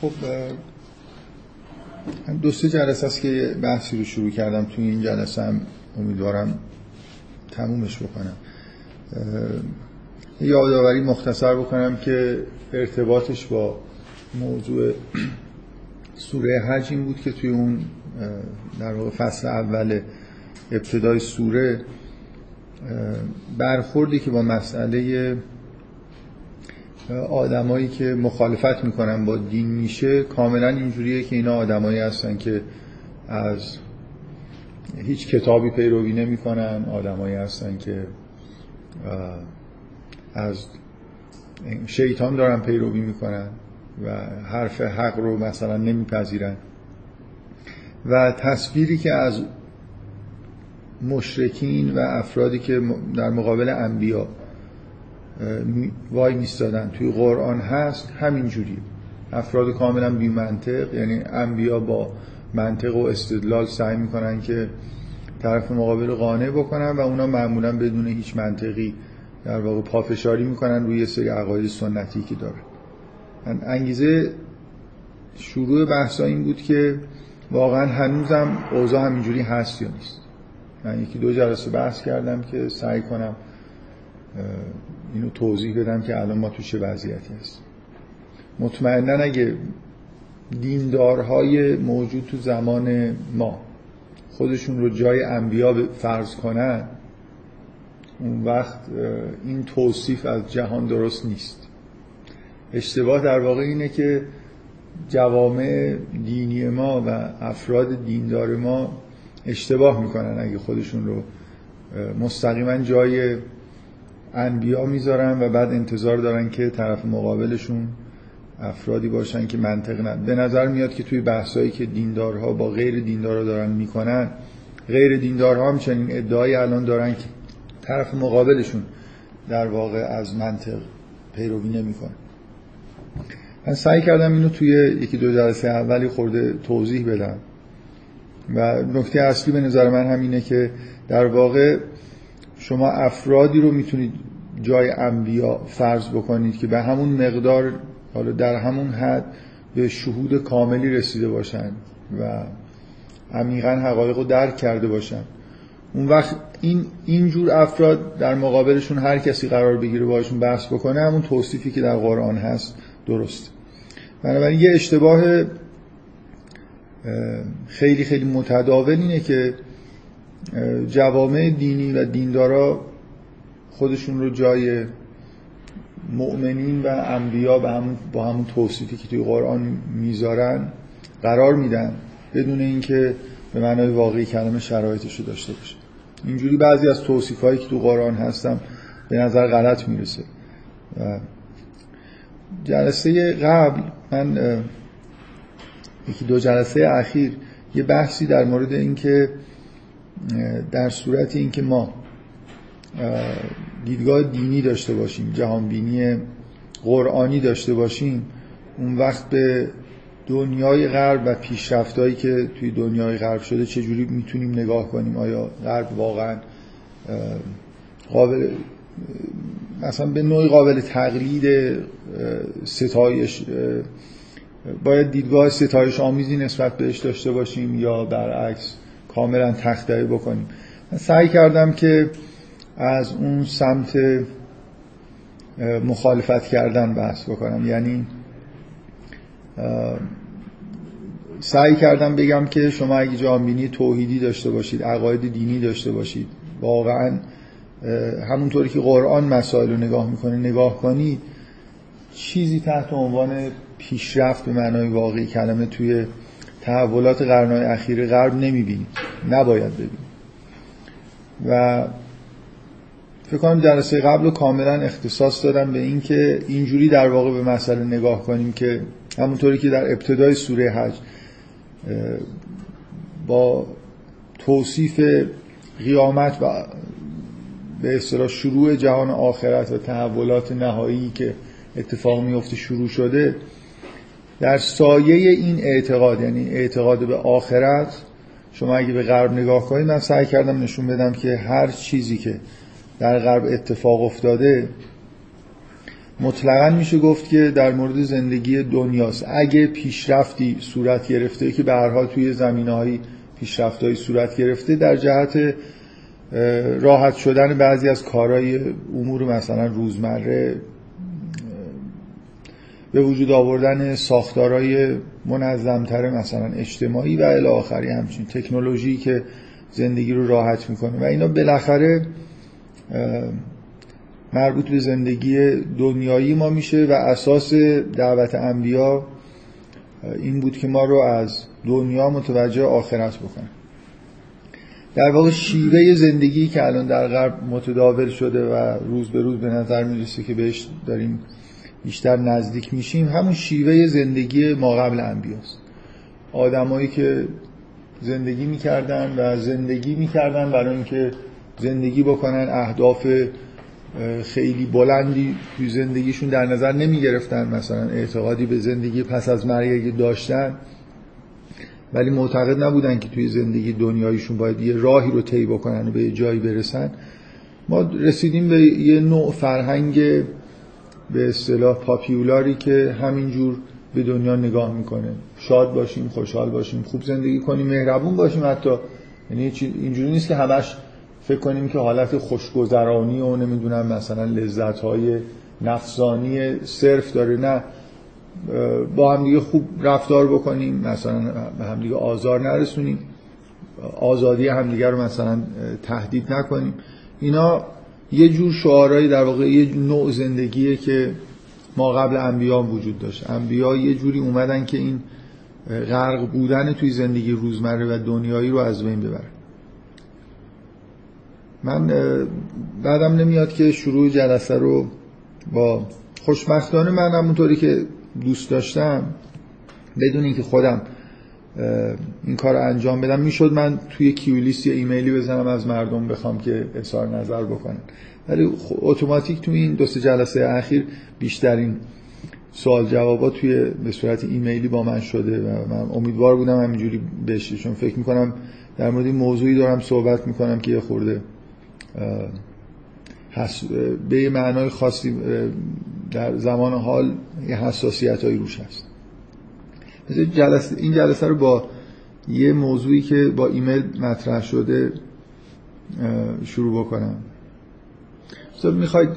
خب دو سه جلسه است که بحثی رو شروع کردم توی این جلسه هم. امیدوارم تمومش بکنم. یادآوری مختصر بکنم که ارتباطش با موضوع سوره حج این بود که توی اون در واقع فصل اول ابتدای سوره برخوردی که با مسئله آدمایی که مخالفت می‌کنن با دین میشه کاملا اینجوریه که اینا آدمایی هستن که از هیچ کتابی پیروی نمی‌کنن. آدمایی هستن که از شیطان دارن پیروی می‌کنن و حرف حق رو مثلا نمیپذیرن. و تصویری که از مشرکین و افرادی که در مقابل انبیا وای میستادن. توی قرآن هست همینجوری افراد کاملا بی منطق یعنی انبیا با منطق و استدلال سعی می‌کنن که طرف مقابل قانع بکنن و اونا معمولا بدون هیچ منطقی در واقع پافشاری می‌کنن روی سری عقاید سنتی که داره. انگیزه شروع بحثا این بود که واقعا هنوزم اوضاع همینجوری هست یا نیست. من یکی دو جلسه بحث کردم که سعی کنم اینو توضیح بدم که الان ما تو چه وضعیتی هست مطمئنا اگه دیندارهای موجود تو زمان ما خودشون رو جای انبیا فرض کنن اون وقت این توصیف از جهان درست نیست. اشتباه در واقع اینه که جوامع دینی ما و افراد دیندار ما اشتباه می‌کنن اگه خودشون رو مستقیما جای انبیا می‌ذارن و بعد انتظار دارن که طرف مقابلشون افرادی باشن که منطق نه به نظر میاد که توی بحثایی که دیندارها با غیر دیندارها دارن می‌کنن غیر دیندارها هم چنین ادعای الان دارن که طرف مقابلشون در واقع از منطق پیروی نمی‌کنه. من سعی کردم اینو توی یکی دو جلسه اولی خورده توضیح بدم. و نکته اصلی به نظر من همینه که در واقع شما افرادی رو می‌تونید جای انبیا فرض بکنید که به همون مقدار حالا در همون حد به شهود کاملی رسیده باشن و عمیقا حقایق رو درک کرده باشن اون وقت این اینجور افراد در مقابلشون هر کسی قرار بگیره باشون بحث بکنه همون توصیفی که در قرآن هست درست. بنابراین یه اشتباه خیلی خیلی متداول اینه که جوامع دینی و دیندارا خودشون رو جای مؤمنین و انبیا با همون, با همون توصیفی که توی قرآن می‌ذارن قرار میدن بدون اینکه به معنای واقعی کلمه شرایطش رو داشته باشه. اینجوری بعضی از توصیف هایی که تو قرآن هستم به نظر غلط می‌رسه. جلسه قبل من یکی دو جلسه اخیر یه بحثی در مورد اینکه در صورت اینکه ما دیدگاه دینی داشته باشیم جهانبینی قرآنی داشته باشیم اون وقت به دنیای غرب و پیشرفتایی که توی دنیای غرب شده چجوری می‌تونیم نگاه کنیم؟ آیا غرب واقعا قابل مثلا به نوعی قابل تقلید ستایش باید دیدگاه ستایش آمیزی نسبت بهش داشته باشیم یا برعکس کاملا تخته بکنیم؟ من سعی کردم که از اون سمت مخالفت کردن بحث بکنم. یعنی سعی کردم بگم که شما اگه جانبینی توحیدی داشته باشید عقاید دینی داشته باشید. واقعا همونطوری که قرآن مسائل رو نگاه می‌کنه نگاه کنید چیزی تحت عنوان پیشرفت به معنای واقعی کلمه توی تحولات قرنهای اخیر غرب نمی‌بینید نباید ببینید و فکر کنم جلسه قبل رو کاملا اختصاص دادم به اینکه اینجوری در واقع به مسئله نگاه کنیم که همونطوری که در ابتدای سوره حج با توصیف قیامت و به اصطلاح شروع جهان آخرت و تحولات نهایی که اتفاق میفته شروع شده در سایه این اعتقاد یعنی اعتقاد به آخرت شما اگه به غرب نگاه کنید من سعی کردم نشون بدم که هر چیزی که در غرب اتفاق افتاده مطلقا میشه گفت که در مورد زندگی دنیاست. اگه پیشرفتی صورت گرفته که به هر حال توی زمینه های پیشرفتهایی صورت گرفته در جهت راحت شدن بعضی از کارهای امور مثلا روزمره به وجود آوردن ساختارهای منظمتر مثلا اجتماعی و الی آخری همچین تکنولوژی که زندگی رو راحت می‌کنه. و اینا بالاخره مربوط به زندگی دنیایی ما میشه و اساس دعوت انبیا این بود که ما رو از دنیا متوجه آخرت بکنه. در واقع شیوه زندگی که الان در غرب متداول شده و روز به روز به نظر می‌رسه که بهش داریم بیشتر نزدیک میشیم همون شیوه زندگی ما قبل انبیاست. آدمایی که زندگی می‌کردن و زندگی می‌کردن برای اینکه زندگی بکنن اهداف خیلی بلندی توی زندگیشون در نظر نمی گرفتن مثلا اعتقادی به زندگی پس از مرگ داشتن. ولی معتقد نبودن که توی زندگی دنیایشون باید یه راهی رو طی بکنن و به جایی برسن. ما رسیدیم به یه نوع فرهنگ به اصطلاح پاپیولاری که همینجور به دنیا نگاه می‌کنه. شاد باشیم خوشحال باشیم خوب زندگی کنیم مهربون باشیم حتی. یعنی اینجوری نیست که همش فکر کنیم که حالت خوشگذرانی و نمی‌دونم مثلا لذت های نفسانی صرف داره نه با همدیگه خوب رفتار بکنیم مثلا به همدیگه آزار نرسونیم آزادی همدیگه رو مثلا تهدید نکنیم. اینا یه جور شعارهایی در واقع یه نوع زندگیه که ما قبل انبیا وجود داشت. انبیا یه جوری اومدن که این غرق بودن توی زندگی روزمره و دنیایی رو از بین ببرن. من بعدم نمیاد که شروع جلسه رو با خوشبختانه من همونطوری که دوست داشتم بدون اینکه خودم این کار رو انجام بدم می‌شد من توی کیولیست یا ایمیلی بزنم از مردم بخوام که اظهار نظر بکنن. ولی اتوماتیک توی این دو سه جلسه اخیر بیشترین سوال جوابات توی به صورت ایمیلی با من شده و من امیدوار بودم همینجوری بشه چون فکر می‌کنم در مورد موضوعی دارم صحبت می‌کنم که یه خورده به یه معنای خاصی در زمان حال یه حساسیت هایی روش هست. جلسه این جلسه رو با یه موضوعی که با ایمیل مطرح شده شروع بکنم. می‌خواید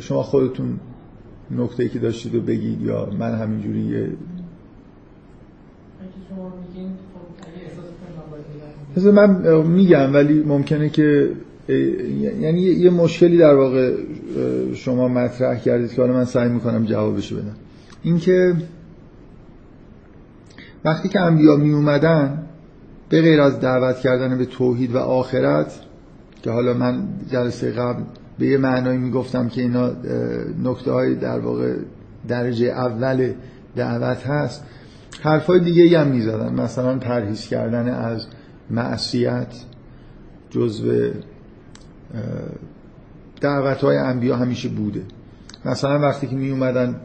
شما خودتون نکته که داشتید رو بگید یا من همینجوری یه من میگم ولی ممکنه که یعنی یه مشکلی در واقع شما مطرح کردید که حالا من سعی می‌کنم جوابشو بدم. اینکه وقتی که انبیا می اومدن به غیر از دعوت کردن به توحید و آخرت که حالا من جلسه قبل به یه معنایی می‌گفتم که اینا نکته های در واقع درجه اول دعوت هست حرفای دیگه هم می‌زدن. مثلا پرهیز کردن از معصیت جزو دعوت های انبیا همیشه بوده. مثلا وقتی که می اومدن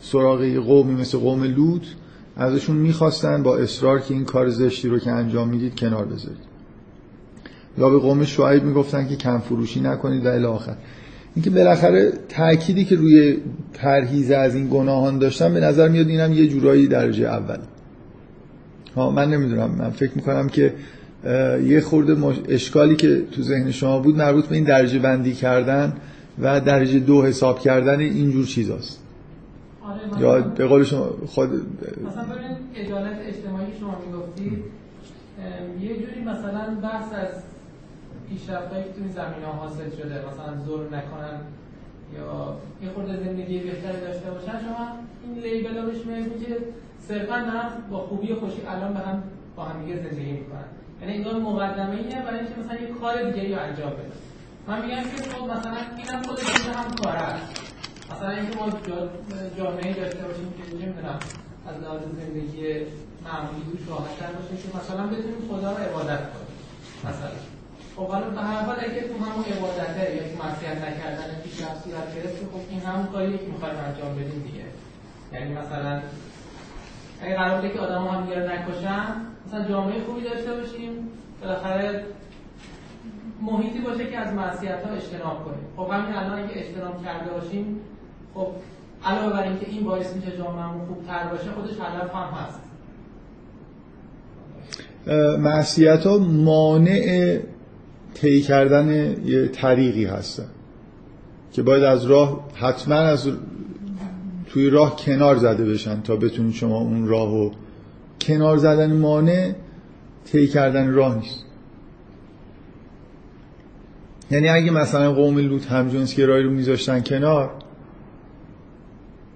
سراغ قومی مثل قوم لوط ازشون می‌خواستن با اصرار که این کار زشتی رو که انجام می‌دید کنار بذارید. یا به قوم شعیب می‌گفتن که کم فروشی نکنید و الی آخر. اینکه بالاخره تأکیدی که روی پرهیز از این گناهان داشتن به نظر میاد اینم یه جورایی درجه اول ها من نمی‌دونم. من فکر می‌کنم که یه خورده اشکالی که تو ذهن شما بود مربوط به این درجه بندی کردن و درجه دو حساب کردن اینجور چیزاست. آره یا به قول شما خود مثلا اجالت اجتماعی شما می‌گفتید یه جوری مثلا بحث از پیشرفتایی که توی زمین ها حاصل شده مثلا زور نکنن یا یه خورده زندگی بهتری داشته باشن شما این لیبل رو بهش که صرفا هم با خوبی خوشی الان به هم با هم دیگه زندگی می‌کنن. یعنی این مقدمه ایه برای اینکه مثلا یه کار دیگه رو انجام بده. من میگم که خب مثلا اینم خودش هم کار است مثلا اینکه ما جامعه داشته باشیم که نمی‌دونم از لحاظ زندگی معمولی توش راحت‌تر باشیم که مثلا بتونیم خدا رو عبادت کنیم. مثلا. خب حالا به هر حال اگه تو همون عبادته یا تو معصیت نکردن پیشرفت صورت گرفت خب این همون کاریه که می‌خوایم انجام بدیم دیگه. یعنی مثلا اگه قرار بوده که آدم هم دیگه نکشن مثلا جامعه خوبی داشته باشیم بالاخره محیطی باشه که از معصیت ها اجتناب کنیم. خب همین الان اگه اجتناب کرده باشیم خب علاوه بر اینکه این باعث میشه جامعهمون خوبتر باشه خودش هدف هم هست. معصیت ها مانع طی کردن یه طریقی هستن که باید از راه حتما از توی راه کنار زده بشن تا بتونید شما اون راه و کنار زدن مانع طی کردن راه نیست. یعنی اگه مثلا قوم لوط همجنسگرایی رو میذاشتن کنار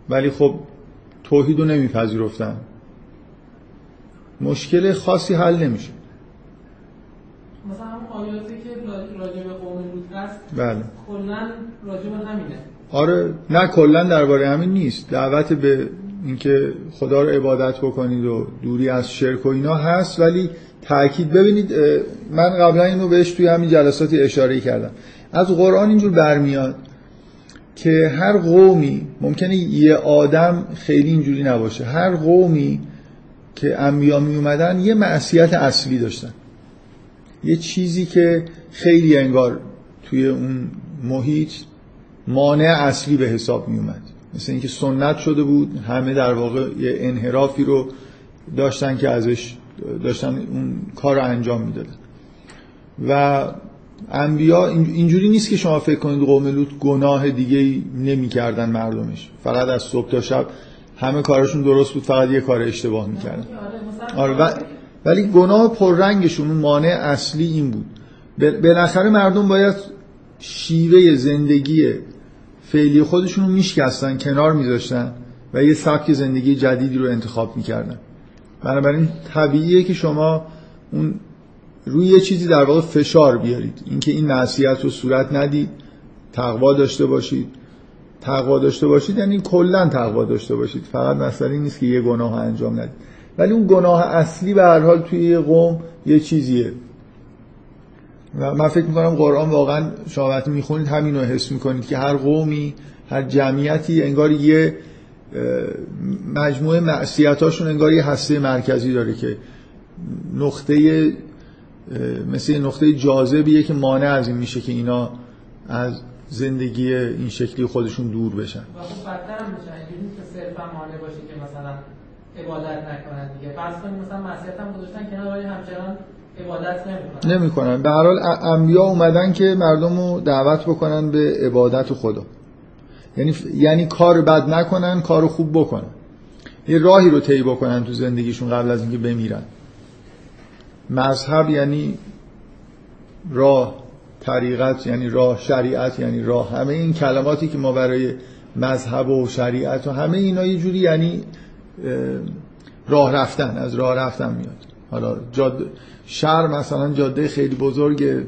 ولی خب توحید رو نمیپذیرفتن مشکل خاصی حل نمیشه. مثلا همون آیاتی که راجع به قوم لوط هست بله. کلا راجع به همینه. آره نه کلا درباره همین نیست. دعوت به اینکه خدا رو عبادت بکنید و دوری از شرک و اینا هست ولی تاکید ببینید من قبلا اینو بهش توی همین جلساتی اشاره کردم. از قرآن اینجور برمیاد که هر قومی ممکنه یه آدم خیلی اینجوری نباشه هر قومی که انبیا می اومدن یه معصیت اصلی داشتن. یه چیزی که خیلی انگار توی اون محیط مانع اصلی به حساب می اومد مثل اینکه سنت شده بود همه در واقع یه انحرافی رو داشتن که ازش داشتن اون کار رو انجام می‌دادن. و انبیا اینجوری نیست که شما فکر کنید قوم لوط گناه دیگه نمی‌کردن مردمش. فقط از صبح تا شب همه کارشون درست بود فقط یه کار اشتباه می‌کردن. آره ولی گناه پررنگشون اون مانع اصلی این بود. بالاخره مردم باید شیوه زندگی فعلی خودشون رو میشکستن کنار میذاشتن و یه سبک زندگی جدیدی رو انتخاب می‌کردن. بنابراین طبیعیه که شما اون روی یه چیزی در واقع فشار بیارید. اینکه این معصیت رو صورت ندید تقوا داشته باشید. تقوا داشته باشید یعنی کلا تقوا داشته باشید. فقط مسئله نیست که یه گناه انجام ندید. ولی اون گناه اصلی به هر حال توی یه قوم یه چیزیه. من فکر می‌کنم قرآن واقعا شما وقتی می‌خونید همین رو حس می‌کنید که هر قومی هر جمعیتی انگار یه مجموعه معصیتاشون انگار یه هسته مرکزی داره که نقطه مثل نقطه جاذبیه که مانع از این میشه که اینا از زندگی این شکلی خودشون دور بشن. و بدتر هم میشن اینجوری که صرفا مانع باشه که مثلا عبادت نکنن دیگه. فرض کنید مثلا معصیت هم گذاشتن کنار ولی همچنان عبادت نمی‌کنن. به هر حال انبیا اومدن که مردم رو دعوت بکنن به عبادت خدا. یعنی یعنی کار بد نکنن کار خوب بکنن. یه راهی رو طی بکنن تو زندگیشون قبل از اینکه بمیرن. مذهب یعنی راه طریقت یعنی راه شریعت یعنی راه. همه این کلماتی که ما برای مذهب و شریعت و همه اینا یه جوری یعنی راه رفتن از راه رفتن میاد. حالا جاده شهر مثلا جاده خیلی بزرگ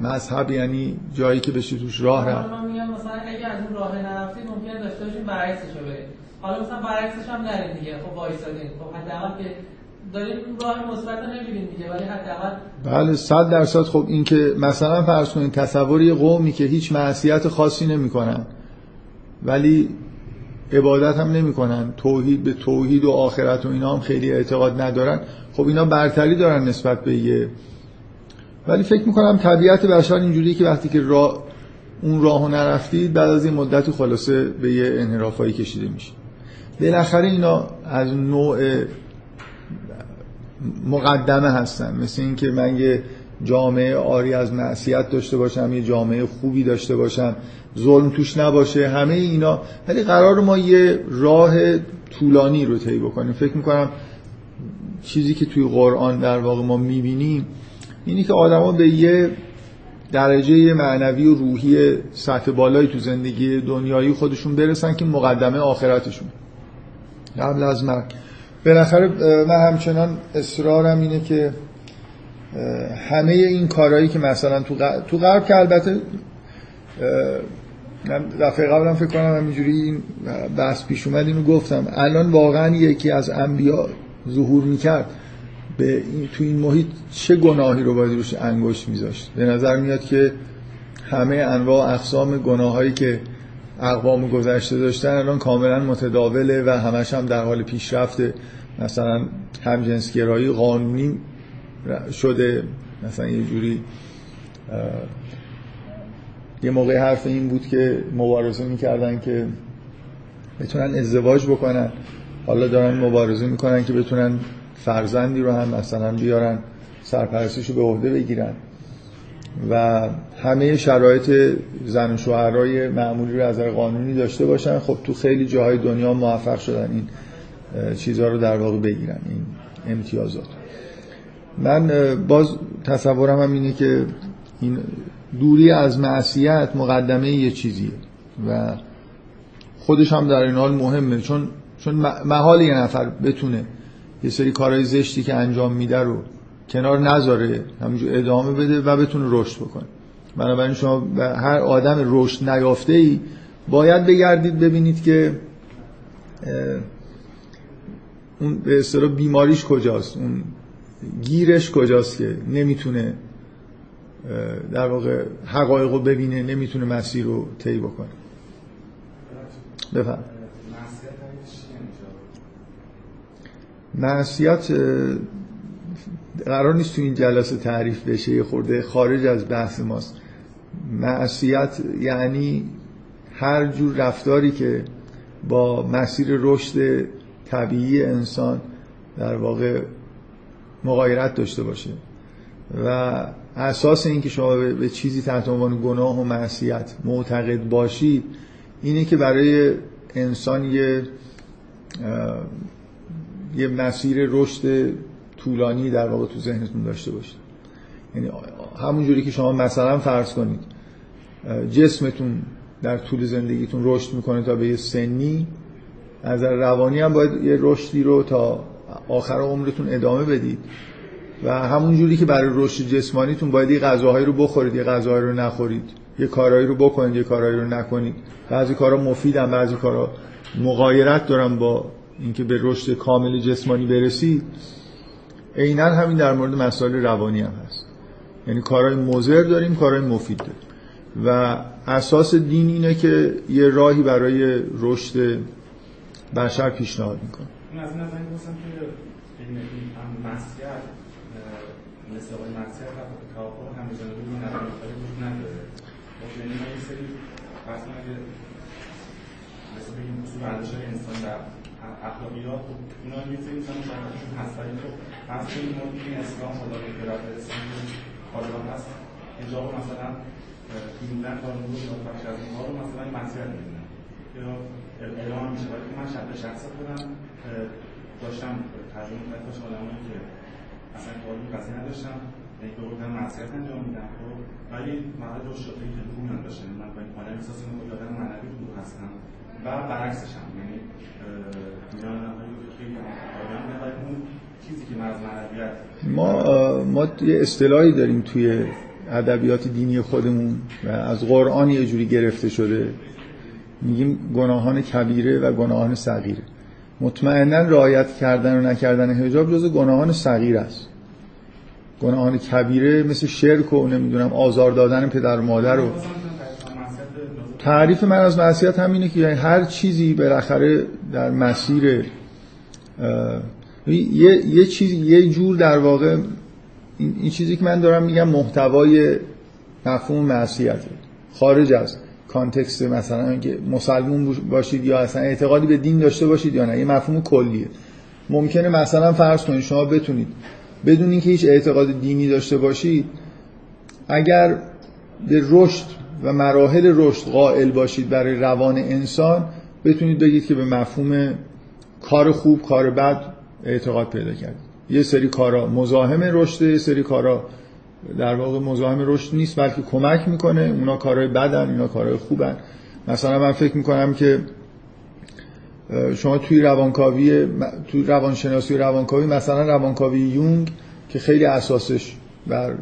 مذهب یعنی جایی که بشه توش راه رفت. من میگم مثلا اگه از اون راه نرفتید ممکنه داشته باشین برعکسش رو برید. حالا مثلا برعکسش هم نرید دیگه. خب وایسادین. خب حداقل که داریم راه مثبت نمی‌بینیم دیگه ولی حداقل بله صد درصد. خب این که مثلا فرض کنید تصوری قومی که هیچ معصیت خاصی نمی‌کنن. ولی عبادت هم نمی‌کنن. توحید به توحید و آخرت و اینا هم خیلی اعتقاد ندارن. خب اینا برتری دارن نسبت به یه ولی فکر می‌کنم طبیعت بشر اینجوریه که وقتی که راه اون راهو نرفتید بعد از این مدت خلاصه به یه انحرافایی کشیده میشه. بالاخره اینا از نوع مقدمه هستن. مثل اینکه من یه جامعه آری از معصیت داشته باشم یه جامعه خوبی داشته باشم ظلم توش نباشه همه اینا. ولی قرار ما یه راه طولانی رو طی بکنیم. فکر می‌کنم چیزی که توی قرآن در واقع ما می‌بینیم اینی که آدما به یه درجه معنوی و روحی سطح بالایی تو زندگی دنیایی خودشون برسن که مقدمه آخرتشون. قبل از مرگ. بالاخره من همچنان اصرارم اینه که همه این کارهایی که مثلا تو غرب, تو غرب که البته دفعه قبلم فکر کنم همینجوری این بحث پیش اومد اینو گفتم. الان واقعا یکی از انبیا ظهور می‌کرد. به این تو این محیط چه گناهی رو باید روش انگشت میذاشت؟ به نظر میاد که همه انواع اقسام گناهایی که اقوام گذشته داشتن الان کاملا متداوله و همش هم در حال پیشرفته. مثلا همجنسگرایی قانونی شده مثلا یه جوری یه موقع حرف این بود که مبارزه می‌کردن که بتونن ازدواج بکنن. حالا دارن مبارزه می‌کنن که بتونن فرزندی رو هم مثلا بیارن سرپرستیشو به عهده بگیرن. و همه شرایط زن و شوهرای معمولی رو از قانونی داشته باشن. خب تو خیلی جاهای دنیا موفق شدن این چیزها رو در واقع بگیرن این امتیازات من باز تصورم هم اینه که این دوری از معصیت مقدمه یه چیزیه و خودش هم در این حال مهمه. چون چون محال یه نفر بتونه یه سری کارهای زشتی که انجام میده رو کنار نذاره همینجور ادامه بده و بتونه رشد بکنه. بنابراین شما به هر آدم رشد نیافته ای باید بگردید ببینید که اون به اصطلاح بیماریش کجاست. اون گیرش کجاست که نمی‌تونه در واقع حقایق رو ببینه نمی‌تونه مسیر رو طی بکنه؟ بفهم معصیت قرار نیست تو این جلسه تعریف بشه یه خورده خارج از بحث ماست. معصیت یعنی هر جور رفتاری که با مسیر رشد طبیعی انسان در واقع مغایرت داشته باشه. و اساس این که شما به چیزی تحت عنوان گناه و معصیت معتقد باشید اینه که برای انسان یه یه مسیر رشد طولانی در واقع تو ذهنتون داشته باشید. یعنی همون جوری که شما مثلا فرض کنید جسمتون در طول زندگیتون رشد می‌کنه تا به یه سنی از روانی هم باید یه رشدی رو تا آخر عمرتون ادامه بدید. و همون جوری که برای رشد جسمانیتون باید یه غذاهایی رو بخورید یه غذاهایی رو نخورید. یه کارهایی رو بکنید یه کارهایی رو نکنید. بعضی کارها مفیدن بعضی کارها مغایرت دارن با اینکه به رشد کامل جسمانی برسید. عینا همین در مورد مسائل روانی هم هست. یعنی کارهای مضر داریم کارهای مفید داریم. و اساس دین اینه که یه راهی برای رشد بشر پیشنهاد می‌کنه. این از این نظر که این مسیحیت مثل آقای مسیحیت و توافق همه جانبی رو نداره وجود نداره. خب یعنی ما یه سری فرض که مثل بگیم اصول ارزش انسان در اخلاقیات و اینا یه سری مثلا شرایطشون هست ولی خب فرض کنیم ما این اسلام خدا به قرائت اسلام کارگاه هست اینجا مثلا دیدن قانون رو بخش از رو مثلا مسیحیت می‌دونن یا اعلام میشه. ولی من شخص خودم داشتم تجربه کرد داشتم آدمایی که اصلا کاری قضیه نداشتم. یعنی به قول معصیت انجام میدم خب. ولی مرد رو شده که روح نداشتم من با این حالم احساس می‌کنم که آدم معنوی روح هستم. و برعکسش هم یعنی اینا ما ما یه اصطلاحی داریم توی ادبیات دینی خودمون و از قرآن یه جوری گرفته شده. میگیم گناهان کبیره و گناهان صغیره. مطمئنا رعایت کردن و نکردن حجاب جز گناهان صغیر است. گناهان کبیره مثل شرک و نمی‌دونم آزار دادن پدر و مادر و تعریف من از معصیت همینه که هر چیزی بالاخره در مسیر یه, یه چیز یه جور در واقع این, چیزی که من دارم میگم محتوای مفهوم معصیت خارج از کانتکست مثلا اینکه مسلمون باشید یا اصلا اعتقادی به دین داشته باشید یا نه یه مفهوم کلیه. ممکنه مثلا فرض کنید شما بتونید بدون اینکه هیچ اعتقاد دینی داشته باشید اگر به رشد و مراحل رشد قائل باشید برای روان انسان بتونید بگید که به مفهوم کار خوب کار بد اعتقاد پیدا کردید. یه سری کارا مزاحم رشد یه سری کارا در واقع مزاحم رشد نیست بلکه کمک می‌کنه. اونا کارهای بدن اینا کارهای خوبن. مثلا من فکر می‌کنم که شما توی روانکاوی توی روانشناسی و روانکاوی مثلا روانکاوی یونگ که خیلی اساسش بر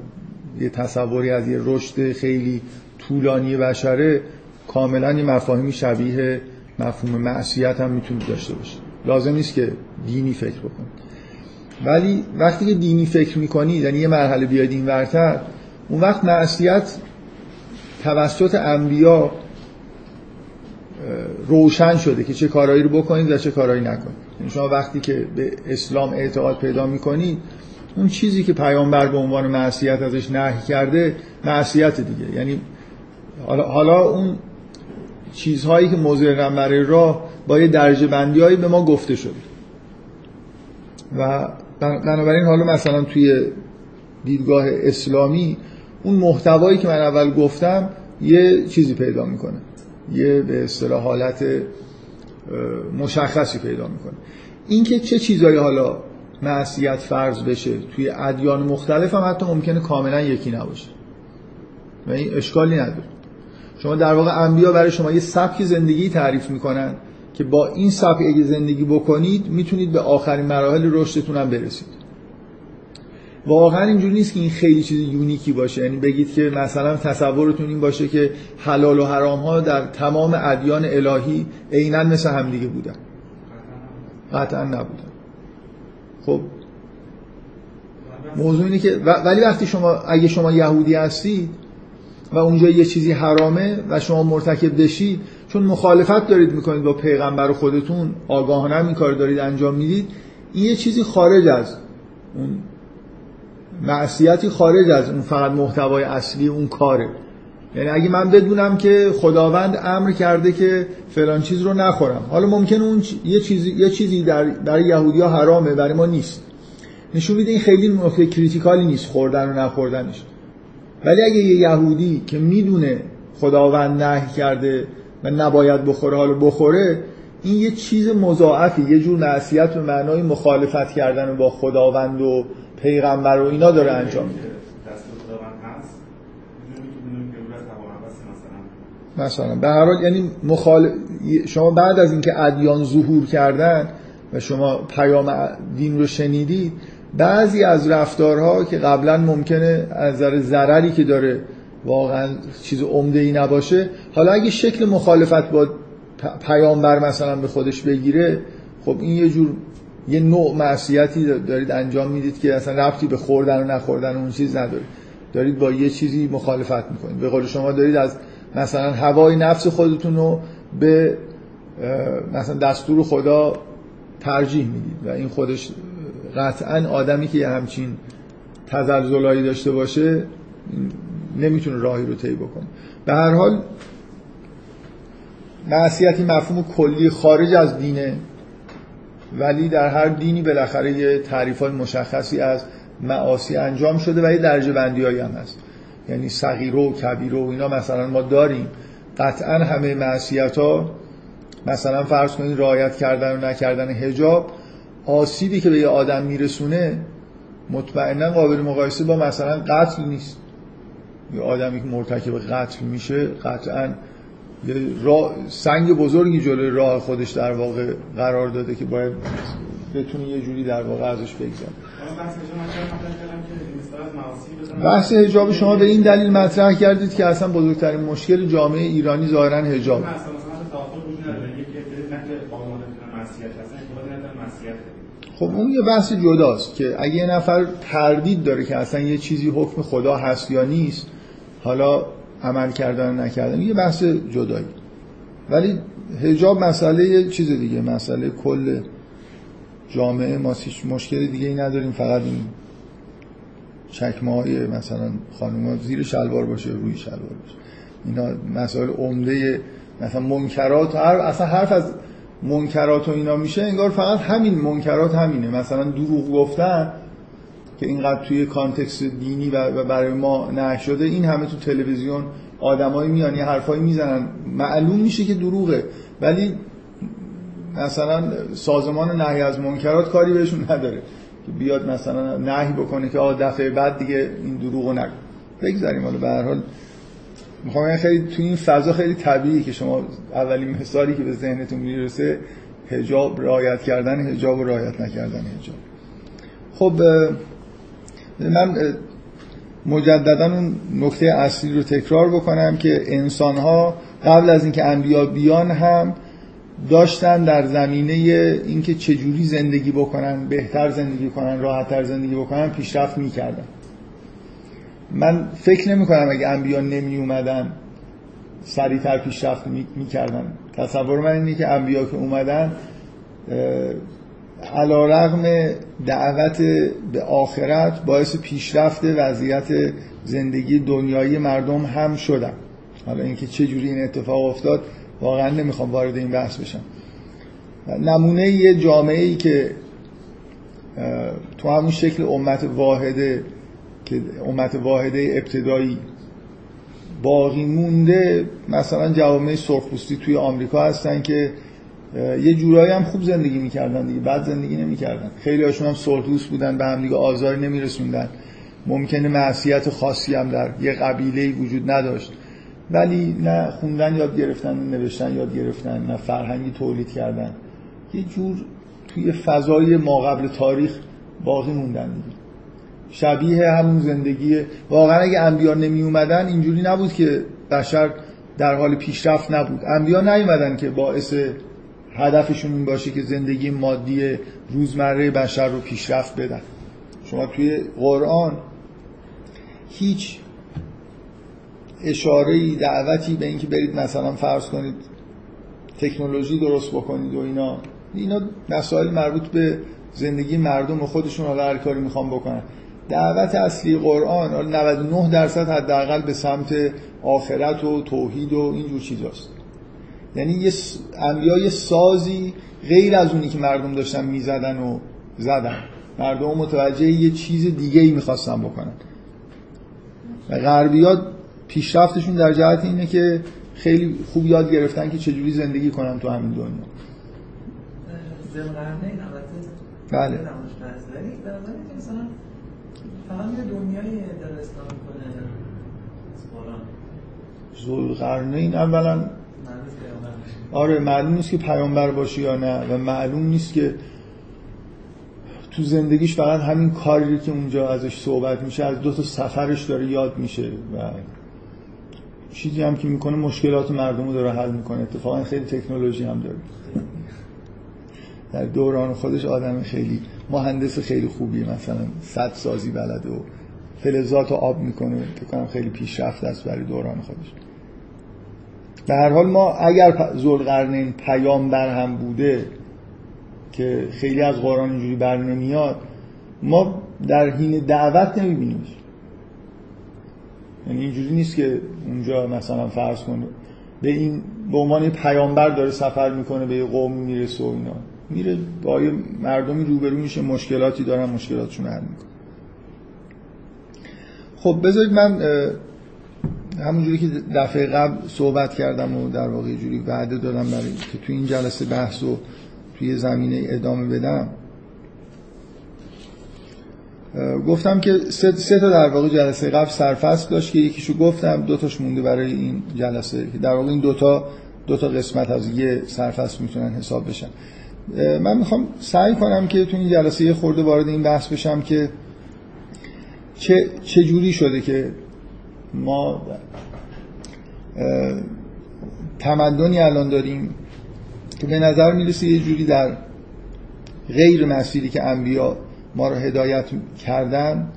یه تصوری از یه رشد خیلی طولانی بشره کاملا یه مفاهیمی شبیه مفهوم معصیت هم می‌تونید داشته باشه. لازم نیست که دینی فکر بکنید ولی وقتی که دینی فکر می‌کنید یعنی یه مرحله بیاید این ورتر اون وقت معصیت توسط انبیا روشن شده که چه کارهایی رو بکنید و چه کارهایی نکنید. یعنی شما وقتی که به اسلام اعتقاد پیدا می‌کنید اون چیزی که پیامبر به عنوان معصیت ازش نهی کرده معصیت دیگه. یعنی حالا اون چیزهایی که مضرن برای راه با یه درجه بندی به ما گفته شد و بنابراین حالا مثلا توی دیدگاه اسلامی اون محتوایی که من اول گفتم یه چیزی پیدا می‌کنه. یه به اصطلاح حالت مشخصی پیدا می‌کنه. اینکه چه چیزایی حالا معصیت فرض بشه توی ادیان مختلف هم حتی ممکنه کاملا یکی نباشه. و این اشکالی نداره. شما در واقع انبیا برای شما یه سبک زندگی تعریف می‌کنن. که با این سبک اگه زندگی بکنید می‌تونید به آخرین مراحل رشدتون هم برسید. واقعا اینجوری نیست که این خیلی چیز یونیکی باشه. یعنی بگید که مثلا تصورتون این باشه که حلال و حرام ها در تمام ادیان الهی عینا مثل همدیگه بودن. قطعا نبودن. خب. موضوع اینه که ولی وقتی شما اگه شما یهودی هستید و اونجا یه چیزی حرامه و شما مرتکب بشید چون مخالفت دارید می‌کنید با پیغمبر خودتون آگاهانه این کار دارید انجام می‌دید این یه چیزی خارج از اون معصیتی خارج از اون فقط محتوای اصلی اون کاره. یعنی اگه من بدونم که خداوند امر کرده که فلان چیز رو نخورم. حالا ممکنه اون یه چیزی یه چیزی در برای یهودیا حرامه برای ما نیست. نشون میده این خیلی نکته کریتیکالی نیست خوردن و نخوردنش. ولی اگه یه یهودی که می‌دونه خداوند نهی کرده و نباید بخوره حالا بخوره این یه چیز مضاعفی یه جور معصیت به معنای مخالفت کردن با خداوند و پیغمبر و اینا داره انجام میده. مثلا به هر حال یعنی مخال... شما بعد از اینکه ادیان ظهور کردن و شما پیام دین رو شنیدید بعضی از رفتارها که قبلا ممکنه از نظر ضرری که داره واقعا چیز عمده ای نباشه. حالا اگه شکل مخالفت با پیامبر مثلا به خودش بگیره خب این یه جور یه نوع معصیتی دارید انجام می‌دید که اصلا ربطی به خوردن و نخوردن اون چیز نداره. دارید با یه چیزی مخالفت می‌کنید. به قول شما دارید از مثلا هوای نفس خودتون رو به مثلا دستور خدا ترجیح می‌دید و این خودش قطعا آدمی که یه همچین تزلزلایی داشته باشه نمی‌تونه راهی رو طی بکنه. به هر حال معصیتی مفهوم کلی خارج از دینه ولی در هر دینی بالاخره یه تعریف های مشخصی از معاصی انجام شده و یه درجه بندی هم هست. یعنی صغیره و کبیره و اینا مثلا ما داریم. قطعا همه معصیت ها مثلا فرض کنید رعایت کردن و نکردن هجاب آسیبی که به یه آدم میرسونه مطمئنا قابل مقایسه با مثلا قتل نیست. آدمی که مرتکب قتل میشه قطعا یه راه سنگ بزرگی جلوی راه خودش در واقع قرار داده که باید بتونه یه جوری در واقع ازش بگذاره بحث هجاب شما به این دلیل مطرح کردید که اصلا بزرگترین مشکل جامعه ایرانی ظاهرا هجاب خب اون یه بحث جداست که اگه یه نفر تردید داره که اصلا یه چیزی حکم خدا هست یا نیست حالا عمل کردن نکردن یه بحث جدایی. ولی هجاب مسئله چیز دیگه مسئله کل جامعه. ما مشکل دیگه ای نداریم فقط این چکمه های مثلا خانوما زیر شلوار باشه روی شلوار باشه. اینا مسائل عمده مثلا منکرات هر اصلا حرف از منکرات و اینا میشه انگار فقط همین منکرات همینه. مثلا دروغ گفتن که اینقدر توی کانتکست دینی و برای ما نه شده این همه تو تلویزیون آدمایی میان یه حرفایی می‌زنن. معلوم میشه که دروغه. ولی مثلا سازمان نهی از منکرات کاری بهشون نداره که بیاد مثلا نهی بکنه که آه دفعه بعد دیگه این دروغو نگو. بگذاریم. حالا به هر حال می‌خوام خیلی تو این فضا خیلی طبیعی که شما اولین مثالی که به ذهنتون می‌رسه حجاب رعایت کردن حجاب و رعایت نکردن حجاب. خب من مجددا اون نکته اصلی رو تکرار بکنم که انسان ها قبل از اینکه انبیا بیان هم داشتن در زمینه اینکه چجوری زندگی بکنن بهتر زندگی کنن راحتتر زندگی بکنن پیشرفت می‌کردن. من فکر نمی کنم اگه انبیا نمی اومدن سریعتر پیشرفت می‌کردن. تصور من اینه که انبیا که اومدن علا رغم دعوت به آخرت باعث پیشرفت وضعیت زندگی دنیایی مردم هم شدن. حالا اینکه چه جوری این اتفاق افتاد واقعا نمی‌خوام وارد این بحث بشم. نمونه یه جامعه ای که تو همون شکل امت واحده که امت واحده ابتدایی باقی مونده مثلا جوامع سرخپوستی توی آمریکا هستن که یه جورایی هم خوب زندگی می‌کردن دیگه بعد زندگی نمی‌کردن. خیلی هاشون هم سرخپوست بودن به هم دیگه آزار نمیرسوندن. ممکنه معصیت خاصی هم در یه قبیله وجود نداشت. ولی نه خوندن یاد گرفتن نوشتن یاد گرفتن نه فرهنگی تولید کردن. یه جور توی فضای ما قبل تاریخ باقی موندن دیگه. شبیه همون زندگی. واقعا اگه انبیا نمی اومدن اینجوری نبود که بشر در حال پیشرفت نبود. انبیا نیومدن که باعث هدفشون این باشه که زندگی مادی روزمره بشر رو پیشرفت بدن. شما توی قرآن هیچ اشاره دعوتی به اینکه برید مثلا فرض کنید تکنولوژی درست بکنید و اینا اینا مسائل مربوط به زندگی مردم و خودشون حالا هر کاری می‌خوان بکنن. دعوت اصلی قرآن 99 درصد حداقل به سمت آخرت و توحید و اینجور چیزاست. یعنی یه انبیا یه سازی غیر از اونی که مردم داشتن می‌زدن و زدن. مردم متوجه یه چیز دیگه ای می‌خواستن بکنن. و غربیات پیشرفتشون در جهت اینه که خیلی خوب یاد گرفتن که چجوری زندگی کنن تو همین دنیا. بله. زلقرنین اولا آره معلوم نیست که پیامبر باشه یا نه و معلوم نیست که تو زندگیش فقط همین کاری که اونجا ازش صحبت میشه از دو تا سفرش داره یاد میشه و چیزی هم که می‌کنه مشکلات مردم رو داره حل می‌کنه. اتفاقا خیلی تکنولوژی هم داره. در دوران خودش آدم خیلی مهندس خیلی خوبی مثلا صد سازی بلده و فلزات رو آب می‌کنه. فکر کنم خیلی پیشرفت است برای دوران خودش. به هر حال ما اگر ذوالقرنین پیامبر هم بوده که خیلی از قرآن اینجوری بر نمیاد ما در حین دعوت نمیبینیمش. یعنی اینجوری نیست که اونجا مثلا فرض کنه به این به عنوان پیامبر داره سفر می‌کنه به یه قوم می‌رسه و اینا. میره با یه مردمی روبرو میشه مشکلاتی دارن مشکلاتشون حل می‌کنه خب بذارید من همونجوری که دفعه قبل صحبت کردم و در واقع جوری وعده دادم برای که توی این جلسه بحث و توی زمینه ادامه بدم. گفتم که سه, تا در واقع جلسه قبل سرفصل داشت که یکیشو گفتم دو تاش مونده برای این جلسه که در واقع این دوتا دو تا قسمت از یه سرفصل می‌تونن حساب بشن. من می‌خوام سعی کنم که تو این جلسه یه خورده وارد این بحث بشم که چه, چه جوری شده که ما تمدنی الان داریم که به نظر می‌رسه یه جوری در غیر مسیری که انبیا ما رو هدایت کردن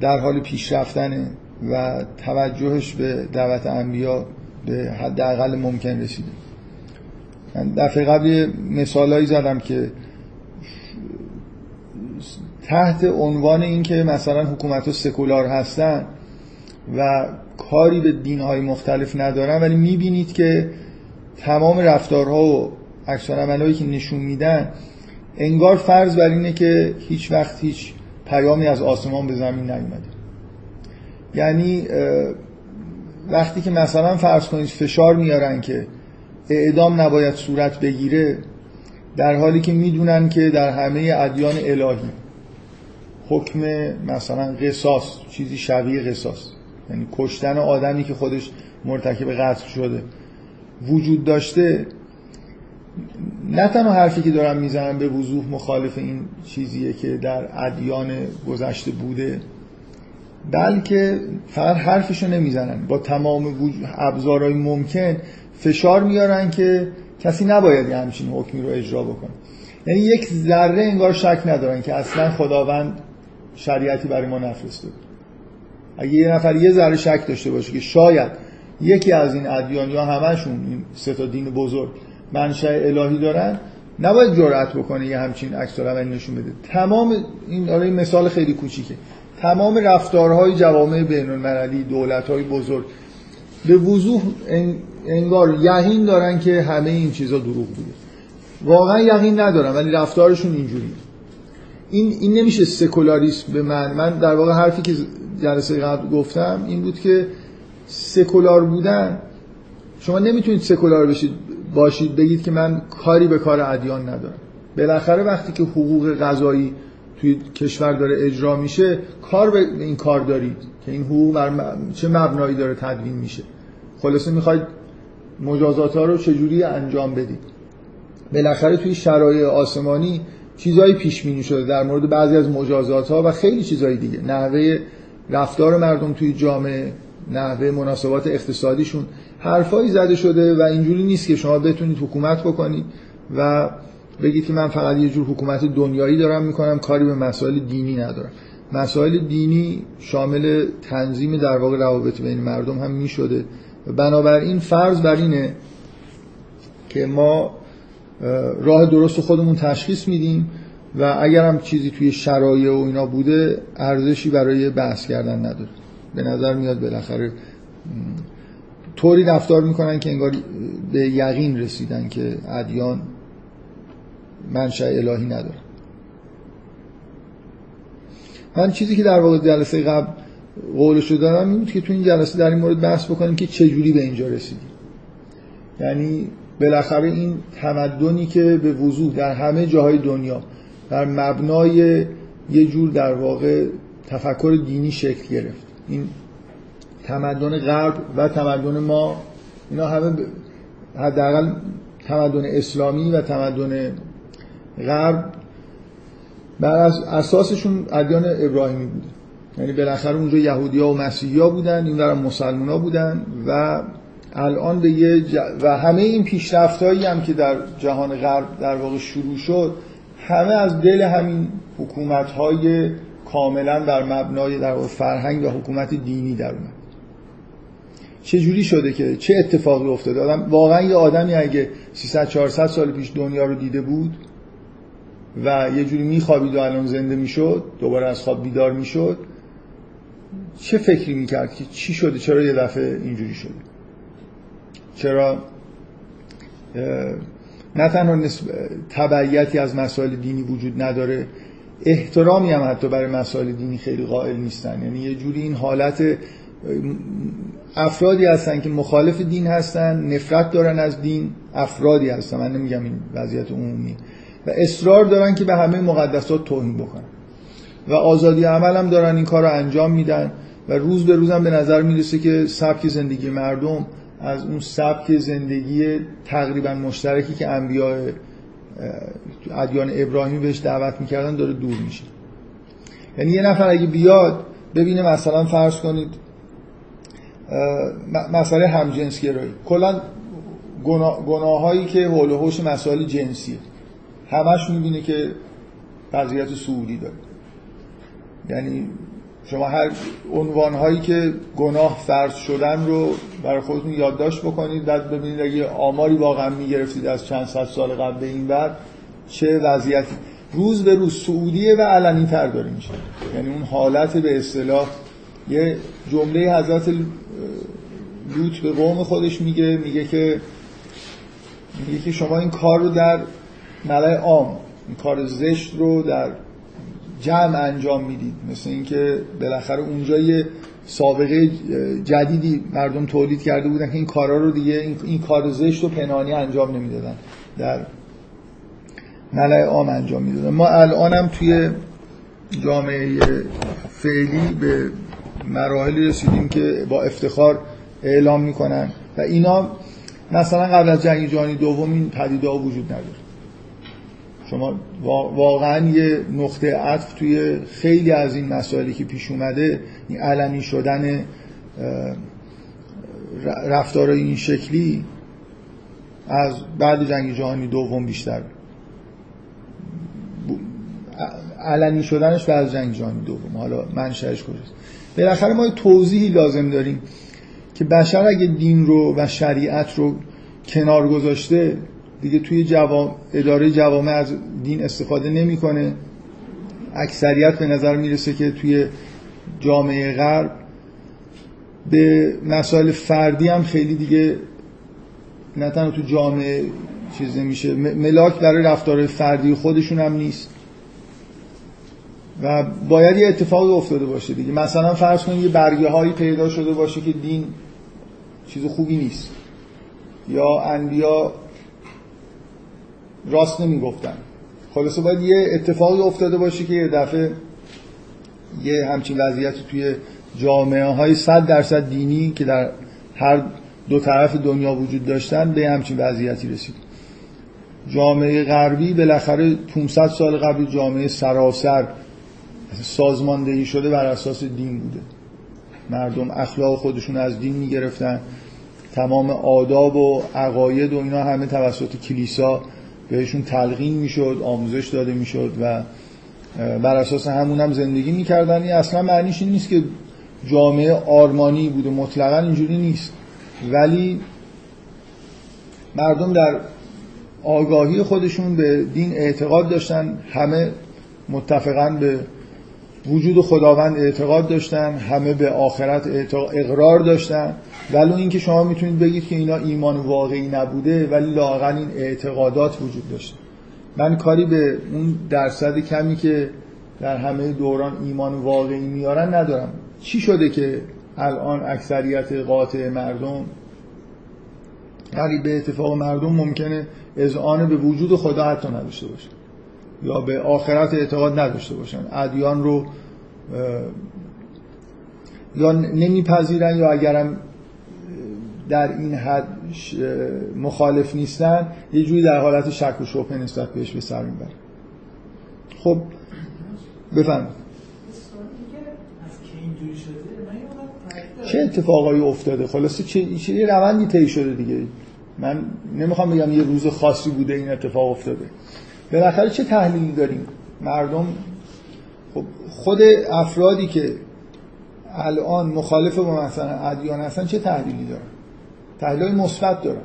در حال پیشرفتنه و توجهش به دعوت انبیا به حداقل ممکن رسیده. من دفعه قبل مثالایی زدم که تحت عنوان این که مثلا حکومت سکولار هستن و کاری به دینهای مختلف ندارن ولی می‌بینید که تمام رفتارها و عکس که نشون میدن انگار فرض بر اینه که هیچ وقت هیچ پیامی از آسمان به زمین نیومده. یعنی وقتی که مثلا فرض کنید فشار میارن که اعدام نباید صورت بگیره در حالی که می‌دونن که در همه ادیان الهی حکم مثلا قصاص چیزی شبیه قصاص. یعنی کشتن آدمی که خودش مرتکب قتل شده. وجود داشته نه تنها حرفی که دارم می‌زنم به وضوح مخالف این چیزیه که در ادیان گذشته بوده بلکه فقط حرفشو نمی‌زنن با تمام ابزارهای ممکن فشار میارن که کسی نباید یه همچین حکمی رو اجرا بکنه. یعنی یک ذره انگار شک ندارن که اصلا خداوند شریعتی برای ما نفرستاد اگه یه نفر یه ذره شک داشته باشه که شاید یکی از این ادیان یا همشون این سه تا دین بزرگ منشأ الهی دارن نباید جرأت بکنه یه همچین عکس نشون بده. تمام این آره مثال خیلی کوچیکه. تمام رفتارهای جوامع بین المللی دولت‌های بزرگ به وضوح انگار یقین دارن که همه این چیزا دروغ بوده. واقعا یقین ندارن ولی رفتارشون اینجوریه. این این نمیشه سکولاریسم به من من در واقع حرفی که جلسه قبل گفتم این بود که سکولار بودن شما نمی‌تونید سکولار بشید باشید بگید که من کاری به کار ادیان ندارم. بالاخره وقتی که حقوق غذایی توی کشور داره اجرا میشه کار به این کار دارید که این حقوق بر چه مبنایی داره تدوین میشه. خلاصه می‌خواید مجازات ها رو چجوری انجام بدید؟ بالاخره توی شرایط آسمانی چیزایی پیش بینی شده در مورد بعضی از مجازات ها و خیلی چیزایی دیگه. نحوه رفتار مردم توی جامعه نحوه مناسبات اقتصادیشون حرفایی زده شده و اینجوری نیست که شما بتونید حکومت بکنید و بگید که من فقط یه جور حکومت دنیایی دارم می‌کنم کاری به مسائل دینی ندارم. مسائل دینی شامل تنظیم در واقع روابط بین مردم هم می‌شده. بنابراین فرض بر اینه که ما راه درست خودمون تشخیص میدیم و اگر هم چیزی توی شرایع و اینا بوده ارزشی برای بحث کردن نداره. به نظر میاد بالاخره طوری رفتار می‌کنن که انگار به یقین رسیدن که ادیان منشأ الهی نداره من چیزی که در واقع جلسه قبل قولشو دارم این بود که تو این جلسه در این مورد بحث بکنیم که چجوری به اینجا رسیدیم. یعنی بالاخره این تمدنی که به وضوح در همه جاهای دنیا در مبنای یه جور در واقع تفکر دینی شکل گرفت. این تمدن غرب و تمدن ما اینا همه حداقل تمدن اسلامی و تمدن غرب بر اساسشون ادیان ابراهیمی بوده. یعنی بالاخره اونجا یهودی ها و مسیحی ها بودن این در مسلمان ها بودن و الان به یه و همه این پیشرفت هم که در جهان غرب در واقع شروع شد همه از دل همین حکومت های کاملا در مبنای در فرهنگ و حکومت دینی در اومد. چه جوری شده که چه اتفاقی افتاده؟ آدم واقعا یه آدمی اگه 300 400 سال پیش دنیا رو دیده بود و یه جوری میخوابید و الان زنده می‌شد دوباره از خواب بیدار می‌شد چه فکری می‌کرد که چی شده؟ چرا یه دفعه اینجوری شده؟ چرا نه تنها تبعیتی از مسائل دینی وجود نداره احترامی هم حتی برای مسائل دینی خیلی قائل نیستن. یعنی یه جوری این حالت افرادی هستن که مخالف دین هستن نفرت دارن از دین افرادی هستن. من نمیگم این وضعیت عمومی. و اصرار دارن که به همه مقدسات توهین بکنن. و آزادی عمل هم دارن این کار رو انجام میدن. و روز به روز هم به نظر می‌رسه که سبک زندگی مردم از اون سبک زندگی تقریبا مشترکی که انبیاء ادیان ابراهیمی بهش دعوت می‌کردن داره دور میشه. یعنی یه نفر اگه بیاد ببینه مثلا فرض کنید مسئله همجنسگرایی کلا گناه هایی که حول و حوش مسائل جنسیه. همش می‌بینه که وضعیت سعودی داره. یعنی شما هر عنوان هایی که گناه فرض شدن رو برای خودتون یادداشت بکنید. بعد ببینید اگه آماری واقعا می‌گرفتید از چند صد سال قبل به این بعد چه وضعیتی. روز به روز سعودیه و علنی تر داره میشه یعنی اون حالت به اصطلاح یه جمله حضرت لوط به قوم خودش میگه میگه که میگه که شما این کار رو در ملای عام این کار زشت رو در جمع انجام می‌دید. مثل اینکه بالاخره اونجا یه سابقه جدیدی مردم تولید کرده بودن که این کارا رو دیگه این, کار زشت و پنهانی انجام نمی‌دادن. در ملای عام انجام می‌دادن. ما الانم توی جامعه فعلی به مراحلی رسیدیم که با افتخار اعلام می‌کنن. و اینا مثلا قبل از جنگ جهانی دوم این پدیده ها وجود نداره. شما واقعا یه نقطه عطف توی خیلی از این مسائلی که پیش اومده این علنی شدن رفتار این شکلی از بعد جنگ جهانی دوم بیشتر علنی شدنش بعد جنگ جهانی دوم. حالا منشأش کجاست؟ بالاخره ما توضیحی لازم داریم که بشر اگه دین رو و شریعت رو کنار گذاشته دیگه توی جوام... اداره جوامع از دین استفاده نمی‌کنه. اکثریت به نظر می‌رسه که توی جامعه غرب به مسائل فردی هم خیلی دیگه نه تنها تو جامعه چیز نمیشه. ملاک برای رفتار فردی خودشون هم نیست. و باید یه اتفاقی افتاده باشه دیگه. مثلا فرض کنید یه برگه هایی پیدا شده باشه که دین چیز خوبی نیست. یا انبیا راست نمی‌گفتن. خلاصه باید یه اتفاقی افتاده باشه که یه دفعه یه همچین وضعیتی توی جامعه های صد درصد دینی که در هر دو طرف دنیا وجود داشتن به همچین وضعیتی رسید. جامعه غربی بالاخره 500 سال قبل جامعه سراسر سازماندهی شده بر اساس دین بوده. مردم اخلاق خودشون از دین می‌گرفتن. تمام آداب و عقاید و اینا همه توسط کلیسا بهشون تلقین می‌شد آموزش داده می‌شد و بر اساس همون هم زندگی می‌کردن. این اصلا معنیش این نیست که جامعه آرمانی بوده مطلقا اینجوری نیست. ولی مردم در آگاهی خودشون به دین اعتقاد داشتن. همه متفقا به وجود خداوند اعتقاد داشتن همه به آخرت اقرار داشتن. ولی اینکه شما می‌تونید بگید که اینا ایمان واقعی نبوده ولی لاغن این اعتقادات وجود داشته. من کاری به اون درصد کمی که در همه دوران ایمان واقعی میارن ندارم. چی شده که الان اکثریت قاطع مردم ولی به اتفاق مردم ممکنه اذعان به وجود خدا حتی نداشته باشه. یا به آخرت اعتقاد نداشته باشن. ادیان رو یا نمیپذیرن یا اگرم در این حد مخالف نیستن یه جوری در حالت شک و شبهه نسبت بهش به سر می‌برن. خب بفرمایید. چه اتفاقایی افتاده؟ خلاصه چه چه روندی طی شده دیگه. من نمی‌خوام بگم یه روز خاصی بوده این اتفاق افتاده. بالاخره چه تحلیلی داریم؟ مردم خب خود افرادی که الان مخالف با مثلا ادیان هستن چه تحلیلی دارن؟ تحلیل مثبت دارن.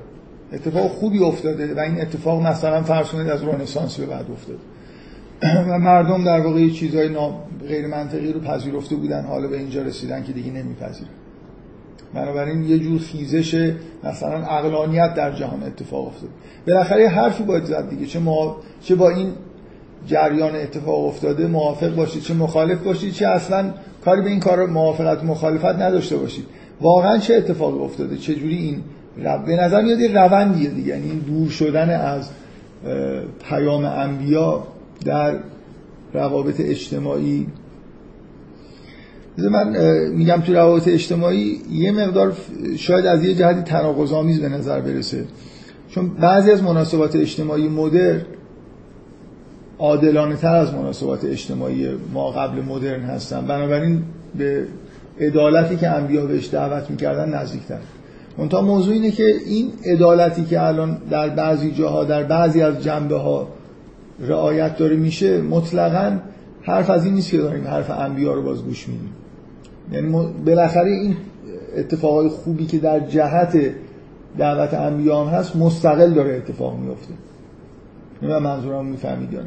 اتفاق خوبی افتاده و این اتفاق مثلا فرض کنید از رنسانس به بعد افتاده. و مردم در واقع چیزهای غیر منطقی رو پذیرفته بودن حالا به اینجا رسیدن که دیگه نمیپذیرن. بنابراین یه جور خیزش مثلا اقلانیت در جهان اتفاق افتاد. بالاخره یه حرفی باید زد دیگه. چه, ما... چه با این جریان اتفاق افتاده موافق باشید چه مخالف باشید چه اصلا کاری به این کار موافقت مخالفت نداشته باشید واقعا چه اتفاقی افتاده؟ چه جوری این به نظر میاد یه روندیه دیگه. یعنی این دور شدن از پیام انبیا در روابط اجتماعی من میگم تو روابط اجتماعی یه مقدار شاید از یه جهتی تناقض‌آمیز به نظر برسه. چون بعضی از مناسبات اجتماعی مدر عادلانه تر از مناسبات اجتماعی ما قبل مدرن هستن. بنابراین به عدالتی که انبیا بهش دعوت می‌کردن نزدیکتر. منتها موضوع اینه که این عدالتی که الان در بعضی جاها در بعضی از جنبه ها رعایت داره میشه مطلقا حرف از این نیست که داریم حرف انبیا رو باز گوش میدیم. یعنی بالاخره این اتفاقای خوبی که در جهت دعوت انبیا هم هست مستقل داره اتفاق میفته. من منظورم می‌فهمید یا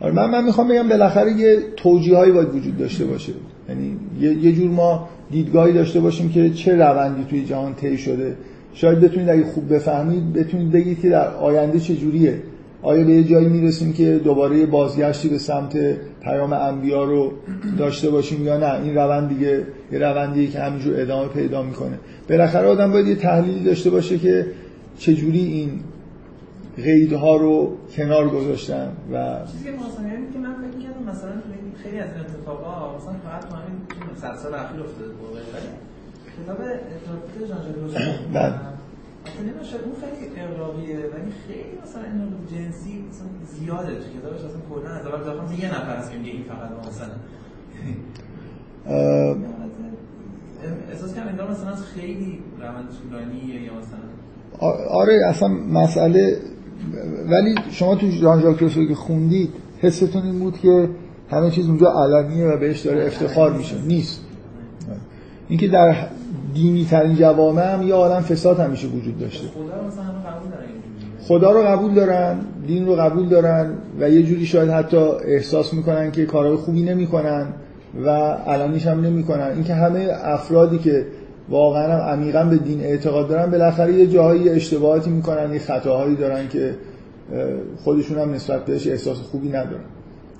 آره. من من می‌خوام بگم بالاخره یه توجیه هایی باید وجود داشته باشه. یعنی یه جور ما دیدگاهی داشته باشیم که چه روندی توی جهان طی شده. شاید بتونید اگه خوب بفهمید بتونید بگید که در آینده چه جوریه آیا به یه جایی می‌رسیم که دوباره بازگشتی به سمت پیام انبیا رو داشته باشیم یا نه؟ این روند دیگه یه روندیه که همینجور ادامه پیدا می‌کنه. بالاخره آدم باید یه تحلیلی داشته باشه که چجوری این قیدها رو کنار گذاشتن و چیزی که من فکر می‌کردم مثلا خیلی از این اتفاقا مثلا فقط تو همین 100 سال اخیر افتاده بود ولی کتاب اتفاقات اصلا نمیشه اون خیلی اقراقیه ولی خیلی مثلا این جنسی مثلا زیاده تو کتابش اصلا کلا از اول تا یه نفر هست که میگه این فقط مثلا. احساس کنم انگار مثلا خیلی روند طولانیه یا مثلا. آره اصلا مسئله ولی شما تو ژان ژاک روسو که خوندید حستون این بود که همه چیز اونجا علنیه و بهش داره افتخار میشه. نیست. اینکه در دینی ترین جوامع هم یه عالم فساد همیشه وجود داشته. خدا رو قبول دارن دین رو قبول دارن و یه جوری شاید حتی احساس می‌کنن که کارهای خوبی نمی‌کنن و علانیش هم نمی‌کنن. اینکه همه افرادی که واقعا هم عمیقا به دین اعتقاد دارن بالاخره یه جاهایی اشتباهاتی می‌کنن یه خطاهایی دارن که خودشون هم نسبت بهش احساس خوبی ندارن.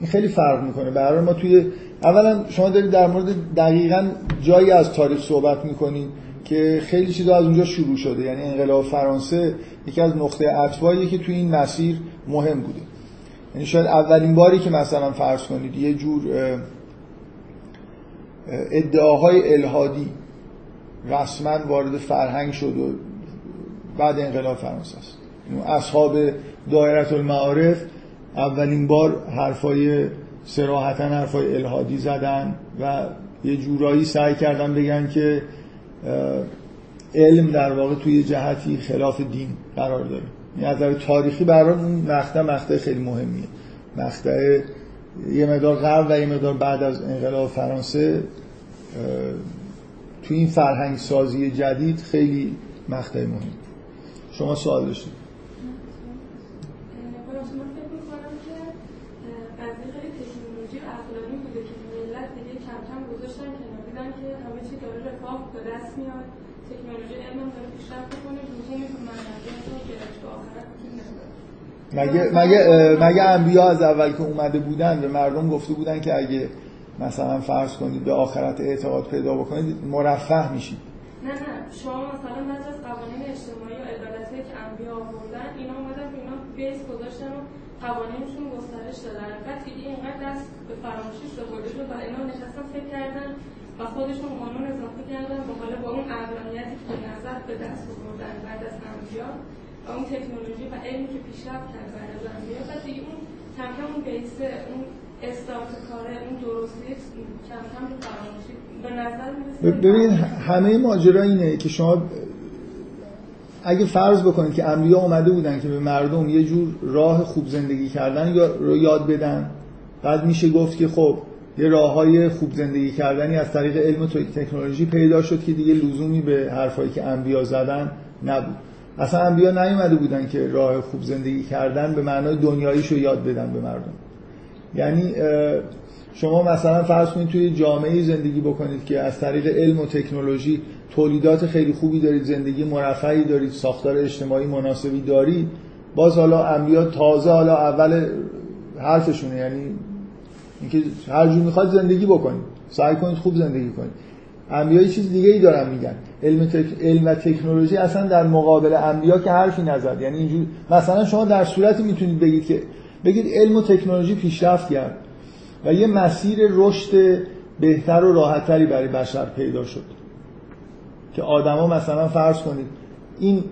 این خیلی فرق می‌کنه. برای ما توی اولا شما دارید در مورد دقیقا جایی از تاریخ صحبت می‌کنید که خیلی چیزا از اونجا شروع شده. یعنی انقلاب فرانسه یکی از نقطه عطفاییه که توی این مسیر مهم بوده. یعنی شاید اولین باری که مثلا فرض کنید یه جور اه، اه، ادعاهای الهادی رسما وارد فرهنگ شد و بعد انقلاب فرانسه است. اصحاب دایره المعارف اولین بار حرفای سراحتا حرفای الهادی زدن و یه جورایی سعی کردن بگن که علم در واقع توی جهتی خلاف دین قرار داره. از نظر تاریخی برای اون مقطع مقطع خیلی مهمیه. مقطع یه مقدار قبل و یه مقدار بعد از انقلاب فرانسه توی این فرهنگ سازی جدید خیلی مقطع مهم شما سوال داشتید باید من فکر می‌کنم که قضیه خیلی تکنولوژی و عقلانی بوده که ملت دیگه کم کم گذاشتن کنار دیدن که همه چی داره رفاه به دست میاد تکنولوژی علم هم داره پیشرفت می‌کنه لزومی به معنویت رو گرفت به آخرت وجود نداره مگه مگه مگه انبیا از اول که اومده بودن به مردم گفته بودن که اگه مثلا فرض کنید به آخرت اعتقاد پیدا بکنید مرفه میشید؟ نه نه. شما مثلا بعضی از قوانین اجتماعی و عدالتی که انبیا آوردن اینا اومدن اینا بیس گذاشتن و قوانینشون گسترش دادن. بعد دیگه اینقدر دست به فراموشیش برده شد و اینا نشستن فکر کردن و خودشون قانون اضافه کردن. حالا با اون عقلانیتی که نظر به دست آوردن بعد از انبیا اون تکنولوژی و علمی که پیشرفت کرد بعد از انبیا بعد دیگه اون کم کم اون بیسه اون استارت کاره اون درستی کم کم به نظر ببینید همه ماجرا اینه که شما اگه فرض بکنید که انبیا اومده بودن که به مردم یه جور راه خوب زندگی کردن یا- رو یاد بدن بعد میشه گفت که خب یه راه های خوب زندگی کردنی از طریق علم و تکنولوژی پیدا شد که دیگه لزومی به حرفایی که انبیا زدن نبود. اصلا انبیا نیومده بودن که راه خوب زندگی کردن به معنای دنیاییش رو یاد بدن به مردم. یعنی شما مثلا فرض کنید توی جامعه زندگی بکنید که از طریق علم و تکنولوژی تولیدات خیلی خوبی دارید زندگی مرفعی دارید ساختار اجتماعی مناسبی دارید باز حالا انبیا تازه حالا اول حرفشونه. یعنی اینکه هر جور می‌خواد زندگی بکنید. سعی کنید خوب زندگی کنید. انبیا چیز دیگه ای دارن میگن. علم, تک... علم و تکنولوژی اصلا در مقابل انبیا که حرفی نزد. یعنی اینجور مثلا شما در صورتی می‌تونید بگید که بگید علم و تکنولوژی پیشرفت کرد و یه مسیر رشد بهتر و راحتتری برای بشر پیدا شد که آدما مثلا فرض کنید این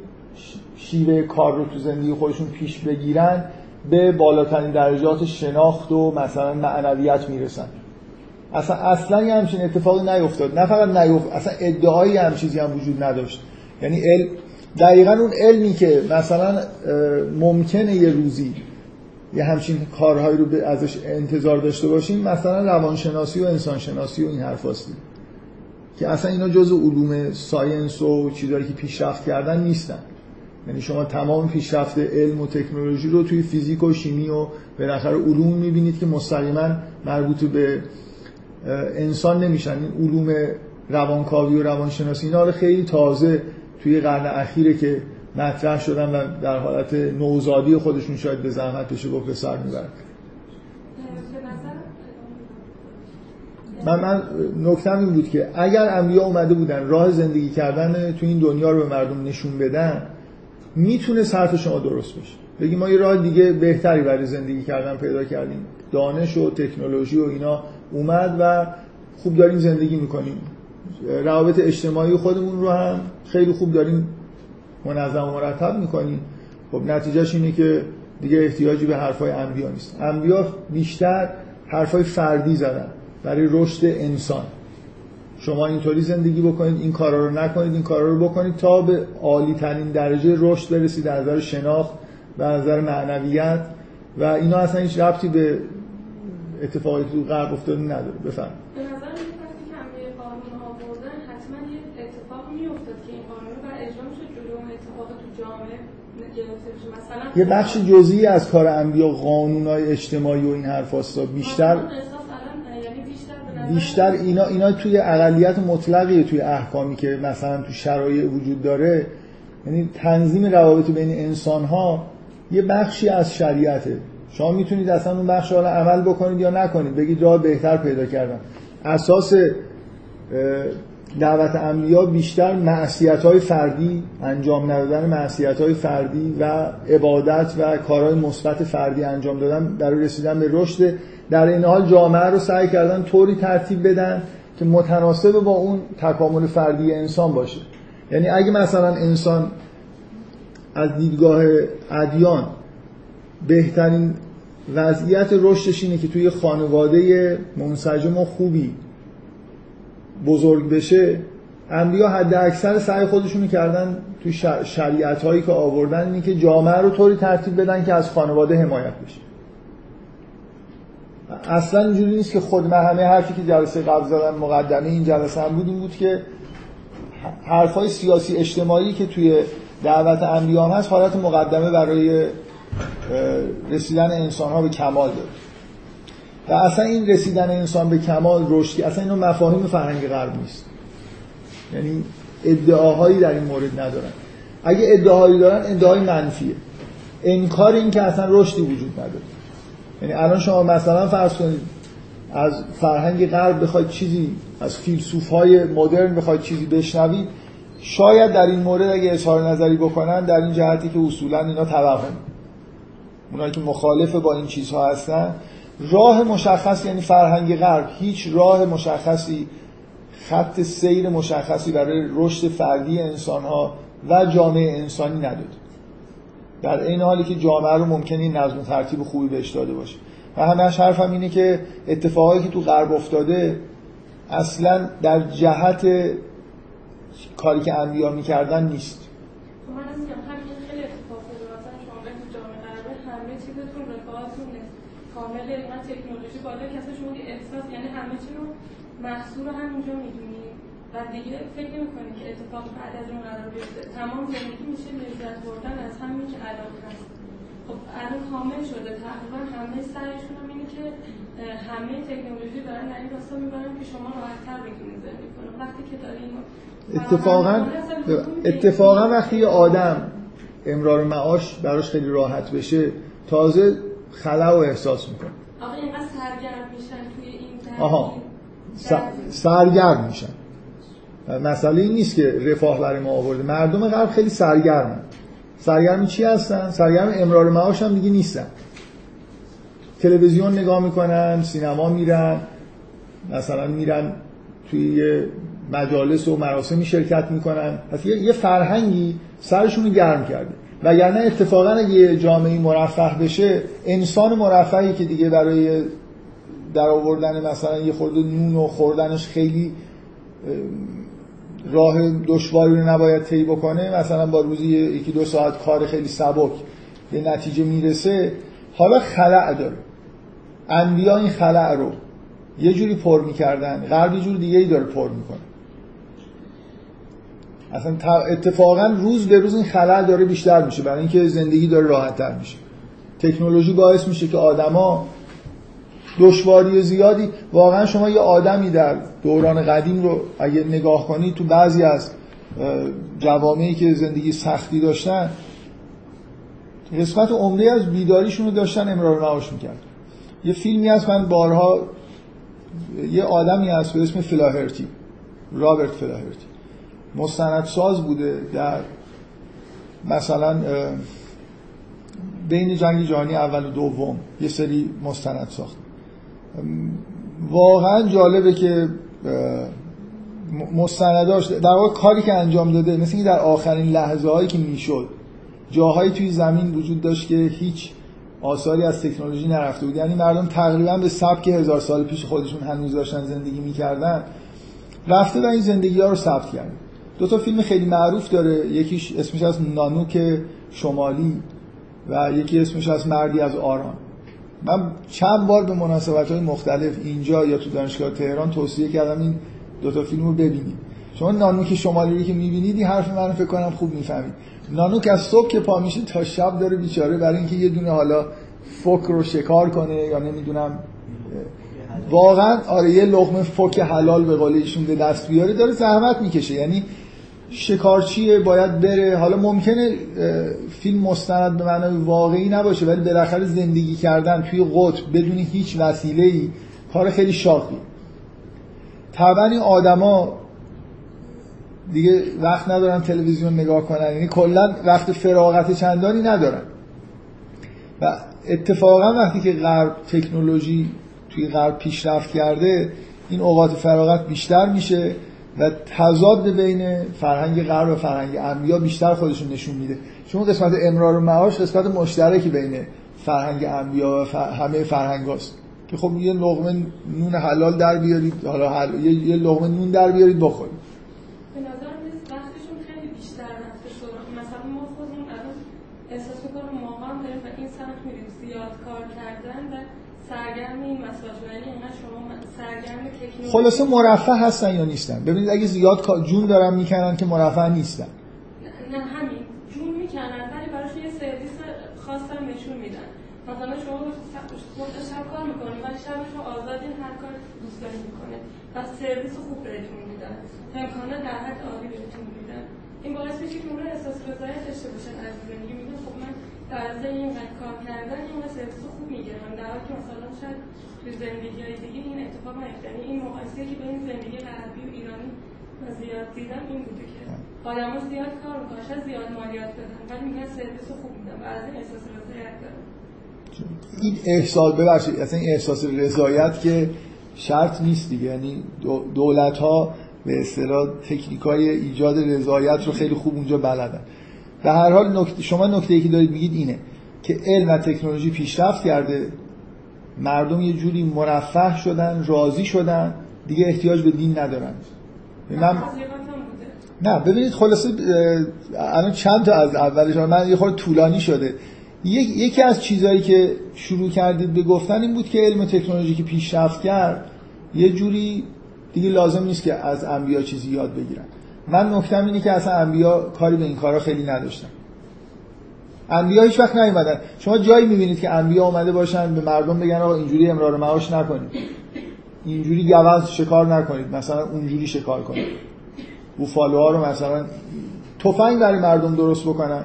شیوه کار رو تو زندگی خودشون پیش بگیرن به بالاترین درجات شناخت و مثلا معنویت می‌رسن. اصلا اصلا یه همچین اتفاقی نیفتاد. نه فقط نیفت اصلا ادعایی هم چیزی هم وجود نداشت. یعنی علم دقیقا اون علمی که مثلا ممکنه یه روزی یه همچین کارهایی رو ازش انتظار داشته باشیم مثلا روانشناسی و انسانشناسی و این حرف هستی. که اصلا اینا جز علوم ساینس و چیزهایی که پیشرفت کردن نیستن. یعنی شما تمام پیشرفت علم و تکنولوژی رو توی فیزیک و شیمی و بالاخره علوم می‌بینید که مستقیما مربوط به انسان نمیشن. این علوم روانکاوی و روانشناسی اینا رو خیلی تازه توی قرن اخیره که مطرح شدن و در حالت نوزادی خودشون شاید به زحمت بشه گفت به سر می‌برن. من من نکتم این بود که اگر انبیا اومده بودن راه زندگی کردن تو این دنیا رو به مردم نشون بدن می‌تونه صرف شما درست بشه. بگی ما یه راه دیگه بهتری برای زندگی کردن پیدا کردیم. دانش و تکنولوژی و اینا اومد و خوب داریم زندگی می‌کنیم. روابط اجتماعی خودمون رو هم خیلی خوب داریم منظم و مرتب می‌کنیم. خب نتیجهش اینه که دیگه احتیاجی به حرفای انبیا نیست. انبیا بیشتر حرفای فردی زدن برای رشد انسان. شما اینطوری زندگی بکنید این کارا رو نکنید این کارا رو بکنید تا به عالی ترین درجه رشد برسید در نظر شناخت و نظر معنویت. و اینا اصلا هیچ ربطی به اتفاقی که تو غرب افتاده نداره. بفرمایید. به نظر میاد که انبیاء قانون آوردن حتما یه اتفاق اتفاق تو جامعه مثلا یه بخش جزئی از کار انبیا قانونای اجتماعی و این حرف بیشتر قصاص الان یعنی بیشتر بیشتر اینا اینا توی اقلیت مطلقیه توی احکامی که مثلا تو شرایع وجود داره. یعنی تنظیم روابط بین انسان ها یه بخشی از شریعته. شما می‌تونید اصلا اون بخش رو عمل بکنید یا نکنید. بگید راه بهتر پیدا کردم. اساس دعوت انبیا بیشتر معصیت های فردی انجام ندادن معصیت های فردی و عبادت و کارهای مثبت فردی انجام دادن برای رسیدن به رشد. در این حال جامعه رو سعی کردن طوری ترتیب بدن که متناسب با اون تکامل فردی انسان باشه. یعنی اگه مثلا انسان از دیدگاه ادیان بهترین وضعیت رشدش اینه که توی خانواده منسجم و خوبی بزرگ بشه. انبیا حد اکثر سعی خودشونو کردن توی شریعت هایی که آوردن اینه که جامعه رو طوری ترتیب بدن که از خانواده حمایت بشه. اصلا اینجوری نیست که خود من همه حرفی که جلسه قبل زدن مقدمه این جلسه هم بود این بود که حرفای سیاسی اجتماعی که توی دعوت انبیا هم هست حالت مقدمه برای رسیدن انسان ها به کمال داره. و اصلا این رسیدن انسان به کمال رشدی اصلا اینو مفاهیم فرهنگ غرب نیست. یعنی ادعاهایی در این مورد ندارن. اگه ادعاهایی دارن ادعای منفیه. انکار این که اصلا رشدی وجود نداره. یعنی الان شما مثلا فرض کنید از فرهنگ غرب بخواید چیزی از فیلسوف های مدرن بخواید چیزی بشنوید شاید در این مورد اگه اظهار نظری بکنن در این جهتی که اصولا اینا توهم. اونایی که مخالف با این چیزها هستن راه مشخص یعنی فرهنگ غرب. هیچ راه مشخصی خط سیر مشخصی برای رشد فردی انسان ها و جامعه انسانی نداد در این حالی که جامعه رو ممکنه این نظم ترتیب خوبی بهش داده باشه. و همش حرفم اینه که اتفاقایی که تو غرب افتاده اصلا در جهت کاری که انبیا می‌کردن نیست خب من از میگم همین خیلی اتفاق افتاده مثلا شما برید تو جامعه غربی همه چیزتون رفاهتون کامل من تکنولوژی بالا که اصلا شما یه احساس یعنی همه چی رو محصول رو همینجا می‌دونی. و دیگه فکر نمی‌کنی که اتفاق بعد از اون قرار بیفته. تمام زندگی میشه لذت بردن از همین که الان هست. خب الان کامل شده. تقریبا همه سعیشون هم اینه که همه تکنولوژی دارن در این راستا می‌برن که شما راحت‌تر بگیرید زندگی کنید وقتی که داری اینو اتفاقا اتفاقا وقتی یه آدم امرار معاش براش خیلی راحت بشه تازه خلا و احساس می‌کنه. آقا اینقدر سرگرم میشن توی این آها. سرگرم میشن. مسئله این نیست که رفاه برای ما آورده. مردم غرب خیلی سرگرمن. سرگرم چی هستن؟ سرگرم امرار معاش هم دیگه نیستن. تلویزیون نگاه می‌کنن سینما میرن مثلا میرن توی مجالس و مراسمی شرکت می‌کنن. پس یه, فرهنگی سرشون رو گرم کرده. وگرنه اتفاقا اگه جامعه مرفه بشه انسان مرفهی که دیگه برای در آوردن مثلا یه خورده نون و خوردنش خیلی اه، راه دشواری رو نباید طی بکنه. مثلا با روزی یکی دو ساعت کار خیلی سبک به نتیجه می‌رسه. حالا خلع داره. انبیا این خلع رو یه جوری پر می‌کردن. غرب یه جور دیگه ای داره پر می‌کنه. اصلا اتفاقا روز به روز این خلع داره بیشتر میشه. برای اینکه زندگی داره راحتتر میشه. تکنولوژی باعث میشه که آدما دشواری زیادی واقعا شما یه آدمی در دوران قدیم رو اگه نگاه کنید تو بعضی از جوامعی که زندگی سختی داشتن قسمت عمده از بیداریشون رو داشتن امرار معاش می‌کرد یه فیلمی هست من بارها یه آدمی هست به اسم فلاهرتی رابرت فلاهرتی. مستندساز بوده در مثلا بین جنگ جهانی اول و دوم یه سری مستند ساخت واقعا جالبه که مستنداش در واقع کاری که انجام داده مثل اینکه در آخرین لحظه هایی که می‌شد جاهایی توی زمین وجود داشت که هیچ آثاری از تکنولوژی نرفته بود. یعنی مردم تقریبا به سبک هزار سال پیش خودشون هنوز داشتن زندگی می‌کردن رفته و این زندگی ها رو ثبت کرده دو تا فیلم خیلی معروف داره یکیش اسمش از نانوک شمالی و یکی اسمش از مردی از آران. من چند بار به مناسبت های مختلف اینجا یا تو دانشگاه تهران توصیه کردم این دو تا فیلم رو ببینید شما نانوک شمالی که می‌بینید این حرف من فکر کنم خوب می‌فهمید. نانوک از صبح که پا میشه تا شب داره بیچاره برای اینکه یه دونه حالا فک رو شکار کنه یا نمی‌دونم واقعا آره یه لقمه فک حلال به قول ایشون به دست بیاره داره زحمت می‌کشه. یعنی شکارچیه باید بره. حالا ممکنه فیلم مستند به معنای واقعی نباشه ولی بالاخره زندگی کردن توی قطب بدون هیچ وسیله ای کار خیلی شاقی طبعا این آدما دیگه وقت ندارن تلویزیون نگاه کنن. یعنی کلا وقت فراغت چندانی ندارن. و اتفاقا وقتی که غرب تکنولوژی توی غرب پیشرفت کرده این اوقات فراغت بیشتر میشه. و تضاد بین فرهنگ غرب و فرهنگ انبیا بیشتر خودشون نشون میده. چون قسمت امرار و معاش قسمت مشترکی بین فرهنگ انبیا و همه فرهنگ هاست که خب یه لقمه نون حلال در بیارید حالا حل... یه, یه لقمه نون در بیارید بخورید. به نظر وقتشون خیلی بیشتر رفته مثلا ما خودمون الان احساس می‌کنم موقع داریم و این سمت میریم. زیاد کار کردن و سرگرم این مساج یعنی شما سرگرم تکنولوژی خلاصه مرفه هستن یا نیستن؟ ببینید اگه زیاد جون دارن می‌کنن که مرفه نیستن. نه همین. جون می‌کنن ولی براش یه سرویس خاص هم نشون میدن. مثلا شما شب کار می‌کنید ولی شبش رو آزادین هر کار دوست دارید می‌کنه. و سرویس خوب بهتون میدن. امکانه در حد عالی بهتون میدن. این باعث میشه که اون احساس رضایت داشته باشن از زندگی. میگن خب من در این کار کردن این سرویس خوب می‌گیرم. در حالی که مثلا شاید توی زندگی های دیگه این اتفاق نیفته. یعنی این مقایسه که بین زندگی غربی و ایرانی من زیاد دیدم این بوده که آدما زیاد کار می‌کنن زیاد مالیات بدن ولی میگن سرویس خوب میدن و از این احساس رضایت دارن. این احساس ببخشید اصلا این احساس رضایت که شرط نیست دیگه. یعنی دولت ها به اصطلاح تکنیکای ایجاد رضایت رو خیلی خوب اونجا بلدن. به هر حال نکته شما نکته ای که دارید میگید اینه که علم و تکنولوژی پیشرفت کرده. مردم یه جوری مرفه شدن راضی شدن دیگه احتیاج به دین ندارن. من نه ببینید خلاصه الان چند تا از اولش من یه خورده طولانی شده. یکی از چیزهایی که شروع کردید به گفتن این بود که علم و تکنولوژی که پیشرفت کرد یه جوری دیگه لازم نیست که از انبیا چیزی یاد بگیرن. من نکتم اینه که اصلا انبیا کاری به این کارا خیلی نداشتن. انبیا هیچ وقت نیومدن. شما جایی می‌بینید که انبیا اومده باشن به مردم بگن آقا اینجوری امرار معاش نکنید. اینجوری گوز شکار نکنید. مثلا اونجوری شکار کنید. بوفالوها رو مثلا تفنگ برای مردم درست بکنن.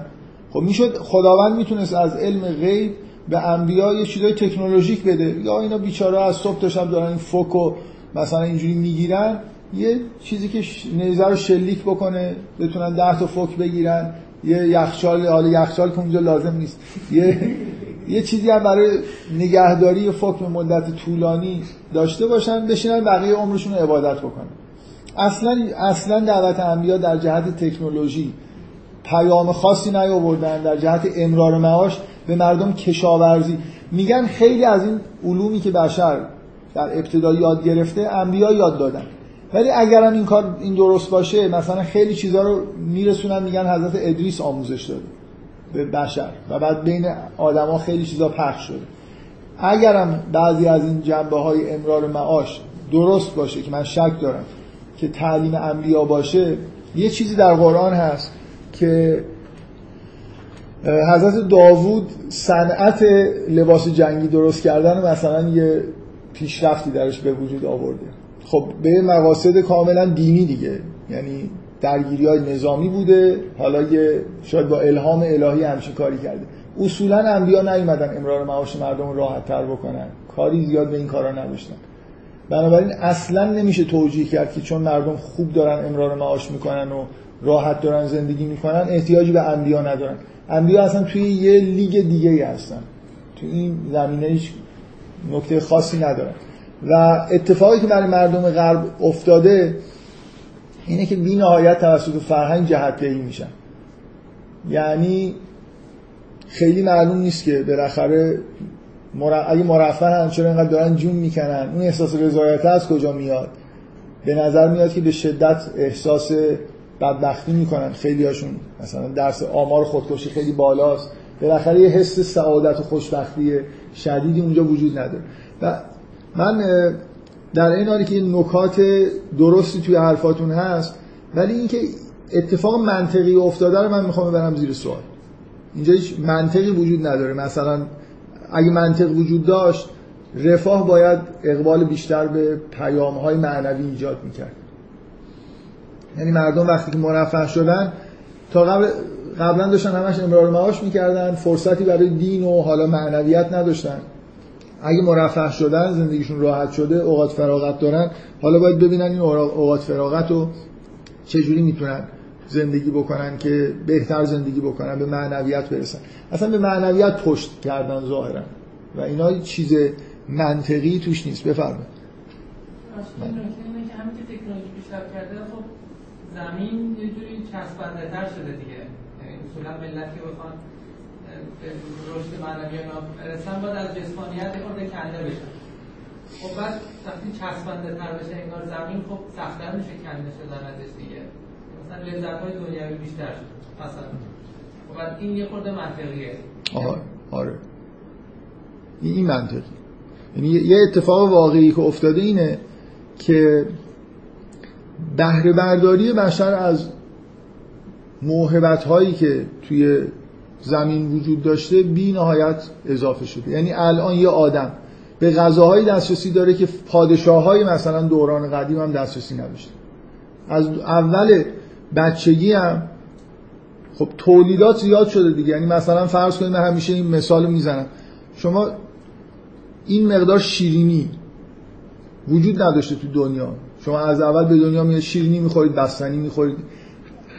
خب می‌شد خداوند می‌تونست از علم غیب به انبیا یه چیزای تکنولوژیک بده. یا اینا بیچاره از صبح تا شب دارن این فوکو مثلا اینجوری می‌گیرن یه چیزی که نیزه رو شلیک بکنه بتونن ده تا فوک بگیرن. یه یخچال حالا یخچال که اونجا لازم نیست. یه یه چیزی هم برای نگهداری به مدت طولانی داشته باشن بشینن بقیه عمرشون رو عبادت بکنن. اصلا اصلا دعوت انبیا در جهت تکنولوژی پیام خاصی نیاوردن در جهت امرار معاش به مردم کشاورزی. میگن خیلی از این علومی که بشر در ابتدا یاد گرفته انبیا یاد دادن. ولی اگرم این کار این درست باشه مثلا خیلی چیزها رو میرسونن میگن حضرت ادریس آموزش داده به بشر و بعد بین آدما خیلی چیزا پخش شده. اگرم بعضی از این جنبه های امرار معاش درست باشه که من شک دارم که تعلیم انبیا باشه یه چیزی در قرآن هست که حضرت داوود صنعت لباس جنگی درست کردن مثلا یه پیشرفتی درش به وجود آورده. خب به مقاصد کاملا دینی دیگه. یعنی درگیری های نظامی بوده حالا یه شاید با الهام الهی همچین کاری کرده. اصولا انبیا نیومدن امرار معاش مردم راحت تر بکنن. کاری زیاد به این کارا نداشتن. بنابراین اصلا نمیشه توجیه کرد که چون مردم خوب دارن امرار معاش می‌کنن و راحت دارن زندگی می‌کنن احتیاجی به انبیا ندارن. انبیا اصلا توی یه لیگ دیگه هستن. توی این زمینه هیچ نکته خاصی ندارن. و اتفاقی که برای مردم غرب افتاده اینه که بی نهایت توسط فرهنگ جهت میشن. یعنی خیلی معلوم نیست که بالاخره اگه مرفه هم چرا اینقدر دارن جون می‌کنن اون احساس رضایت از کجا میاد؟ به نظر میاد که به شدت احساس بدبختی می‌کنن خیلی هاشون مثلا درس آمار خودکشی خیلی بالاست. بالاخره یه حس سعادت و خوشبختی شدیدی اونجا وجود نداره. و من در این حالی که نکات درستی توی حرفاتون هست ولی اینکه اتفاق منطقی افتاده رو من می‌خوام ببرم زیر سوال. اینجا هیچ منطقی وجود نداره. مثلا اگه منطق وجود داشت رفاه باید اقبال بیشتر به پیام های معنوی ایجاد می‌کرد. یعنی مردم وقتی که مرفه شدن تا قبل قبلا داشتن همش امرار معاش می‌کردن فرصتی برای دین و حالا معنویت نداشتن. اگه مرفه شدن زندگیشون راحت شده اوقات فراغت دارن حالا باید ببینن این اوقات فراغت رو چجوری می‌تونن زندگی بکنن که بهتر زندگی بکنن به معنویت برسن. اصلا به معنویت پشت کردن ظاهرا. و اینا چیز منطقی توش نیست. بفرمایید. خب زمین یه جوری چسبنده تر شده دیگه. یعنی اصولا ملت که بخوان رشد معنوی برسن باید از جسمانیت خورده کنده بشن. خب بعد وقتی چسبنده تر بشه انگار زمین خب سختتر میشه کنده شدن ازش دیگه. مثلا لذت های دنیوی بیشتر شد. مثلا. خب بعد این یه خورده منطقیه. آره آره. این منطقی. یعنی یه اتفاق واقعی که افتاده اینه که بهره برداری بشر از موهبت هایی که توی زمین وجود داشته بی نهایت اضافه شده. یعنی الان یه آدم به غذاهای دسترسی داره که پادشاه های مثلا دوران قدیم هم دسترسی نداشته از اول بچگی هم خب تولیدات زیاد شده دیگه. یعنی مثلا فرض کنید من همیشه این مثال می‌زنم. شما این مقدار شیرینی وجود نداشته تو دنیا. شما از اول به دنیا میاد شیرینی می‌خورید بستنی می‌خورید.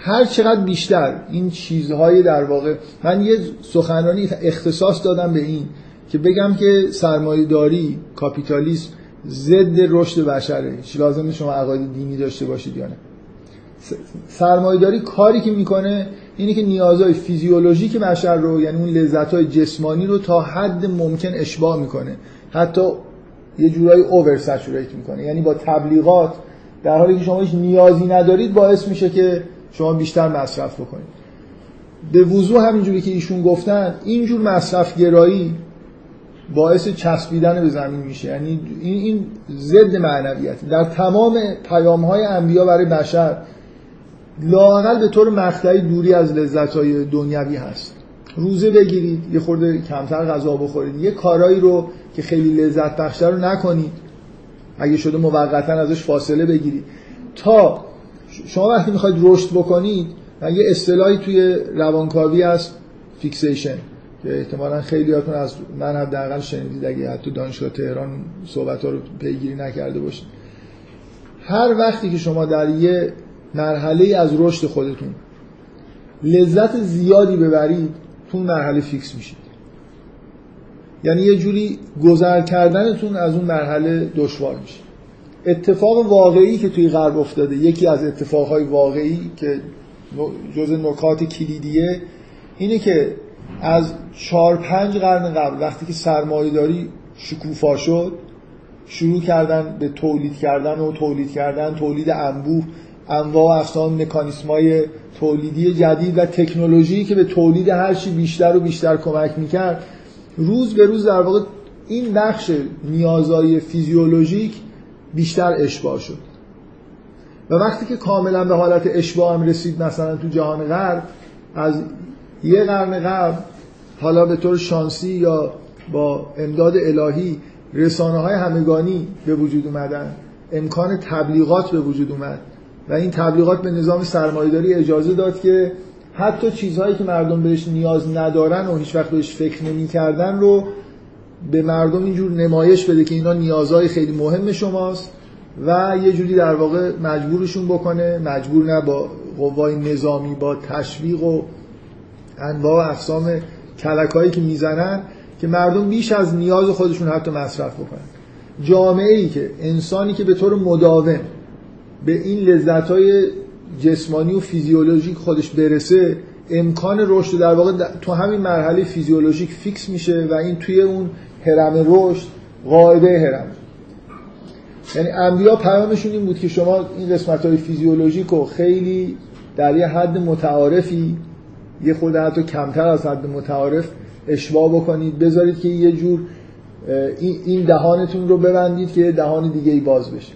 هر چقدر بیشتر این چیزهای در واقع من یه سخنرانی اختصاص دادم به این که بگم که سرمایه داری کاپیتالیسم ضد رشد بشره. چی لازم شما عقاید دینی داشته باشید یا نه. سرمایه داری کاری که می‌کنه اینه که نیازهای فیزیولوژیک بشر رو یعنی اون لذت جسمانی رو تا حد ممکن اشباع می‌کنه. حتی یه جورایی اوور می‌کنه. یعنی با تبلیغات در حالی که شما هیچ نیازی ندارید باعث میشه که شما بیشتر مصرف بکنید. به وضوح همینجوری که ایشون گفتن اینجور مصرف گرایی باعث چسبیدن به زمین میشه. یعنی این این ضد معنویت. در تمام پیام های انبیا برای بشر لاقل به طور مقطعی دوری از لذت های دنیوی هست. روزه بگیرید یه خورده کمتر غذا بخورید. یه کارایی رو که خیلی لذت بخشه رو نکنید. اگه شده موقتا ازش فاصله بگیرید. تا شما وقتی می‌خواید رشد بکنید یه اصطلاحی توی روانکاوی هست فیکسیشن که احتمالا خیلیاتون از من حداقل شنیدید اگه حتی دانشگاه تهران صحبت ها رو پیگیری نکرده باشید. هر وقتی که شما در یه مرحله از رشد خودتون لذت زیادی ببرید تو مرحله فیکس میشید. یعنی یه جوری گذر کردنتون از اون مرحله دشوار میشه اتفاق واقعی که توی غرب افتاده یکی از اتفاقهای واقعی که جز نکات کلیدیه اینه که از چهار پنج قرن قبل وقتی که سرمایه داری شکوفا شد شروع کردن به تولید کردن و تولید کردن تولید انبوه انواع و اقسام مکانیسمای تولیدی جدید و تکنولوژی که به تولید هر چی بیشتر و بیشتر کمک می‌کرد روز به روز در واقع این بخش نیازهای فیزیولوژیک بیشتر اشباع شد. و وقتی که کاملا به حالت اشباع هم رسید مثلا تو جهان غرب از یه قرن قبل حالا به طور شانسی یا با امداد الهی رسانه های همگانی به وجود اومدن. امکان تبلیغات به وجود اومد. و این تبلیغات به نظام سرمایهداری اجازه داد که حتی چیزهایی که مردم بهش نیاز ندارن و هیچ وقت بهش فکر نمی‌کردن رو به مردم اینجور نمایش بده که اینا نیازهای خیلی مهم شماست و یه جوری در واقع مجبورشون بکنه. مجبور نه با قوای نظامی با تشویق و انواع و اقسام کلک‌هایی که می‌زنن که مردم بیش از نیاز خودشون حتی مصرف بکنن. جامعه ای که انسانی که به طور مداوم به این لذت های جسمانی و فیزیولوژیک خودش برسه امکان رشد در واقع تو همین مرحله فیزیولوژیک fix میشه و این توی اون هرم رشد قاعده هرم. یعنی انبیا پیامشون این بود که شما این قسمت های فیزیولوژیک رو خیلی در یه حد متعارفی یه خود حتی کمتر از حد متعارف اشباه بکنید. بذارید که یه جور این دهانتون رو ببندید که دهان دیگه ای باز بشه.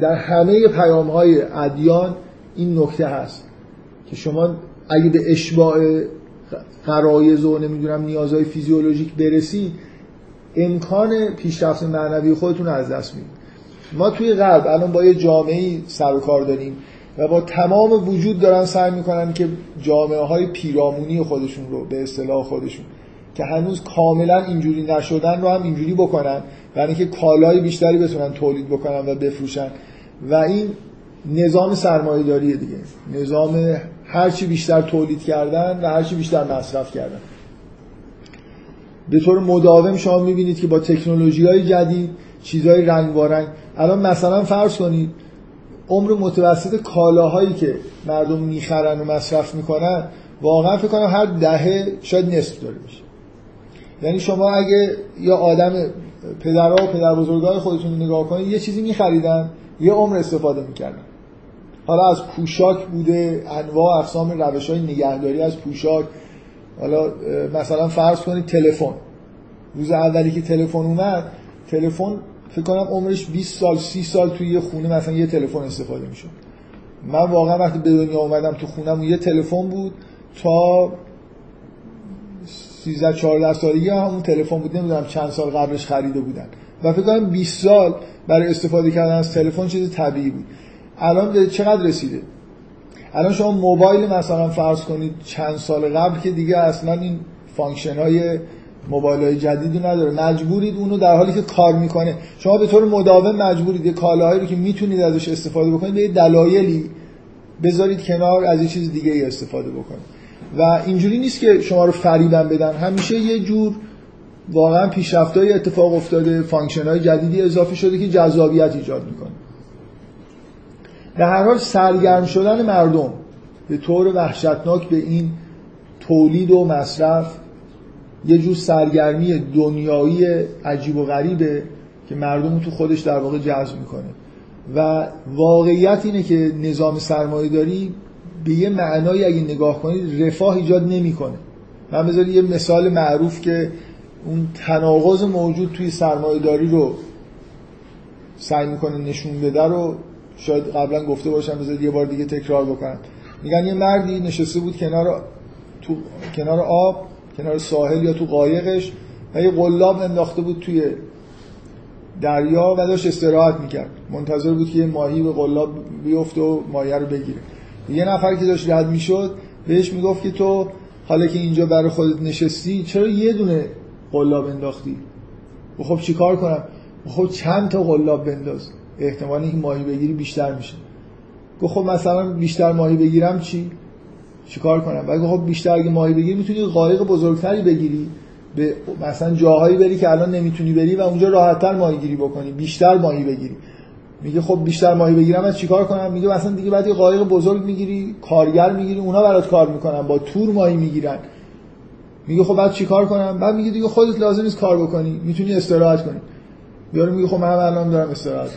در همه پیام های ادیان این نکته هست که شما اگه به اشباع غرایز و نمی‌دونم نیازهای فیزیولوژیک برسی امکان پیشرفت معنوی خودتون از دست می‌دید. ما توی غرب الان با یه جامعه سر و کار داریم و با تمام وجود دارن سعی می‌کنن که جامعه های پیرامونی خودشون رو به اصطلاح خودشون که هنوز کاملا اینجوری نشدن رو هم اینجوری بکنن برای اینکه کالای بیشتری بتونن تولید بکنن و بفروشن. و این نظام سرمایه داریه دیگه. نظام هرچی بیشتر تولید کردن و هرچی بیشتر مصرف کردن. به طور مداوم شما می‌بینید که با تکنولوژی های جدید چیزهای رنگ رنگ الان مثلا فرض کنید عمر متوسط کالاهایی که مردم می‌خرن و مصرف می‌کنن واقعا فکر کنم هر دهه شاید نصف داره میشه. یعنی شما اگه یا آدم پدرها و پدر بزرگای خودتون نگاه کنید یه چیزی میخریدن یه عمر استفاده می‌کردن. حالا از پوشاک بوده انواع اقسام روش های نگهداری از پوشاک حالا مثلا فرض کنید تلفن. روز اولی که تلفن اومد تلفن فکر کنم عمرش 20 سال 30 سال توی یه خونه مثلا یه تلفن استفاده می‌شد. من واقعا وقتی به دنیا اومدم تو خونم یه تلفن بود تا 13 14 سالگی همون تلفن بود نمی‌دونم چند سال قبلش خریده بودن. و فکر کنم 20 سال برای استفاده کردن از تلفن چیز طبیعی بود. الان به چقدر رسیده؟ الان شما موبایل مثلا فرض کنید چند سال قبل که دیگه اصلا این function های موبایل های جدیدی نداره. مجبورید اونو در حالی که کار می‌کنه. شما به طور مداوم مجبورید کالاهایی رو که می‌تونید ازش استفاده بکنید به دلایلی بذارید کنار از یه چیز دیگه ای استفاده بکنید. و اینجوری نیست که شما رو فریب بدن. همیشه یه جور واقعا پیشرفتای اتفاق افتاده function های جدیدی اضافه شده که جذابیت ایجاد می‌کنه. در هر حال سرگرم شدن مردم به طور وحشتناک به این تولید و مصرف یه جور سرگرمی دنیایی عجیب و غریبه که مردم تو خودش در واقع جذب می‌کنه. و واقعیت اینه که نظام سرمایه داری به یه معنایی اگه نگاه کنید رفاه ایجاد نمی‌کنه. من بذارید یه مثال معروف که اون تناقض موجود توی سرمایه داری رو سعی می‌کنه نشون بده رو شاید قبلا گفته باشم بذارید یه بار دیگه تکرار بکنم. میگن یه مردی نشسته بود کنار تو کنار آب کنار ساحل یا تو قایقش و یه قلاب انداخته بود توی دریا و داشت استراحت می‌کرد. منتظر بود که یه ماهی به قلاب بیفته و ماهی رو بگیره. یه نفر که داشت رد می‌شد بهش می‌گفت که تو حالا که اینجا برای خودت نشستی چرا یه دونه قلاب انداختی؟ خب چیکار کنم؟ خب چند تا قلاب بنداز. احتمال این ماهی بگیری بیشتر میشه. گفت خب مثلا بیشتر ماهی بگیرم چی؟ چیکار کنم؟ ولی خب بیشتر اگه ماهی بگیری می‌تونی قایق بزرگتری بگیری. به مثلا جاهایی بری که الان نمی‌تونی بری و اونجا راحتتر ماهی گیری بکنی. بیشتر ماهی بگیری. میگه خب بیشتر ماهی بگیرم از چیکار کنم؟ میگه مثلا دیگه بعد یه قایق بزرگ می‌گیری کارگر می‌گیری اونا برات کار می‌کنن با تور ماهی می‌گیرن. میگه خب بعد چیکار کنم؟ بعد میگه دیگه خودت لازم نیست کار بکنی. می‌تونی استراحت کنی. یارو میگه خب من الان دارم استراحت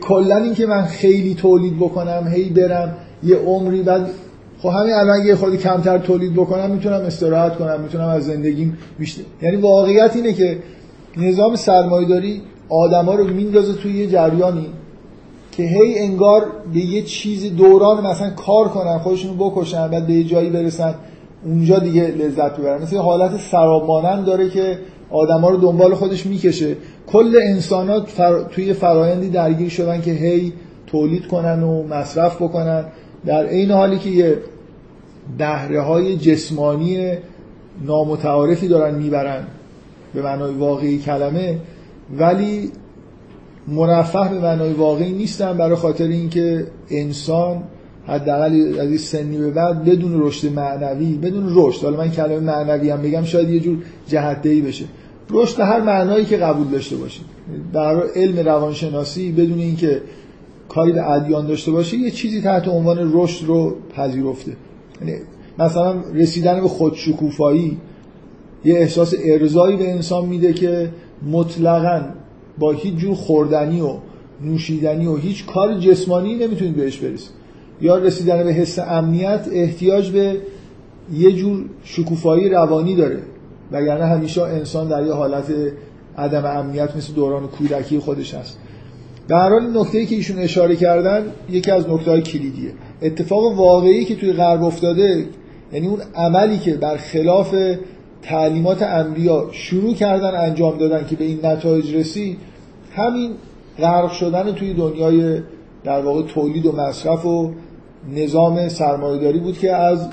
کلا این که من خیلی تولید بکنم هی برم یه عمری بعد خب همین الان یه خودی کمتر تولید بکنم می‌تونم استراحت کنم می‌تونم از زندگیم بیشتر. یعنی واقعیت اینه که نظام سرمایه‌داری آدما رو میندازه توی یه جریانی که هی انگار به یه چیزی دوران مثلا کار کنن خودشون رو بکشن بعد به یه جایی برسن اونجا دیگه لذت ببرن مثل حالت سراب داره که آدما رو دنبال خودش می‌کشه. کل انسانات فر... توی فرایندی درگیر شدن که هی تولید کنن و مصرف بکنن. در این حالی که یه بهره های جسمانی نامتعارفی دارن می‌برن به معنای واقعی کلمه ولی مرفه به معنای واقعی نیستن برای خاطر اینکه انسان حداقل از این سنی به بعد بدون رشد معنوی بدون رشد. حالا من کلمه معنوی هم بگم شاید یه جور جهت بشه. رشد هر معنایی که قبول داشته باشید در علم روانشناسی بدون اینکه کاری به ادیان داشته باشه یه چیزی تحت عنوان رشد رو پذیرفته. یعنی مثلا رسیدن به خودشکوفایی یه احساس ارزایی به انسان میده که مطلقا با هیچ جور خوردنی و نوشیدنی و هیچ کار جسمانی نمی‌تونید بهش برسید. یا رسیدن به حس امنیت احتیاج به یه جور شکوفایی روانی داره. وگرنه همیشه انسان در یه حالت عدم امنیت مثل دوران کودکی خودش هست. به حال نکته که ایشون اشاره کردن یکی از نکته های کلیدیه. اتفاق واقعی که توی غرب افتاده یعنی اون عملی که بر خلاف تعلیمات انبیا شروع کردن انجام دادن که به این نتایج رسید همین غرق شدن توی دنیای در واقع تولید و مصرف و نظام سرمایه‌داری بود که از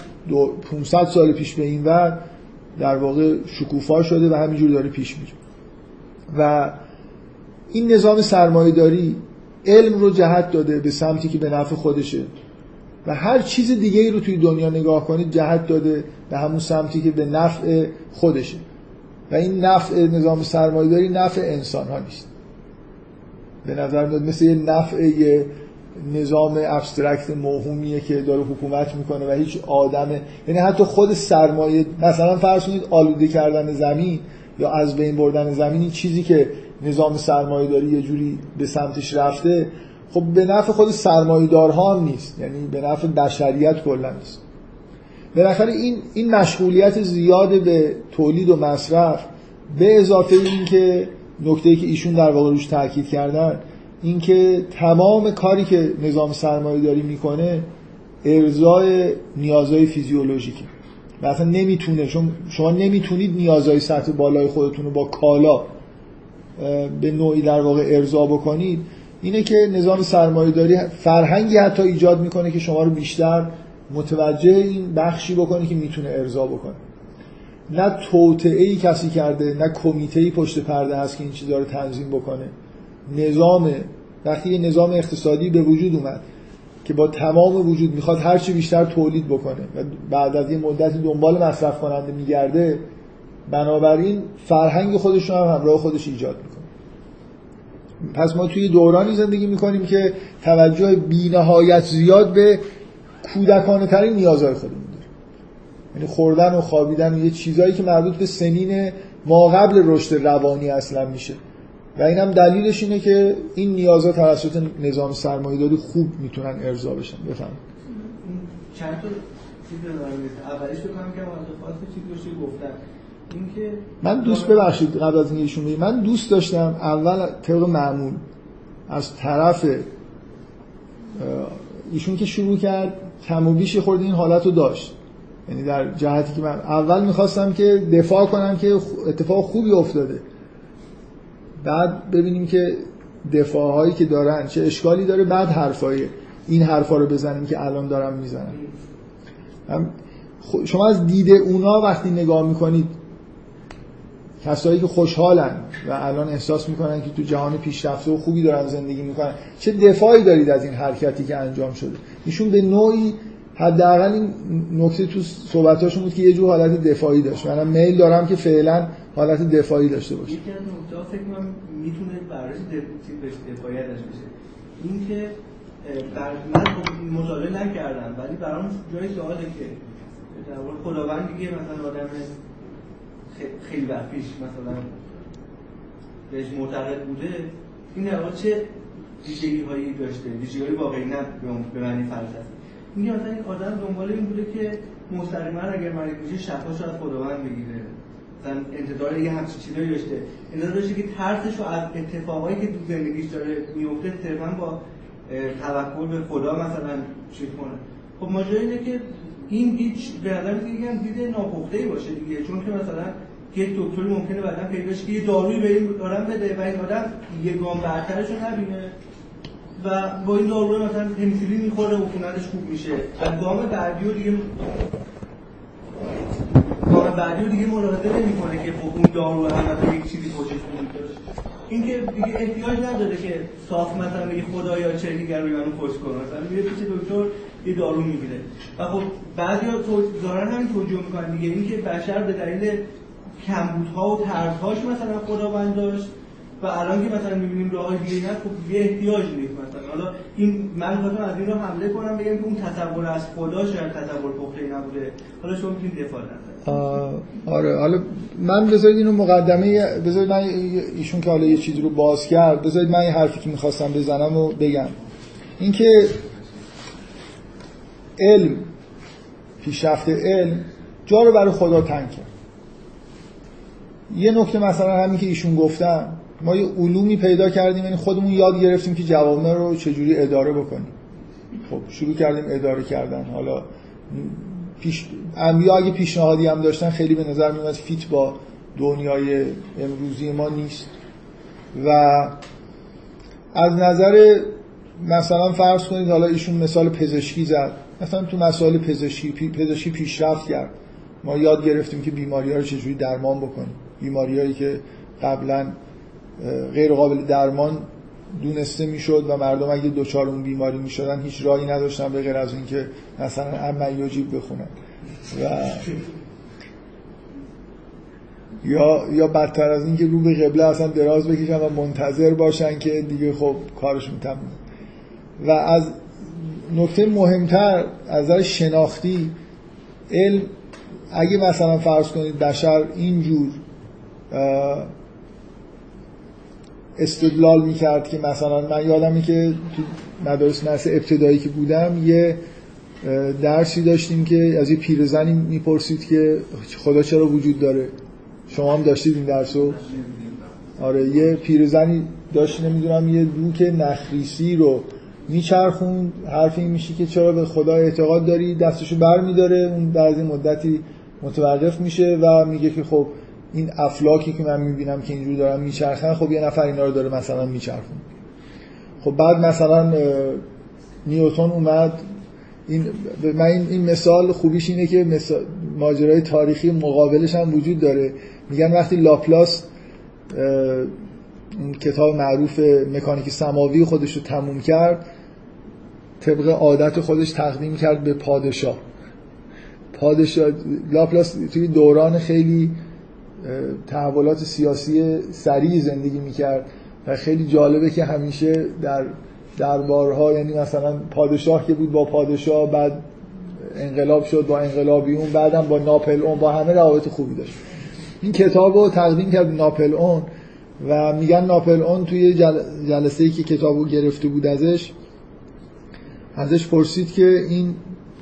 500 سال پیش به این ور در واقع شکوفا شده و همینجور داره پیش میره. و این نظام سرمایه‌داری علم رو جهت داده به سمتی که به نفع خودشه و هر چیز دیگه ای رو توی دنیا نگاه کنید جهت داده به همون سمتی که به نفع خودشه. و این نفع نظام سرمایه‌داری نفع انسان ها نیست. به نظر میاد مثل یه نفع یه نظام ابسترکت موهومیه که داره حکومت می‌کنه و هیچ آدمه. یعنی حتی خود سرمایه مثلا فرض کنید آلوده کردن زمین یا از بین بردن زمین این چیزی که نظام سرمایه داری یه جوری به سمتش رفته خب به نفع خود سرمایه‌دارها هم نیست. یعنی به نفع بشریت کلا نیست. بالاخره این این مشغولیت زیاد به تولید و مصرف به اضافه این که نکته که ایشون در واقع روش تاکید کردن اینکه تمام کاری که نظام سرمایه داری می‌کنه ارزای نیازهای فیزیولوژیکه. مثلا نمی‌تونه چون شما نمی‌تونید نیازهای سطح بالای خودتون رو با کالا به نوعی در واقع ارضا بکنید. اینه که نظام سرمایه داری فرهنگی حتی ایجاد می‌کنه که شما رو بیشتر متوجه این بخشی بکنه که می‌تونه ارضا بکنه. نه توطعه کسی کرده نه کمیته پشت پرده هست که این چیزا رو تنظیم بکنه. نظام وقتی یه نظام اقتصادی به وجود اومد که با تمام وجود می‌خواد هر چی بیشتر تولید بکنه و بعد از یه مدتی دنبال مصرف کننده میگرده بنابراین فرهنگ خودش رو هم همراه خودش ایجاد می‌کنه. پس ما توی دورانی زندگی می‌کنیم که توجه بینهایت زیاد به کودکانه ترین نیازهای خودمون داره یعنی خوردن و خوابیدن و یه چیزایی که مربوط به سنین ما قبل رشد روانی اصلا میشه. و اینم دلیلش اینه که این نیازها توسط نظام سرمایه‌داری خوب می‌تونن ارضا بشن. بفهم. چند تا اولیش بکنم که چیزی گفتن. اینکه من دوست ببخشید قبل از اینکه ایشون من دوست داشتم اول طبق معمول از طرف ایشون که شروع کرد کم و بیش خورده این حالت رو داشت. یعنی در جهتی که من اول می‌خواستم که دفاع کنم که اتفاق خوبی افتاده. بعد ببینیم که دفاع هایی که دارن چه اشکالی داره. بعد حرفای این حرفا رو بزنیم که الان دارم می‌زنم شما از دید اونا وقتی نگاه می‌کنید کسایی که خوشحالن و الان احساس می‌کنن که تو جهان پیشرفته و خوبی دارن زندگی می‌کنن چه دفاعی دارید از این حرکتی که انجام شده؟ ایشون به نوعی حداقل این نکته تو صحبتاشون بود که یه جور حالت دفاعی داشت. من میل دارم که فعلا حالت دفاعی داشته باشه. یکی از نکته فکر کنم می‌تونه دفاعیت داشته باشه. این که در من مطالعه نکردم ولی برام جای سواله که در خداوند دیگه مثلا آدم خیلی وقت پیش مثلا بهش معتقد بوده این در چه ویژگی هایی داشته؟ ویژگی های واقعی نه به معنی فلسفه میگه مثلا این آدم دنبال این بوده که مستقیما اگر مریض میشه شفا شاید خداوند بگیره. مثلا انتظار یه همچین چیزایی داشته. انتظار داشته که ترسش رو از اتفاقایی که تو زندگیش داره میفته صرفا با توکل به خدا مثلا چیز کنه. خب ماجرا اینه که این دید به نظر هم دید ناپخته باشه دیگه. چون که مثلا که یک دکتری ممکنه بعدا پیدا که یه دارویی به این دارم بده و این آدم یه گام برترش رو نبینه. و با این دارو مثلا پنیسیلین می‌خوره و خونتش خوب میشه. و گام بعدی رو دیگه بعدی رو دیگه ملاحظه نمی‌کنه که خب اون دارو هم یک چیزی وجود این که دیگه احتیاج نداره که صاف مثلا بگه خدایا چه دیگر روی منو پشت کنه. مثلا میره پیش دکتر یه دارو می‌گیره و خب بعضیا دارن همین توجیه می‌کنن دیگه. این که بشر به دلیل کمبودها و ترسهاش مثلا خداوند داشت و الان که مثلا می‌بینیم راه دیگه هست خب یه احتیاج نیست مثلا. حالا این من خواستم از این رو حمله کنم بگم که اون تصور از خدا شاید تصور پخته نبوده. حالا شما می‌تونید دفاع آره. حالا من بذارید اینو مقدمه بذارید من ایشون که حالا یه چیزی رو باز کرد بذارید من یه حرفی که می‌خواستم بزنم و بگم. اینکه علم پیشرفت علم جا رو برای خدا تنگ کرد. یه نکته مثلا همین که ایشون گفتن ما یه علومی پیدا کردیم یعنی خودمون یاد گرفتیم که جوامع رو چجوری اداره بکنیم. خب شروع کردیم اداره کردن. حالا پیش انبیا اگه پیشنهادی هم داشتن خیلی به نظر میاد فیت با دنیای امروزی ما نیست. و از نظر مثلا فرض کنید حالا ایشون مثال پزشکی زد. مثلا تو مسائل پزشکی پزشکی پیشرفت کرد. ما یاد گرفتیم که بیماری ها رو چجوری درمان بکنیم. بیماریایی که قبلا غیر قابل درمان دونسته می‌شد و مردم اگه دوچار اون بیماری می‌شدن هیچ راهی نداشتن به غیر از اینکه مثلا اما یوجیب بخونن. و یا یا بدتر از اینکه رو به قبله اصلا دراز بکشن و منتظر باشن که دیگه خب کارشون تموم و از نکته مهمتر از نظر شناختی علم اگه مثلا فرض کنید بشر اینجور استدلال می‌کرد که مثلا من یادمی که تو مدارس مرس ابتدایی که بودم یه درسی داشتیم که از یه پیرزنی می‌پرسید که خدا چرا وجود داره؟ شما هم داشتید این درسو آره یه پیرزنی داشت نمی‌دونم یه دوک نخریسی رو میچرخون حرف این میشه که چرا به خدا اعتقاد داری؟ دستشو بر میداره اون بعد مدتی متوقف میشه و میگه که خب این افلاکی که من می‌بینم که اینجور دارن میچرخن خب یه نفر اینا رو داره مثلا میچرخون خب بعد مثلا نیوتون اومد. این من این, مثال خوبیش اینه که مثال ماجرای تاریخی مقابلش هم وجود داره. میگن وقتی لاپلاس کتاب معروف مکانیک سماوی خودش رو تموم کرد طبق عادت خودش تقدیم کرد به پادشاه. پادشاه لاپلاس توی دوران خیلی تحولات سیاسی سریع زندگی می‌کرد و خیلی جالبه که همیشه در دربارها یعنی مثلا پادشاه که بود با پادشاه بعد انقلاب شد با انقلابیون بعدم با ناپل اون با همه روابط خوبی داشت. این کتاب رو تقدیم کرد ناپل اون و میگن ناپل اون توی جلسه ای که کتاب رو گرفته بود ازش ازش پرسید که این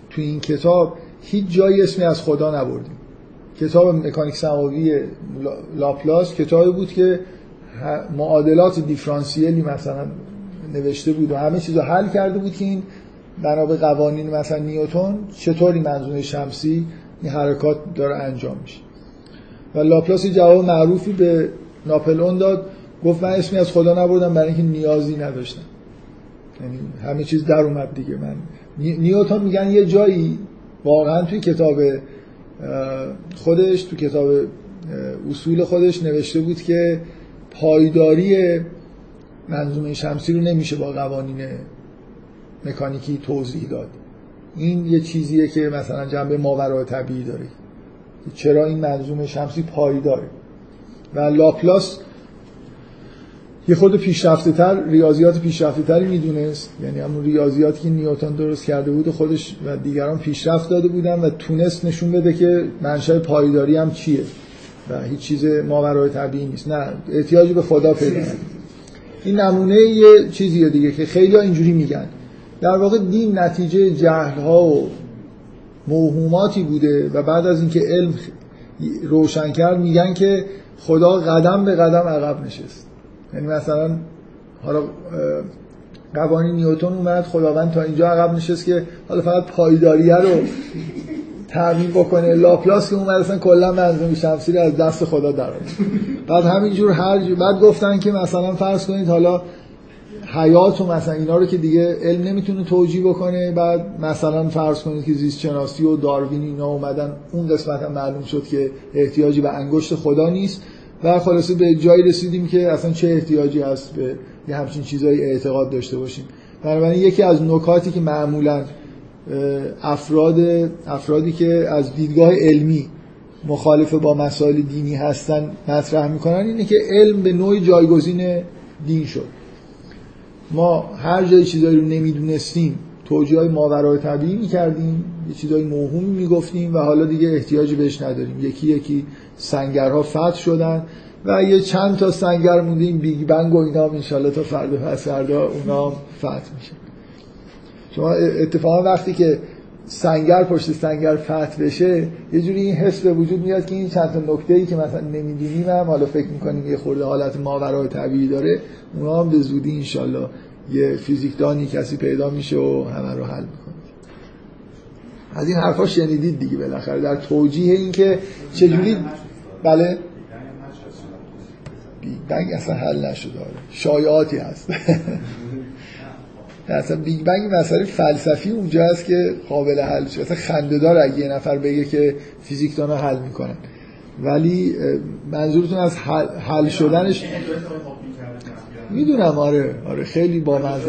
توی این کتاب هیچ جایی اسمی از خدا نبردیم. کتاب مکانیک سماوی لاپلاس کتابی بود که معادلات دیفرانسیلی مثلا نوشته بود و همه چیز رو حل کرده بود که این بنا به قوانین مثلا نیوتون چطوری منظومه شمسی این حرکات داره انجام میشه. و لاپلاس جواب معروفی به ناپلئون داد گفت من اسمی از خدا نبردم برای اینکه نیازی نداشتم. یعنی همه چیز در اومد دیگه. من نیوتون میگن یه جایی واقعا توی کتاب خودش تو کتاب اصول خودش نوشته بود که پایداری منظومه شمسی رو نمیشه با قوانین مکانیکی توضیح داد. این یه چیزیه که مثلا جنبه ماورای طبیعی داره. چرا این منظومه شمسی پایداره؟ و لاپلاس یه خود پیشرفته تر ریاضیات پیشرفته تری می‌دونست. یعنی همون ریاضیاتی که نیوتن درست کرده بود و خودش و دیگران پیشرفت داده بودن و تونست نشون بده که منشأ پایداری هم چیه و هیچ چیز ماورای طبیعی نیست. نه احتیاجی به خدا پیدا این نمونه یه چیزیه دیگه که خیلی ها اینجوری میگن. در واقع دین نتیجه جهل ها و موهوماتی بوده و بعد از اینکه علم روشن کرد میگن که خدا قدم به قدم عقب نشست. یعنی مثلا حالا قوانین نیوتون اومد خداوند تا اینجا عقب نشست که حالا فقط پایداریه رو تعمین بکنه. لاپلاس که اومد اصلا کلا منظومه شمسی رو از دست خدا در بعد همینجور هر جو بعد گفتن که مثلا فرض کنید حالا حیات و مثلا اینا رو که دیگه علم نمی‌تونه توجیه بکنه. بعد مثلا فرض کنید که زیست شناسی و داروین اینا اومدن اون قسمت هم معلوم شد که احتیاجی به انگشت خدا نیست. و خلاصه به جایی رسیدیم که اصلا چه احتیاجی هست به یه همچین چیزایی اعتقاد داشته باشیم. بنابراین یکی از نکاتی که معمولا افراد افرادی که از دیدگاه علمی مخالف با مسائل دینی هستن مطرح می‌کنن اینه که علم به نوعی جایگزین دین شد. ما هر جای چیزایی رو نمی‌دونستیم توجیه های ماورای طبیعی می‌کردیم یه چیزای موهومی می‌گفتیم و حالا دیگه احتیاجی بهش نداریم. یکی یکی سنگرها فتح شدن و یه چند تا سنگر موندیم بیگ بنگ و اینا هم انشالله تا فردا فردا اونا فتح میشه. شما اتفاقا وقتی که سنگر پشت سنگر فتح بشه یه جوری این حس به وجود میاد که این چند تا نکته ای که مثلا نمی‌دونیم هم حالا فکر می‌کنیم یه خورده حالت ماورای طبیعی داره اونا هم به زودی انشالله یه فیزیکدانی کسی پیدا میشه و همه رو حل می‌کنه. از این حرفا شنیدید دیگه بالاخره در توجیه این که چجوری بله. بیگ بنگ اصلا حل نشده آره. شایعاتی هست. اصلا بیگ بنگ مسئله فلسفی اونجا هست که قابل حل شد اصلا خنده‌دار اگه یه نفر بگه که فیزیکدانا حل می‌کنن. ولی منظورتون از حل, حل شدنش می‌دونم آره. آره خیلی با است.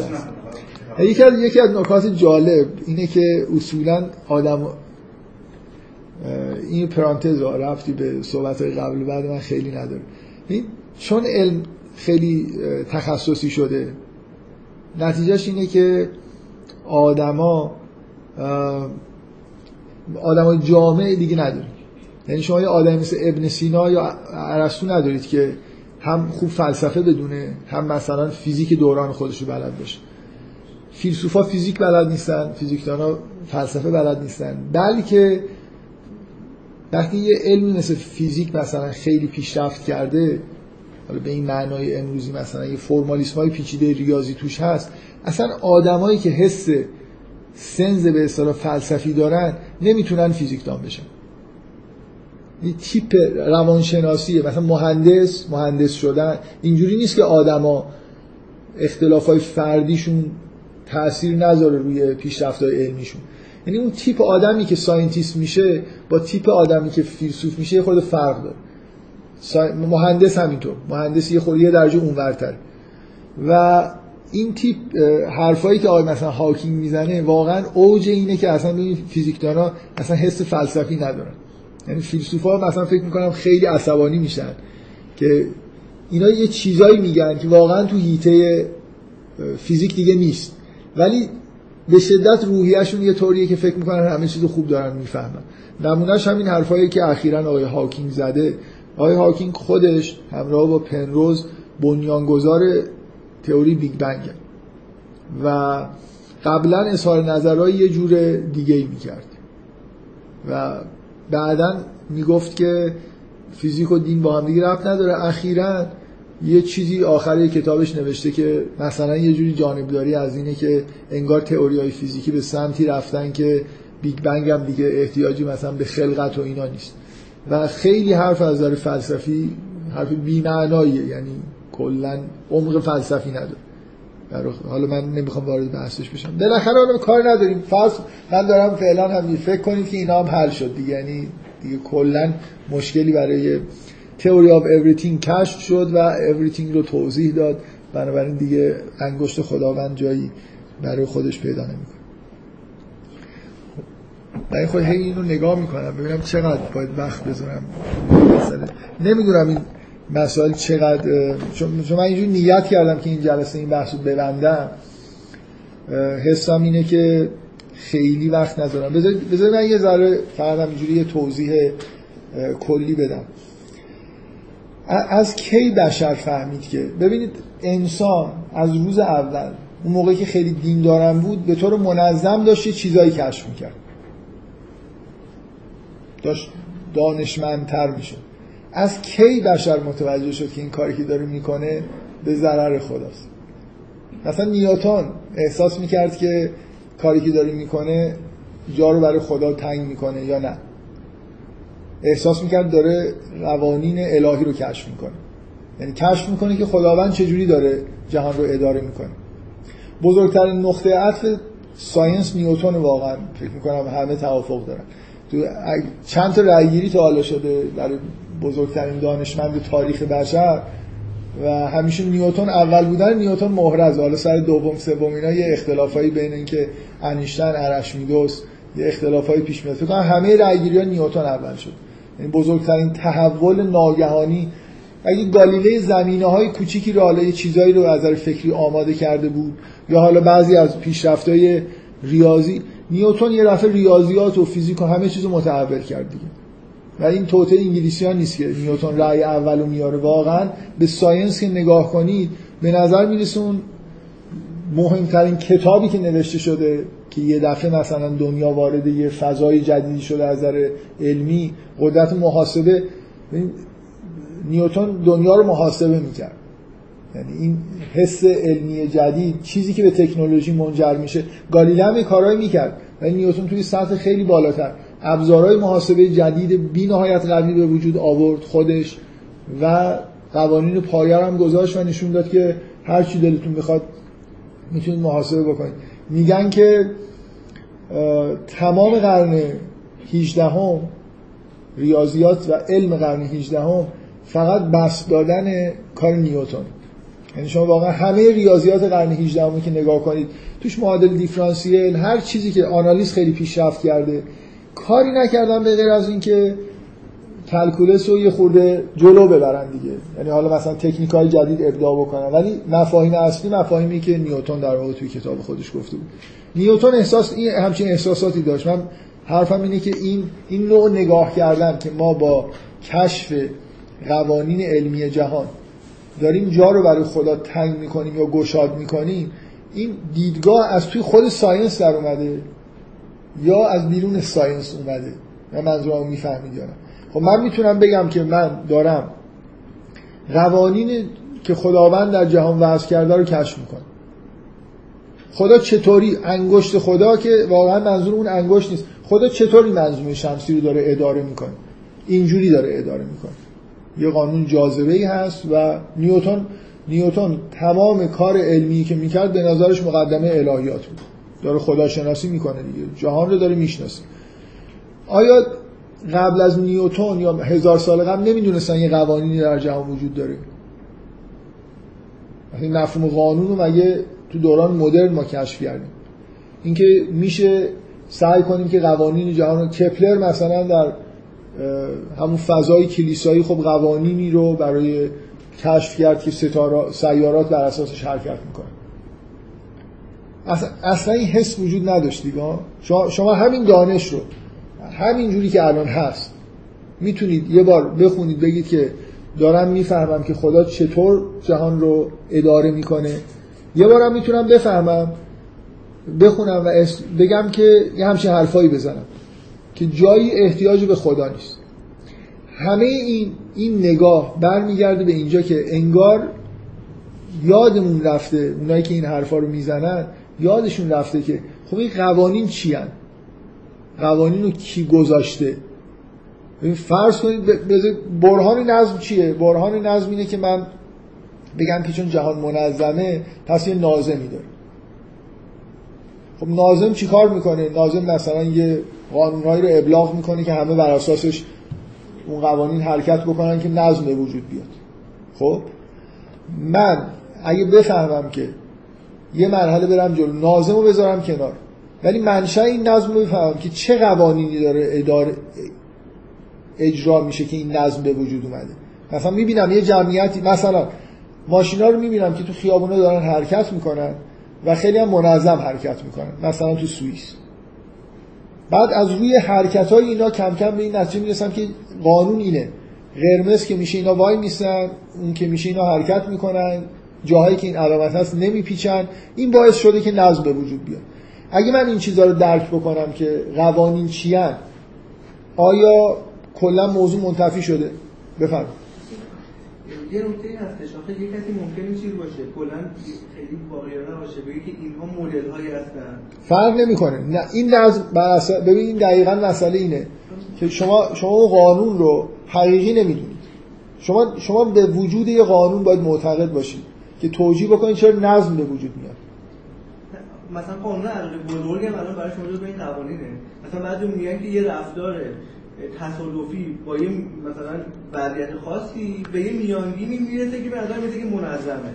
یکی از یکی از نکات جالب اینه که اصولا آدم این پرانتز رفتی به صحبت های قبل بعد من خیلی نداره چون علم خیلی تخصصی شده نتیجهش اینه که آدما آدمای جامع دیگه ندارید یعنی شما یه آدمی مثل ابن سینا یا ارسطو ندارید که هم خوب فلسفه بدونه هم مثلا فیزیک دوران خودش رو بلد باشه. فیلسوفا فیزیک بلد نیستن فیزیکدانا فلسفه بلد نیستن. بلکه وقتی یه علمی مثل فیزیک مثلا خیلی پیشرفت کرده حالا به این معنای امروزی مثلا یه فرمالیسم های پیچیده ریاضی توش هست اصلا آدمایی که حس سنز به اصطلاح فلسفی دارن نمی‌تونن فیزیکدان بشن. این تیپ روانشناسیه مثلا مهندس مهندس شدن اینجوری نیست که آدما اختلاف های فردیشون تاثیر نذاره روی پیشرفت های علمیشون. یعنی اون تیپ آدمی که scientist میشه با تیپ آدمی که فیلسوف میشه یه خورده فرق داره. مهندس همینطور. مهندس یه خورده یه درجه اونورتر. و این تیپ حرفایی که آقای مثلا هاکینگ می‌زنه واقعا اوج اینه که اصلا این فیزیکدانا اصلا حس فلسفی ندارن. یعنی فیلسوفا مثلا فکر می‌کنم خیلی عصبانی میشن که اینا یه چیزایی میگن که واقعا تو حیطه فیزیک دیگه نیست. ولی به شدت روحیهشون یه طوریه که فکر می‌کنن همه چیز خوب دارن می‌فهمن. نمونهش همین حرفایی که اخیرا آقای هاکینگ زده. آقای هاکینگ خودش همراه با پنروز بنیانگذار تئوری بیگ بنگ و قبلا اظهار نظرهای یه جور دیگه ای می‌کرد. و بعدا می‌گفت که فیزیک و دین با هم دیگه ربط نداره. اخیرا یه چیزی آخر کتابش نوشته که مثلا یه جوری جانبداری از اینه که انگار تئوری های فیزیکی به سمتی رفتن که بیگ بنگ هم دیگه احتیاجی مثلا به خلقت و اینا نیست. و خیلی حرف از داره فلسفی حرف بی‌معناییه یعنی کلا عمق فلسفی نداره. حالا من نمی‌خوام وارد بحثش بشم. بالاخره حالا کار نداریم. فرض من دارم فعلا هم فکر کنید که اینا هم حل شد دیگه. یعنی دیگه کلا مشکلی برای theory of everything کشف شد و everything رو توضیح داد. بنابراین دیگه انگشت خداوند جایی برای خودش پیدا نمی‌کنه. من خود هی اینو نگاه می‌کنم ببینم چقدر باید وقت بذارم. نمی‌دونم این مسائل چقدر چون من اینجوری نیت کردم که این جلسه این بحث رو ببندم. حسم اینه که خیلی وقت نذارم. بذارید من یه ذره فقط اینجوری یه توضیح کلی بدم. از کی بشر فهمید که؟ ببینید انسان از روز اول اون موقعی که خیلی دین دارم بود به طور منظم داشت یه چیزایی کشف می‌کرد. داشت دانشمندتر میشه از کی بشر متوجه شد که این کاری که داره می‌کنه به ضرر خداست؟ مثلا نیوتن احساس می‌کرد که کاری که داره می‌کنه جا رو برای خدا تنگ می‌کنه یا نه. احساس می‌کرد داره قوانین الهی رو کشف می‌کنه. یعنی کشف می‌کنه که خداوند چجوری داره جهان رو اداره می‌کنه. بزرگترین نقطه عطف ساینس نیوتن واقعا فکر می‌کنم همه توافق دارن. تو چند تا رأیگیری تا حالا شده برای بزرگترین دانشمند تاریخ بشر و همیشه نیوتن اول بودن نیوتن محرز حالا سر دوم سوم اینا یه اختلافایی بین اینکه انیشتن ارشمیدس یه اختلافایی پیش میاد. فکر همه رأیگیری ها نیوتن اول شد. بزرگترین تحول ناگهانی اگه گالیله زمینه های کوچیکی رو حالا یه چیزایی رو از فکری آماده کرده بود یا حالا بعضی از پیشرفت‌های ریاضی نیوتن یه دفعه ریاضیات و فیزیک و همه چیز رو متحول کرد دیگه. و این توته انگلیسی ها نیست که نیوتن رأی اولو میاره. واقعا به ساینس که نگاه کنید به نظر می‌رسه اون مهمترین کتابی که نوشته شده که یه دفعه مثلا دنیا وارد یه فضای جدیدی شده از نظر علمی قدرت محاسبه نیوتن دنیا رو محاسبه می‌کرد. یعنی این حس علمی جدید چیزی که به تکنولوژی منجر میشه گالیله هم کارهایی می‌کرد. ولی نیوتن توی سطح خیلی بالاتر. ابزارهای محاسبه جدید بی نهایت قوی به وجود آورد خودش و قوانین پایه هم گذاشت و نشون داد که هر چی دلتون می‌خواد می‌تونید محاسبه بکنید. میگن که تمام قرن 18 هم ریاضیات و علم قرن 18 هم فقط بس دادن کار نیوتن. یعنی شما واقعا همه ریاضیات قرن 18 همه که نگاه کنید توش معادل دیفرانسیل هر چیزی که آنالیز خیلی پیشرفت کرده کاری نکردن به غیر از اینکه کلکولس رو یه خورده جلو ببرن دیگه. یعنی حالا مثلا تکنیک های جدید ابداع بکنن. ولی مفاهیم اصلی مفاهیمی که نیوتن در واقع توی کتاب خودش گفته بود. نیوتن احساس این همچین احساساتی داشت. من حرفم اینه که این این نوع نگاه کردن که ما با کشف قوانین علمی جهان داریم جا رو برای خدا تنگ می‌کنیم یا گشاد می‌کنیم این دیدگاه از توی خود science در اومده یا از بیرون science اومده؟ من منظورم می‌فهمید یا خب من می‌تونم بگم که من دارم قوانین که خداوند در جهان وضع کرده رو کشف می‌کنم. خدا چطوری انگشت خدا که واقعا منظور اون انگشت نیست. خدا چطوری منظومه شمسی رو داره اداره می‌کنه؟ اینجوری داره اداره می‌کنه. یه قانون جاذبه ای هست و نیوتن نیوتن تمام کار علمی که می‌کرد به نظرش مقدمه الهیات بود. داره خداشناسی می‌کنه دیگه. جهان رو داره می‌شناسه. آیا قبل از نیوتن یا هزار سال قبل نمی‌دونستن یه قوانینی در جهان وجود داره. این مفهوم قانون رو مگه تو دوران مدرن ما کشف کردیم؟ اینکه میشه سعی کنیم که قوانین جهان رو کپلر مثلا در همون فضای کلیسایی خب قوانینی رو برای کشف کرد که ستاره سیارات بر اساسش حرکت می‌کنه اصلا این حس وجود نداشت دیگه. شما همین دانش رو همین جوری که الان هست. می‌تونید یه بار بخونید بگید که دارم می‌فهمم که خدا چطور جهان رو اداره می‌کنه. یه بارم می‌تونم بفهمم بخونم و بگم که یه همچین حرفایی بزنم که جایی احتیاج به خدا نیست. همه این این نگاه برمیگرده به اینجا که انگار یادمون رفته اونایی که این حرفا رو می‌زنن یادشون رفته که خب این قوانین چی هن؟ قوانین رو کی گذاشته؟ فرض کنید برهان نظم چیه؟ برهان نظم اینه که من بگم که چون جهان منظمه پس یه نازمی داره. خب نازم چیکار می‌کنه؟ نازم مثلا یه قانونهایی رو ابلاغ می‌کنه که همه بر اساسش اون قوانین حرکت بکنن که نظم به وجود بیاد. خب من اگه بفهمم که یه مرحله برم جلو نازم رو بذارم کنار. ولی منشأ این نظم رو بفهمم که چه قوانینی داره اداره اجرا میشه که این نظم به وجود اومده. مثلا می‌بینم یه جمعیتی مثلا ماشینا رو می‌بینم که تو خیابونا دارن حرکت می‌کنن و خیلی هم منظم حرکت می‌کنن. مثلا تو سوئیس. بعد از روی حرکت های اینا کم کم به این نتیجه می‌رسم که قانون اینه. قرمز که میشه اینا وای میسن اون که میشه اینا حرکت می‌کنن جاهایی که این علامت هست نمیپیچن. این باعث شده که نظم به وجود بیاد. اگه من این چیزها رو درک بکنم که قوانین چیان آیا کلا موضوع منتفی شده؟ بفرمایید. یه نکته این هستش. آخه یه کسی ممکنه چیز باشه؟ کلا خیلی واقعیانه باشه. بگه که اینها مدل هایی هستن. فرق نمی‌کنه. نه این نظم ببین این دقیقا مسئله اینه که شما شما اون قانون رو حقیقی نمی‌دونید. شما شما به وجود یه قانون باید معتقد باشید که توجیه بکنید چرا نظم به وجود میاد. مثلا قانون عقل بزرگ هم الان برای شما به این قوانینه. مثلا بعضی میگن که یه رفتار تصادفی با یه مثلا وضعیت خاصی به یه میانگینی می‌رسه که به نظر میاد که منظمه.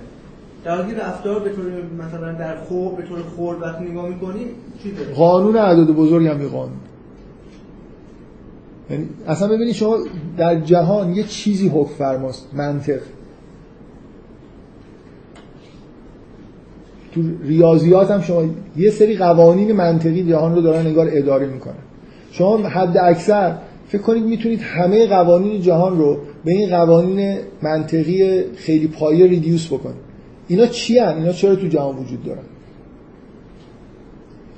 در حالی رفتار به طور مثلا در خوب به طور خورد وقتی نگاه می‌کنیم چیزه قانون اعداد بزرگ هم قانون. یعنی اصلا ببینید شما در جهان یه چیزی حکم فرماست منطق. تو ریاضیات هم شما یه سری قوانین منطقی جهان رو دارن انگار اداره می‌کنن. شما حد اکثر فکر کنید می‌تونید همه قوانین جهان رو به این قوانین منطقی خیلی پایه ریدیوس بکنید. اینا چی هن؟ اینا چرا تو جهان وجود دارن؟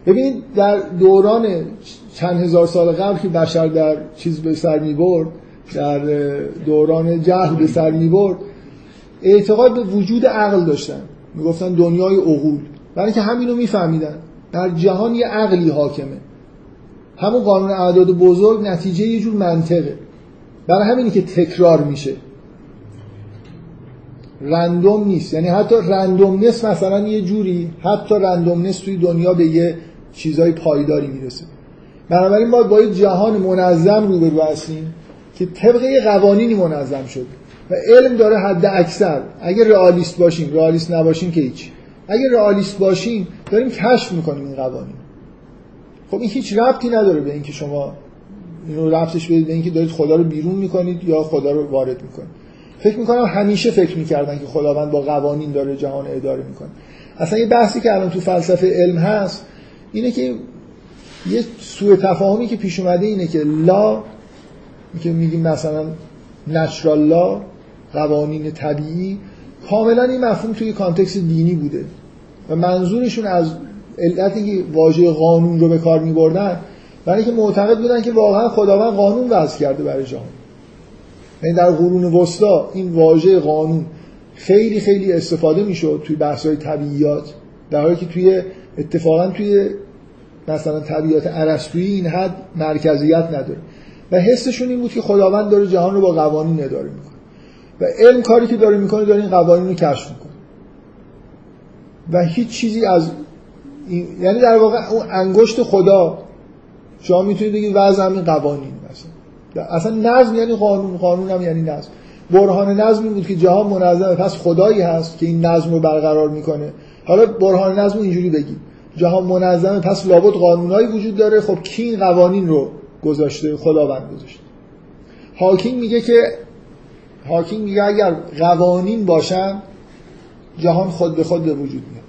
ببینید در دوران چند هزار سال قبل که بشر در چیز به سر می برد در دوران جهل به سر می برد اعتقاد به وجود عقل داشتن. می‌گفتن دنیای عقول. برای اینکه همینو میفهمیدن. در جهان یه عقلی حاکمه. همون قانون اعداد بزرگ نتیجه یه جور منطقه. برای همینی که تکرار میشه. رندوم نیست. یعنی حتی رندومنس مثلا یه جوری حتی رندومنس توی دنیا به یه چیزای پایداری می‌رسه. بنابراین ما با یه جهان منظم روبرو هستیم که طبق یه قوانینی منظم شده. و علم داره حد اکثر. اگه رئالیست باشیم رئالیست نباشیم که هیچ. اگه رئالیست باشیم داریم کشف می‌کنیم این قوانین. خب این هیچ ربطی نداره به اینکه شما اینو ربطش بدید به اینکه دارید خدا رو بیرون می‌کنید یا خدا رو وارد می‌کنید. فکر می‌کنم همیشه فکر می‌کردن که خداوند با قوانین داره جهان اداره می‌کنه. اصلا یه بحثی که الان تو فلسفه علم هست اینه که یه سوء تفاهمی که پیش اومده اینه که لا که میگیم مثلا نچرال لا قوانین طبیعی کاملا این مفهوم توی کانتکست دینی بوده و منظورشون از علت اینکه واژه قانون رو به کار میبردن برای اینکه معتقد بودن که واقعا خداوند قانون وضع کرده برای جهان. یعنی در قرون وسطا این واژه قانون خیلی خیلی استفاده می‌شد توی بحث‌های طبیعیات در حالی که توی اتفاقا توی مثلا طبیعت ارسطویی این حد مرکزیت نداره. و حسشون این بود که خداوند داره جهان رو با قوانین اداره می‌کنه. و علم کاری که داره می‌کنه داره این قوانین رو کشف می‌کنه و هیچ چیزی از این... یعنی در واقع اون انگشت خدا شما می‌تونید بگید وضع همین قوانین مثلا اصلا نظم یعنی قانون قانون هم یعنی نظم. برهان نظم این بود که جهان منظمه پس خدایی هست که این نظم رو برقرار می‌کنه. حالا برهان نظم اینجوری بگید جهان منظمه پس لابد قانونایی وجود داره. خب کی این قوانین رو گذاشته خداوند گذاشته؟ هاکینگ میگه که هاکینگ میگه اگر قوانین باشن جهان خود به خود به وجود میاد.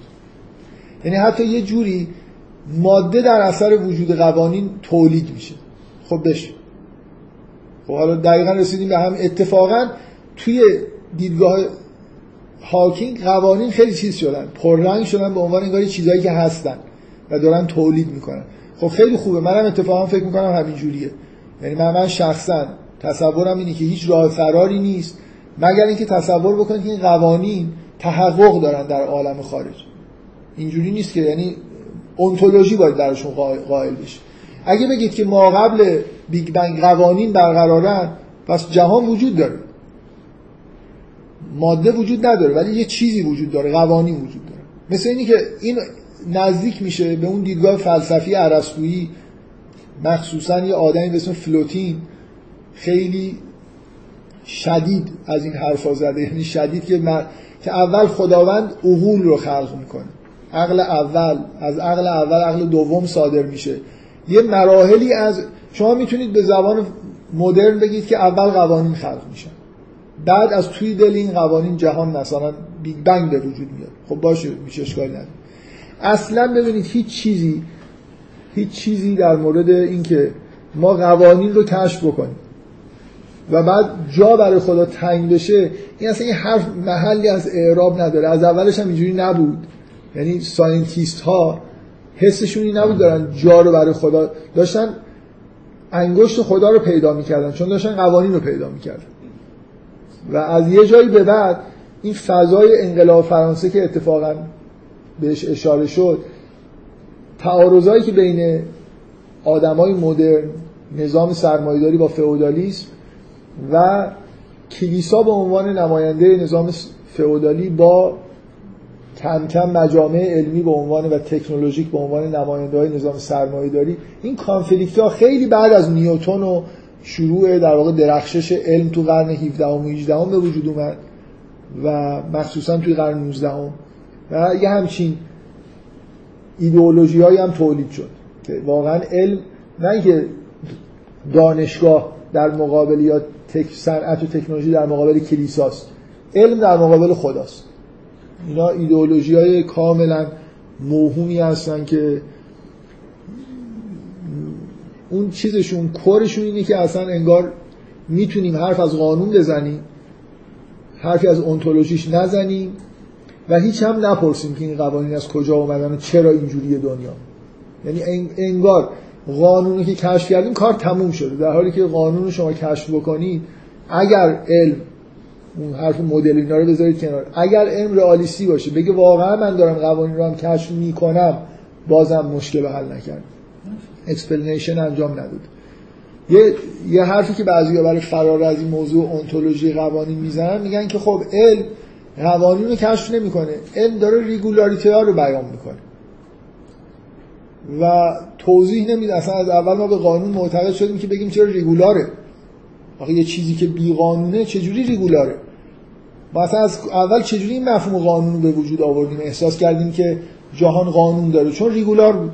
یعنی حتی یه جوری ماده در اثر وجود قوانین تولید میشه. خب بشه. خب حالا دقیقا رسیدیم به هم. اتفاقا توی دیدگاه هاکینگ قوانین خیلی چیز شدن. پررنگ شدن به عنوان انگار چیزایی که هستن و دارن تولید می‌کنن. خب خیلی خوبه. منم اتفاقا فکر می‌کنم همین جوریه یعنی من من شخصا تصورم اینه که هیچ راه فراری نیست مگر اینکه تصور بکنید که این قوانین تحقق دارن در عالم خارج. اینجوری نیست که یعنی اونتولوژی باید درشون قائل بشه. اگه بگید که ما قبل بیگ بنگ قوانین برقرارن پس جهان وجود داره. ماده وجود نداره ولی یه چیزی وجود داره قوانین وجود داره. مثل اینی که این نزدیک میشه به اون دیدگاه فلسفی ارسطویی مخصوصا یه آدمی به اسم فلوتین خیلی شدید از این حرفا زده. یعنی شدید که, که اول خداوند عقول رو خلق می‌کنه. عقل اول. از عقل اول عقل دوم صادر میشه. یه مراحلی از شما می‌تونید به زبان مدرن بگید که اول قوانین خلق میشن. بعد از توی دل این قوانین جهان مثلا بیگ بنگ به وجود میاد. خب باشه میشه اشکالی نداره. اصلا ببینید هیچ چیزی هیچ چیزی در مورد اینکه ما قوانین رو کشف بکنیم. و بعد جا برای خدا تنگ بشه این اصلا این حرف محلی از اعراب نداره. از اولش هم اینجوری نبود. یعنی ساینتیست ها حسشون این نبود دارن جا رو برای خدا داشتن. انگشت خدا رو پیدا می‌کردن چون داشتن قوانین رو پیدا می‌کردن. و از یه جایی به بعد این فضای انقلاب فرانسه که اتفاقا بهش اشاره شد تعارضایی که بین آدمای مدرن نظام سرمایه‌داری با فئودالیسم و کلیسا به عنوان نماینده نظام فئودالی با کم کم مجامع علمی به عنوان و تکنولوژیک به عنوان نماینده های نظام سرمایه داری این کانفلیکت ها خیلی بعد از نیوتون و شروع در واقع درخشش علم تو قرن 17 و 18 به وجود اومد و مخصوصا توی قرن 19 و یه همچین ایدئولوژی هم تولید شد که واقعا علم نه اینکه دانشگاه در مقابل یا صنعت و تکنولوژی در مقابل کلیساست. علم در مقابل خداست. اینا ایدئولوژی های کاملا موهومی هستن که اون چیزشون کورشون اینه که اصلا انگار می‌تونیم حرف از قانون بزنیم حرفی از انتولوژیش نزنیم و هیچ هم نپرسیم که این قوانین از کجا اومدن و چرا اینجوری دنیا. یعنی انگار قانونی که کشف کردیم کار تموم شده. در حالی که قانون شما کشف بکنید اگر علم اون حرف مدل اینا رو بذارید کنار اگر علم رئالیستی باشه بگه واقعا من دارم قوانین رو هم کشف می‌کنم بازم مشکل حل نکرد. explanation انجام نداد. یه, یه حرفی که بعضی برای فرار از این موضوع انتولوژی قوانین می‌زنن میگن که خب علم قوانین رو کشف نمی‌کنه. علم داره regularity ها رو بیان می‌کنه. و توضیح نمیده. اصلا از اول ما به قانون معتقد شدیم که بگیم چرا ریگولاره آخه یه چیزی که بی قانونه چجوری ریگولاره ما اصلا از اول چجوری این مفهوم قانون به وجود آوردیم؟ احساس کردیم که جهان قانون داره. چون ریگولار بود.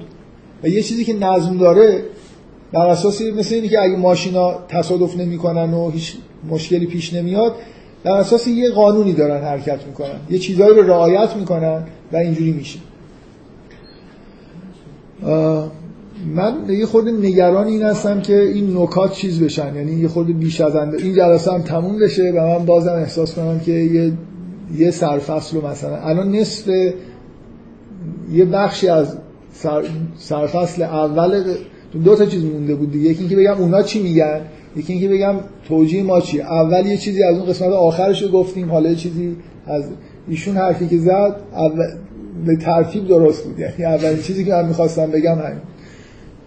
و یه چیزی که نظم داره بر اساس مثل اینی که اگه ماشینا تصادف نمی‌کنن و هیچ مشکلی پیش نمیاد بر اساس یه قانونی دارن حرکت می‌کنن. یه چیزایی رو رعایت می‌کنن و اینجوری میشه. من یه خورده نگران این هستم که این نکات چیز بشن. یعنی یه خورده بیش از انده این جلسه هم تموم بشه و من بازم احساس کنم که یه یه سرفصل رو مثلا الان نصف یه بخشی از سر سرفصل اول دو تا چیز مونده بود دیگه. یکی اینکه بگم اونا چی میگن یکی اینکه بگم توجیه ما چی اول یه چیزی از اون قسمت آخرش رو گفتیم حالا یه چیزی از ایشون حرفی که زد اول به ترتیب درست بود. یعنی اولین چیزی که من می‌خواستم بگم همین.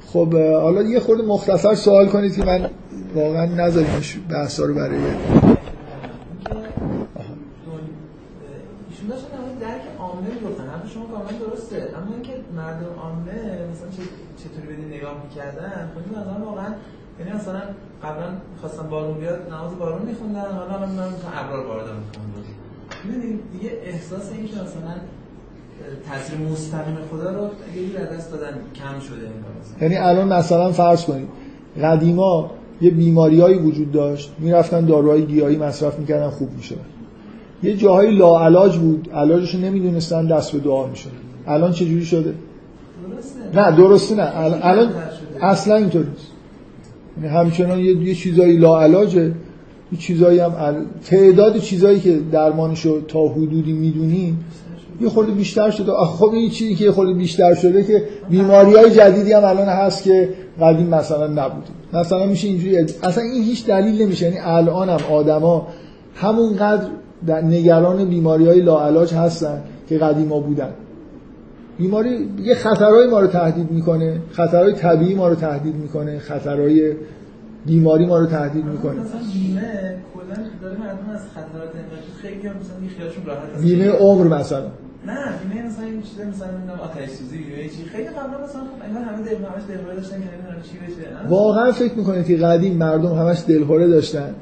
خب حالا یه خورده مختصر سوال کنید که من واقعا نذاریم بحثا رو برای اما اینکه مردم عامه مثلا چطوری بدین نگاه می‌کردن خب مثلا واقعا یعنی مثلا قبلا خواستم بارون بیاد نماز بارون میخوندن حالا من ابرار وارد می‌کنم می‌دونید دیگه احساس این که مثلا تاثیر مستقیم خدا رو اگه از دست دادن کم شده یعنی الان مثلا فرض کنید قدیما یه بیماریایی وجود داشت می‌رفتن داروهای گیاهی مصرف می‌کردن خوب می‌شد. یه جاهای لاعلاج بود علاجش رو نمی‌دونستن دست به دعا می‌شد. الان چه جوری شده؟ درسته. نه درسته نه. الان اصلا اینطور نیست. یعنی همچنان یه یه چیزایی لاعلاجه. یه چیزایی هم تعداد چیزایی که درمانشو تا حدودی می‌دونیم یه خورده بیشتر شده. خب این چیزی که یه خورده بیشتر شده که بیماری های جدیدی هم الان هست که قدیم مثلا نبود مثلا میشه اینجوری اصلا این هیچ دلیل نمیشه. یعنی الان هم آدما همونقدر نگران بیماری های لاعلاج هستن که قدیما بودن. بیماری یه خطرهای ما رو تهدید می‌کنه. خطرهای طبیعی ما رو تهدید می‌کنه. خطرهای بیماری ما رو تهدید می‌کنه. مثلا بیمه کلا داره مردم از خطرات خیلی مثلا خیالشون راحت بیمه عمر مثلا. نه بیمه مثلا این چیزا مثلا نمی‌دونم آتش سوزی بیمه چی. خیلی قبلا مثلا خب انگار همه دل همش دلهوره داشتن که نمی‌دونم چی بشه. واقعا فکر می‌کنید که قدیم مردم همش دلهوره داشتن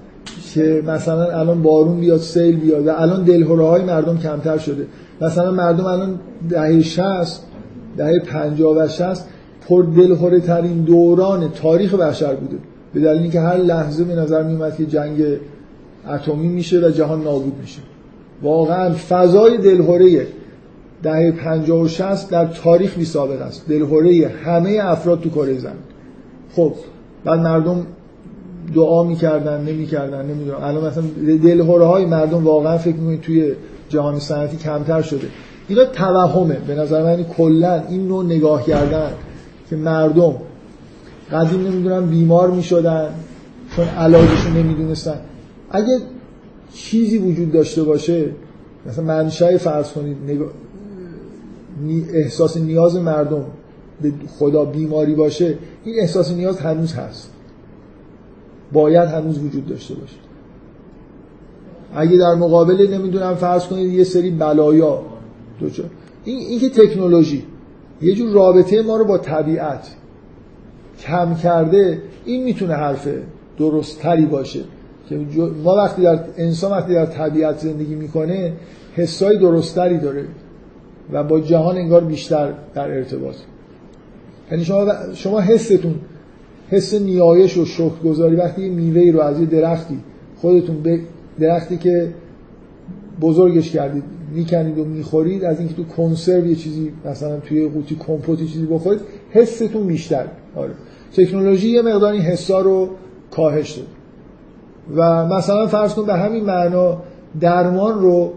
که مثلا الان بارون بیاد سیل بیاد. و الان دلهوره های مردم کمتر شده. مثلا مردم الان دهه 60 دهه 50 و 60 پر دلهوره ترین دوران تاریخ بشر بوده. به دلیل اینکه هر لحظه به نظر میومد که جنگ اتمی میشه و جهان نابود میشه. واقعا فضای دلهوره دهه 50 و 60 در تاریخ بی سابق است. دلهوره همه افراد تو کره زمین. خب بعد مردم دعا می‌کردن نمی‌کردن نمی‌دونم. الان مثلا دلهوره های مردم واقعا فکر می‌کنید توی جهان صنعتی کمتر شده. اینا توهمه. به نظر من کلا این نوع نگاه کردن که مردم قدیم نمی‌دونم بیمار می‌شدن چون علاجشو نمی‌دونستن. اگه چیزی وجود داشته باشه مثلا منشأ فرض کنید احساس نیاز مردم به خدا بیماری باشه این احساس نیاز هنوز هست. باید هنوز وجود داشته باشه. اگه در مقابل نمی‌دونم فرض کنید یه سری بلایا این این که تکنولوژی یه جور رابطه ما رو با طبیعت کم کرده این می‌تونه حرف درست تری باشه. که ما وقتی در انسان وقتی در طبیعت زندگی می‌کنه حسای درستری داره. و با جهان انگار بیشتر در ارتباط. یعنی شما شما حستون حس نیایش و شکرگزاری وقتی یه میوه رو از یه درختی خودتون به درختی که بزرگش کردید می‌کنید و می‌خورید از اینکه تو کنسرو یه چیزی مثلا توی قوطی کمپوت چیزی بخورید حستون بیشتر. آره. تکنولوژی یه مقدار این حسا رو کاهش داد. و مثلا فرض کن به همین معنا درمان رو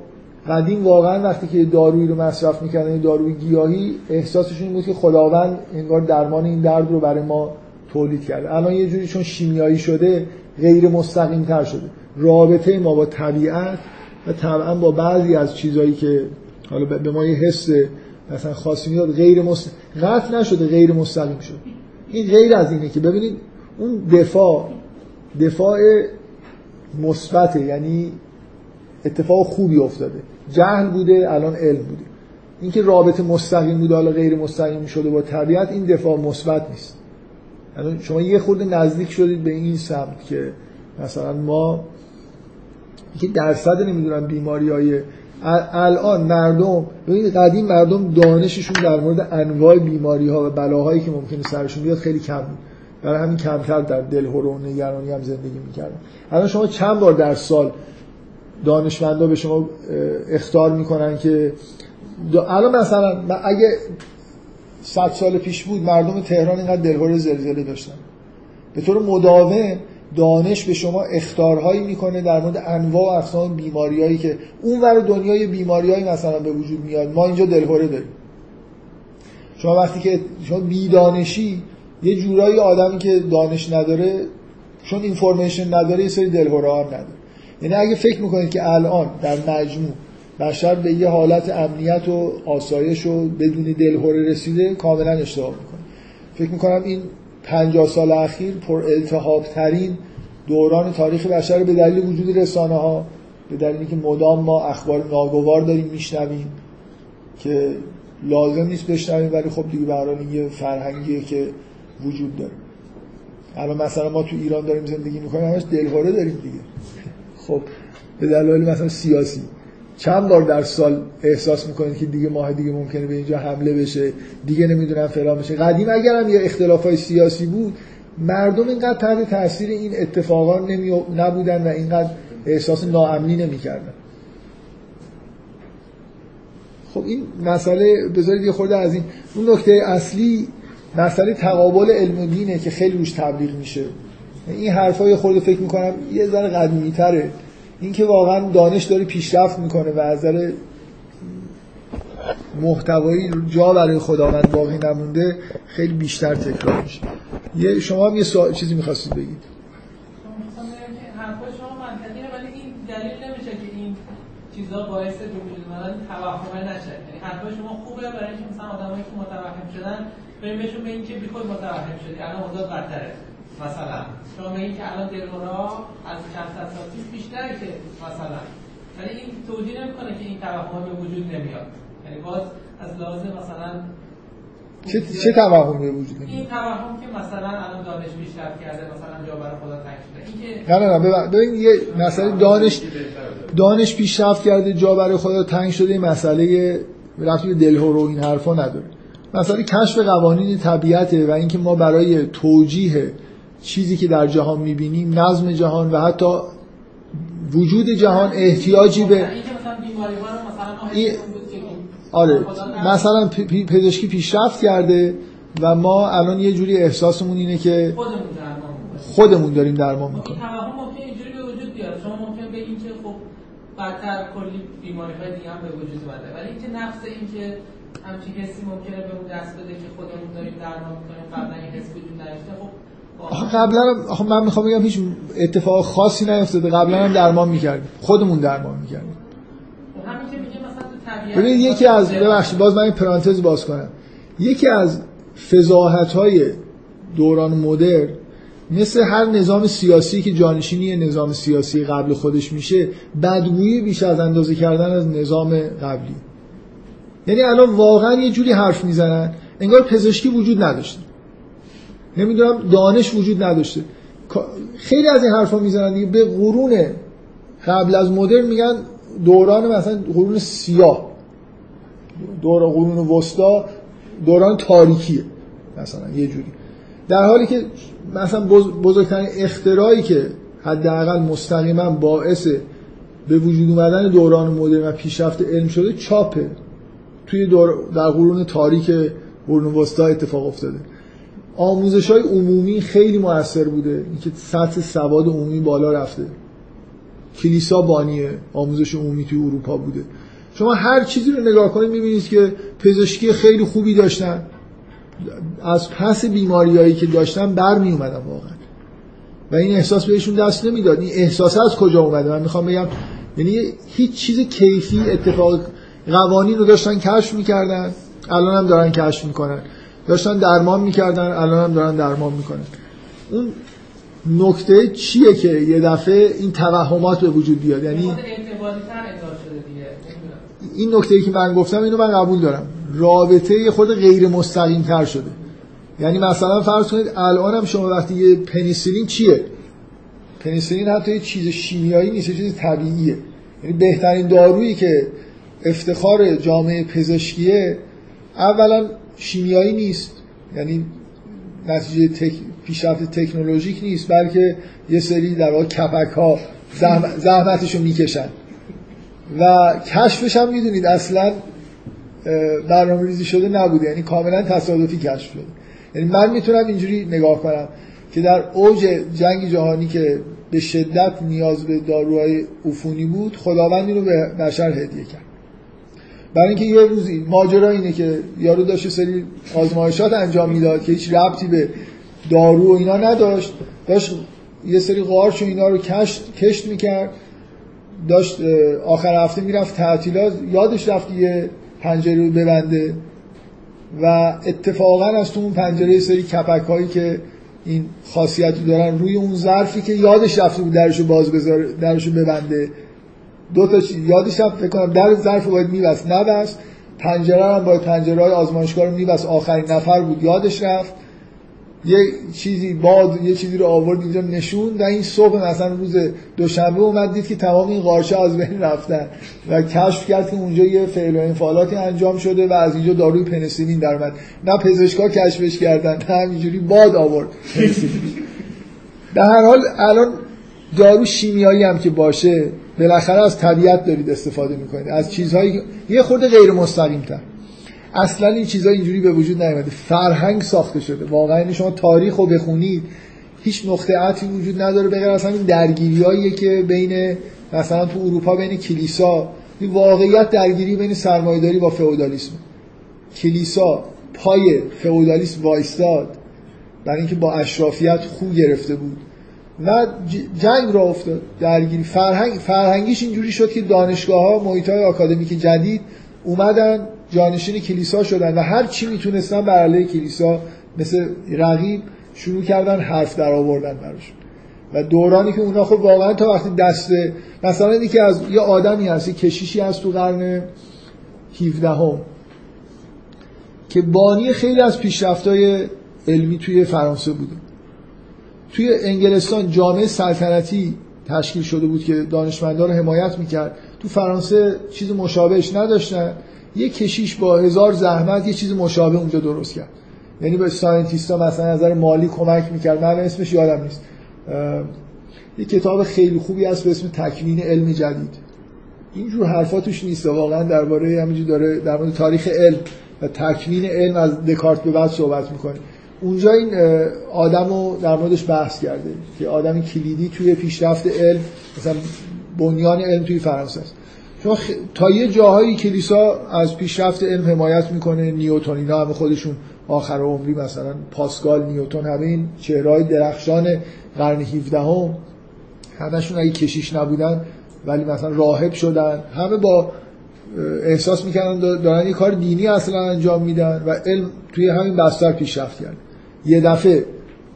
قدیم واقعا وقتی که دارویی رو مصرف می‌کردن این داروی گیاهی احساسشون این بود که خداوند انگار درمان این درد رو برای ما تولید کرده. الان یه جوری چون شیمیایی شده غیر مستقیم تر شده. رابطه ما با طبیعت و طبعا با بعضی از چیزهایی که حالا به ما یه حس مثلا خاصی میاد غیر مست... نشده غیر مستقیم شد این غیر از اینه که ببینید اون دفاع دفاع مثبته یعنی اتفاق خوبی افتاده. جهل بوده الان علم بوده. اینکه رابطه مستقیم بوده حالا غیر مستقیم شده با طبیعت این دفاع مثبت نیست. الان شما یه خورده نزدیک شدید به این سمت که مثلا ما که درصد نمی‌دونم بیماری های الان مردم ببینید قدیم مردم دانششون در مورد انواع بیماری ها و بلاهایی که ممکنه سرشون بیاد خیلی کم بود. برای همین کمتر در دل و نگرانی هم زندگی می‌کردن. الان شما چند بار در سال دانشمندا به شما اختار می‌کنن که الان مثلا اگه صد سال پیش بود مردم تهران اینقدر دلهور زلزله داشتن. به طور مداوم دانش به شما اختارهایی می‌کنه در مورد انواع و اقسام بیماریایی که اون ور دنیای بیماریایی مثلا به وجود میاد. ما اینجا دلهوره داریم. شما وقتی که شما بیدانشی یه جورایی آدمی که دانش نداره چون اینفورمیشن نداره یه سری دلهوره هم نداره. یعنی اگه فکر می‌کنید که الان در مجموع بشر به یه حالت امنیت و آسایش و بدون دلهوره رسیده کاملا اشتباه می‌کنه. فکر می‌کنم این 50 سال اخیر پر ترین دوران تاریخ بشر به دلیل وجود رسانه ها به دلیلی که مدام ما اخبار ناگوار داریم میشنویم که لازم نیست بشنویم ولی خب دیگه به این یه فرهنگیه که وجود داره. الان مثلا ما تو ایران داریم زندگی می‌کنیم همش دلهوره داریم دیگه. خب به دلایل مثلا سیاسی. چند بار در سال احساس می‌کنید که دیگه ماه دیگه ممکنه به اینجا حمله بشه دیگه نمی‌دونم فلان بشه؟ قدیم اگر هم یه اختلاف های سیاسی بود مردم اینقدر تحت تاثیر این اتفاقا نمی... نبودن و اینقدر احساس ناامنی نمی‌کردن. خب این مسئله بذارید یه خورده از این. اون نکته اصلی مسئله تقابل علم و دینه که خیلی روش تبلیغ میشه. این حرفای خورده فکر می‌کنم یه ذره قدیمی تره اینکه واقعا دانش داره پیشرفت می‌کنه و از نظر محتوایی جا برای خداوند باقی نمونده خیلی بیشتر تکرار میشه. یه شما هم یه سوال چیزی می‌خواستید بگید؟ که این چیزا باعث وجود اومدن توهمه نشه یعنی حرفای شما خوبه برای اینکه مثلا آدمایی که متوهم شدن بریم بهشون بگیم که بیخود متوهم شدی. الان اوضاع بدتره. مثلا. شما این که الان دلهورا از سال پیش بیشتره که مثلا. ولی این توجیه نمی‌کنه که این توهم به وجود نمیاد. یعنی باز از لحاظ مثلا چه چه توهم به وجود این توهم که مثلا الان دانش پیشرفت کرده مثلا جا برای خدا تنگ شده. نه نه نه ببین یه مسئله دانش دانش پیشرفت کرده جا برای خدا تنگ شده این مسئله رفتی به دلهور و این حرفا نداره. مسئله کشف قوانین طبیعته و اینکه ما برای توجیه چیزی که در جهان می‌بینیم نظم جهان و حتی وجود جهان احتیاجی به آره مثلا پزشکی پیشرفت کرده و ما الان یه جوری احساسمون اینه که خودمون داریم درمان می‌کنیم. ممکن اینجوری به وجود بیاد شما ممکن بگید که خب بعدتر کلی بیماری های دیگه هم به وجود اومده. ولی اینکه نفس اینکه همچین حسی ممکنه به اون دست بده که خودمون داریم درمان می‌کنیم قبلا این حس وجود نداشته خب قبلا آخه من می‌خوام بگم هیچ اتفاق خاصی نیفتاده. قبلا هم درمان می‌کردیم. خودمون درمان می‌کردیم. ببینید یکی از ببخشید باز من این پرانتز باز کنم. یکی از فضاحت های دوران مدر مثل هر نظام سیاسی که جانشینی نظام سیاسی قبل خودش میشه بدگویی بیش از اندازه کردن از نظام قبلی. یعنی الان واقعا یه جوری حرف می‌زنن. انگار پزشکی وجود نداشته. نمی‌دونم دانش وجود نداشته. خیلی از این حرفا می‌زنن دیگه. به قرون قبل از مدرن میگن دوران مثلا قرون سیاه. دوران قرون وسطا دوران تاریکیه مثلا یه جوری. در حالی که مثلا بزرگترین اختراعی که حداقل مستقیما باعث به وجود اومدن دوران مدرن و پیشرفت علم شده چاپه. توی دور در قرون تاریک قرون وسطا اتفاق افتاده. آموزش های عمومی خیلی موثر بوده. اینکه سطح سواد عمومی بالا رفته. کلیسا بانی آموزش عمومی توی اروپا بوده. شما هر چیزی رو نگاه کنید می‌بینید که پزشکی خیلی خوبی داشتن. از پس بیماریایی که داشتن برمی اومدن واقعا. و این احساس بهشون دست نمی‌داد. این احساس از کجا اومده؟ من می‌خوام بگم یعنی هیچ چیز کیفی اتفاق قوانین رو داشتن کشف می‌کردن. الان هم دارن کشف می‌کنن. داشتن درمان می‌کردن الان هم دارن درمان می‌کنن. اون نکته چیه که یه دفعه این توهمات به وجود بیاد؟ یعنی. این نکته ای که من گفتم اینو من قبول دارم. رابطه یه خود غیر مستقیم تر شده. یعنی مثلا فرض کنید الان هم شما وقتی یه پنیسیلین چیه؟ پنیسیلین حتی یه چیز شیمیایی نیست یه چیز طبیعیه. یعنی بهترین دارویی که افتخار جامعه پزشکیه اولا شیمیایی نیست. یعنی نتیجه تک... پیشرفت تکنولوژیک نیست بلکه یه سری در واقع کپک ها زحمت... زحمتشو می‌کشن. و کشفش هم می‌دونید اصلا برنامه ریزی شده نبوده. یعنی کاملا تصادفی کشف شده. یعنی من می‌تونم اینجوری نگاه کنم که در اوج جنگ جهانی که به شدت نیاز به داروهای عفونی بود خداوند اینو به بشر هدیه کرد. برای اینکه یه روزی ماجرا اینه که یارو داشت سری آزمایشات انجام می‌داد که هیچ ربطی به دارو و اینا نداشت. داشت یه سری قارچ و اینا رو کشت کشت می‌کرد. داشت آخر هفته می‌رفت تعطیلات. یادش رفت یه پنجره رو ببنده و اتفاقا از تو اون پنجره سری کپک هایی که این خاصیت رو دارن روی اون ظرفی که یادش رفته بود درشو باز بذاره درشو ببنده. دو تا چیز یادش رفت فکر کنم در ظرف رو باید میبست نبست. پنجره هم باید پنجره های آزمایشگاه رو میبست. آخرین نفر بود. یادش رفت. یه چیزی باد یه چیزی رو آورد اینجا نشون. و این صبح مثلا روز دوشنبه اومد دید که تمام این قارچه از بین رفتن و کشف کرد که اونجا یه فعل و انفعالاتی انجام شده و از اینجا داروی پنیسیلین در اومد. نه پزشکا کشفش کردن نه همینجوری باد آورد در هر حال الان دارو شیمیایی هم که باشه بالاخره از طبیعت دارید استفاده می‌کنید. از چیزهایی یه خورده غیر مستقیم تر اصلا این چیزها اینجوری به وجود نیومده. فرهنگ ساخته شده. واقعا یعنی شما تاریخ رو بخونید هیچ نقطه عطفی وجود نداره بغیر از همین درگیریاییه که بین مثلا تو اروپا بین کلیسا. این واقعیت درگیری بین سرمایه‌داری با فئودالیسم. کلیسا پای فئودالیسم وایستاد برای اینکه با اشرافیت خو گرفته بود. و جنگ را افتاد درگیری. فرهنگ فرهنگیش اینجوری شد که دانشگاه ها محیط های آکادمیک جدید اومدن جانشین کلیسا شدن و هر چی می‌تونستن بر علیه کلیسا مثل رقیب شروع کردن حرف در آوردن براش. و دورانی که اونا خب واقعا تا وقتی دست مثلا اینی که از یه آدمی هست کشیشی هست تو قرن 17 هم که بانی خیلی از پیشرفت‌های علمی توی فرانسه بوده. توی انگلستان جامعه سلطنتی تشکیل شده بود که دانشمندان رو حمایت می‌کرد. تو فرانسه چیز مشابهش نداشتن. یه کشیش با هزار زحمت یه چیز مشابه اونجا درست کرد. یعنی به ساینتیستا مثلا نظر مالی کمک می‌کرد. من اسمش یادم نیست. یه کتاب خیلی خوبی هست به اسم تکوین علم جدید. اینجور حرفا توش نیست. واقعا درباره همینجور داره در مورد تاریخ علم و تکوین علم از دکارت به بعد صحبت می‌کنه اونجا این آدم رو در موردش بحث کرده که آدم کلیدی توی پیشرفت علم مثلا بنیان علم توی فرانسه است. شما خ... تا یه جاهایی کلیسا از پیشرفت علم حمایت می‌کنه نیوتن اینا همه خودشون آخر عمری مثلا پاسکال نیوتن همه این چهرهای درخشان قرن 17 هم همشون اگه کشیش نبودن ولی مثلا راهب شدن همه با احساس می‌کنن دارن یه کار دینی اصلا انجام میدن و علم توی همین بستر پیشرفت کرد یه دفعه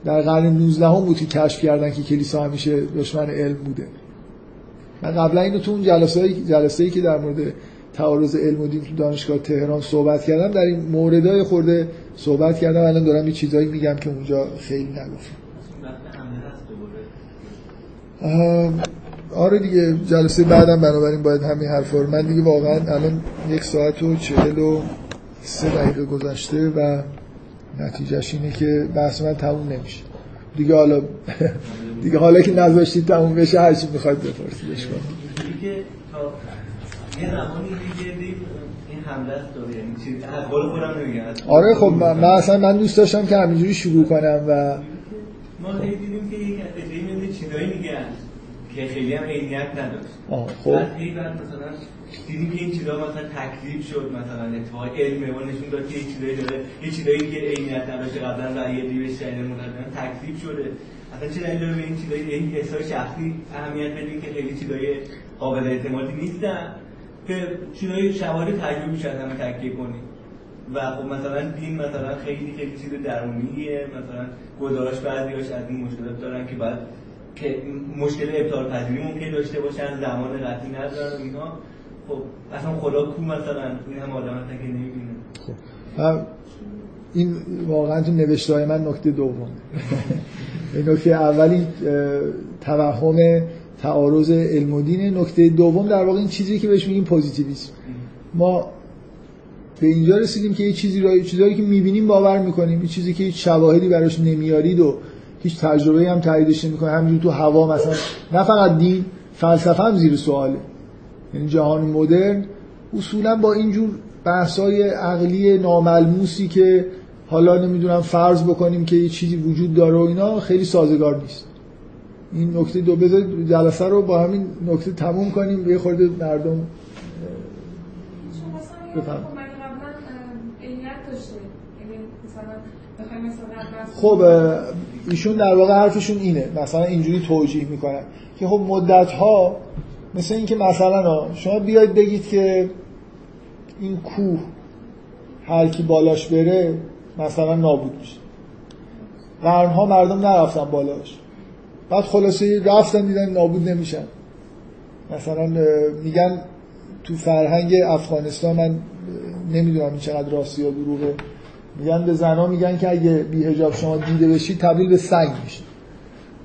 در قرن 19 هم بود که کشف کردن که کلیسا همیشه دشمن علم بوده. من قبلا اینو تو اون جلسه جلسه‌ای که در مورد تعارض علم و دین تو دانشگاه تهران صحبت کردم در این موردهای خورده صحبت کردم. الان دارم یه چیزایی میگم که اونجا خیلی نگفتم. آره دیگه جلسه بعدم بنابراین باید همین حرفا رو من دیگه واقعا الان یک ساعت و چهل و سه دقیقه گذشته و نتیجهش اینه که بحث من تموم نمیشه. دیگه حالا دیگه حالا که نذاشتید تموم بشه هر چی می‌خواید بپرسید بشکن دیگه تا یه زمانی دیگه این حمله است داره یعنی چیز آره خب من, من اصلا من دوست داشتم که همینجوری شروع کنم و ما دیدیم که یک عده‌ای میاد چیزایی میگن که خیلی هم عینیت نداشت. خب. بعد مثلا دیدیم که این چیزا مثلا تکذیب شد مثلا اتفاق علم ما نشون داد که یه چیزایی داره یه چیزایی که عینیت نداشته قبلا و یه دیوش شاید مدرن تکذیب شده. اصلا چه دلیل داره به این چیزایی این حسای شخصی اهمیت بدین که خیلی چیزای قابل اعتمادی نیستن؟ که چیزای شواهد تجربی شاید همه تکیه کنیم و خب مثلا دین مثلا خیلی خیلی چیز درونیه. مثلا گزارش بعضیاش از این مشکلات دارن که بعد که مشکل ابطال پذیری ممکن داشته باشن زمان قطعی ندارن اینا. خب اصلا خدا کو مثلا این هم آدم هستن که نمی‌بینه خب. این واقعا تو نوشته های من نکته دوم این نکته اولی توهم تعارض علم و دینه نکته دوم در واقع این چیزی که بهش میگیم پوزیتیویسم. ما به اینجا رسیدیم که یه چیزی رو چیزایی که می‌بینیم باور می‌کنیم. یه چیزی که هیچ شواهدی براش نمیارید و هیچ تجربه هم تاییدش نمی‌کنه. همینجور تو هوا مثلا نه فقط دین فلسفه هم زیر سواله. یعنی جهان مدرن اصولا با اینجور بحثای عقلی ناملموسی که حالا نمی‌دونم فرض بکنیم که یه چیزی وجود داره و اینا خیلی سازگار نیست. این نکته دو بذار جلسه رو با همین نکته تموم کنیم یه خورده مردم بفرمایید. خب یعنی خب ایشون در واقع حرفشون اینه. مثلا اینجوری توجیه می‌کنن که خب مدت ها مثل اینکه مثلا شما بیاید بگید که این کوه هر کی بالاش بره مثلا نابود میشه. قرنها مردم نرفتن بالاش. بعد خلاصه رفتن دیدن نابود نمیشن. مثلا میگن تو فرهنگ افغانستان من نمی‌دونم این چقدر راستی یا دروغه. میگن به زنا میگن که اگه بی حجاب شما دیده بشید تبدیل به سنگ میشید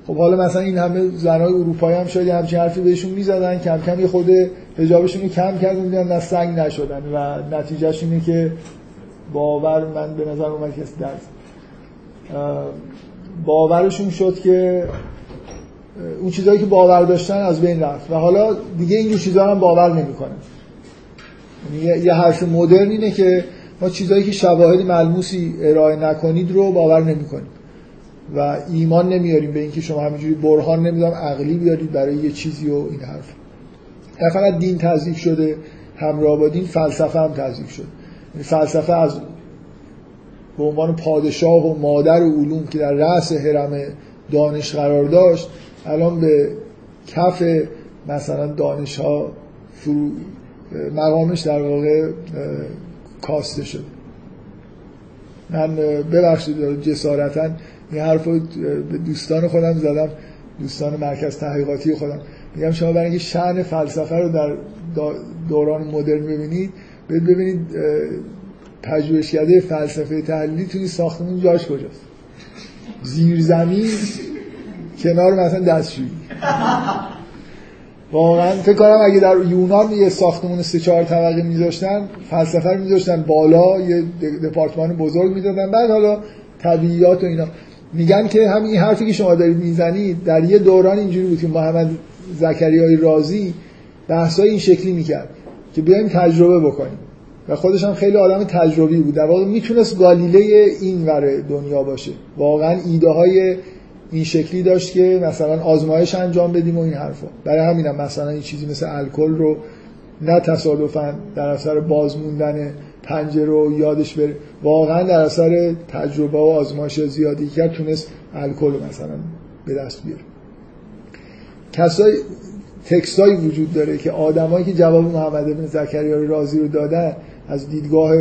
خب حالا مثلا این همه زنای اروپایی هم شاید همچین حرفی بهشون می‌زدن. کم کم خود حجابشون رو کم کردن دیدن نه سنگ نشدن و نتیجهش اینه که باور من به نظر اومد کسی درس باورشون شد که اون چیزهایی که باور داشتن از بین رفت. و حالا دیگه اینجور چیزها هم باور نمی‌کنن. یعنی یه حرف مدرن اینه که ما چیزهایی که شواهد ملموسی ارائه نکنید رو باور نمی‌کنیم. و ایمان نمیاریم به اینکه شما همینجوری برهان نمی‌دونم عقلی بیارید برای یه چیزی و این حرف. نه فقط دین تضعیف شده همراه با دین فلسفه هم تضعیف شده. یعنی فلسفه از به عنوان پادشاه و مادر علوم که در رأس حرم دانش قرار داشت الان به کف مثلا دانش ها فرو مقامش در واقع کاسته شده. من ببخشید جسارتا این حرف به دوستان خودم زدم دوستان مرکز تحقیقاتی خودم. میگم شما برای اینکه شأن فلسفه رو در دوران مدرن ببینید ببینید پژوهشکده فلسفه تحلیلی توی ساختمون جاش کجاست. زیر زمین کنار مثلا دستشویی. واقعا فکر کنم اگه در یونان یه ساختمون سه چهار طبقه میذاشتن فلسفه رو میذاشتن بالا یه دپارتمان بزرگ می‌دادن بعد حالا طبیعیات و اینا. میگن که همین این حرفی که شما دارید می‌زنید در یه دوران اینجوری بود که محمد زکریای رازی بحثای این شکلی می‌کرد که بیایم تجربه بکنیم. و خودش هم خیلی آدم تجربی بود. در واقع می‌تونست گالیله این ور دنیا باشه. واقعا ایده های این شکلی داشت که مثلا آزمایش انجام بدیم و این حرفا. برای همینم مثلا این چیزی مثل الکل رو نه تصادفا در اثر باز موندن پنجره رو یادش بره. واقعا در اثر تجربه و آزمایش زیادی کرد تونست الکل مثلا به دست بیاره. کسای تکستایی وجود داره که آدمایی که جواب محمد بن زکریا رازی رو دادن از دیدگاه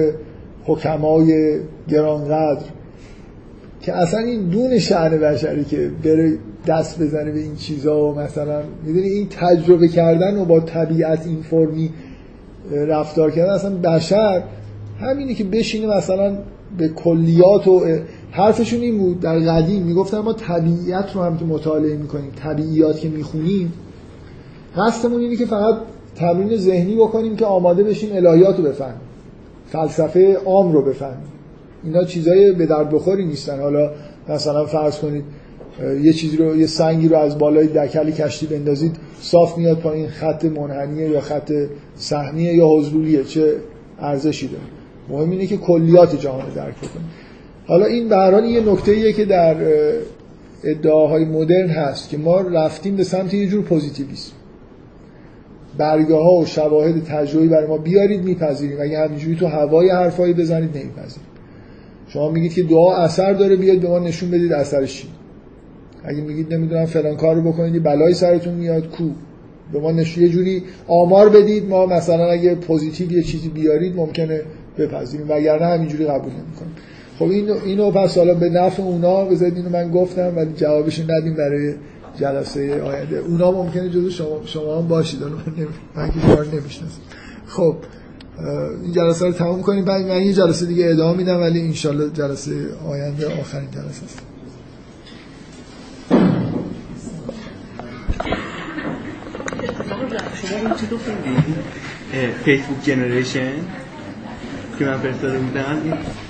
حکمای گرانقدر که اصلا این دون شعن بشری که بره دست بزنه به این چیزا و مثلا می‌دونی این تجربه کردن و با طبیعت این فرمی رفتار کردن اصلا بشر همینی که بشینه مثلا به کلیات و حرفشون این بود. در قدیم می‌گفتن ما طبیعت رو هم که مطالعه می‌کنیم طبیعیات که می‌خونیم قصدمون اینه که فقط تمرین ذهنی بکنیم که آماده بشیم الهیات رو بفهمیم فلسفه عام رو بفهمیم. اینا چیزای به درد بخوری نیستن. حالا مثلا فرض کنید یه چیزی رو یه سنگی رو از بالای دکل کشتی بندازید صاف میاد پایین خط منحنیه یا خط سهمیه یا حضرولیه چه ارزشی داره. مهم اینه که کلیات جهان درک بکنیم حالا این به یه نکته که در ادعاهای مدرن هست که ما رفتیم به سمت یه جور پوزیتیویسم. برگه ها و شواهد تجربی برای ما بیارید میپذیریم. اگه همینجوری تو هوای حرفایی بزنید نمیپذیریم. شما میگید که دعا اثر داره بیاد به ما نشون بدید اثرش چی. اگه میگید نمی‌دونم فلان کار رو بکنید بلای سرتون میاد کو. به ما نشون یه جوری آمار بدید. ما مثلا اگه positive یه چیزی بیارید ممکنه بپذیریم. وگرنه همینجوری قبول نمی‌کنیم. خب اینو اینو پس حالا به نفع اونا بذارید. اینو من گفتم ولی جوابش ندیم برای جلسه آینده. اونا ممکنه جزو شما شما هم باشید. من نمی... من که کار نمی‌شناسم. خب این جلسه رو تموم کنیم. بعد من یه جلسه دیگه ادامه میدم ولی انشالله جلسه آینده آخرین جلسه است. شما؟ فیسبوک جنریشن که من فرستاده بودم این چیزی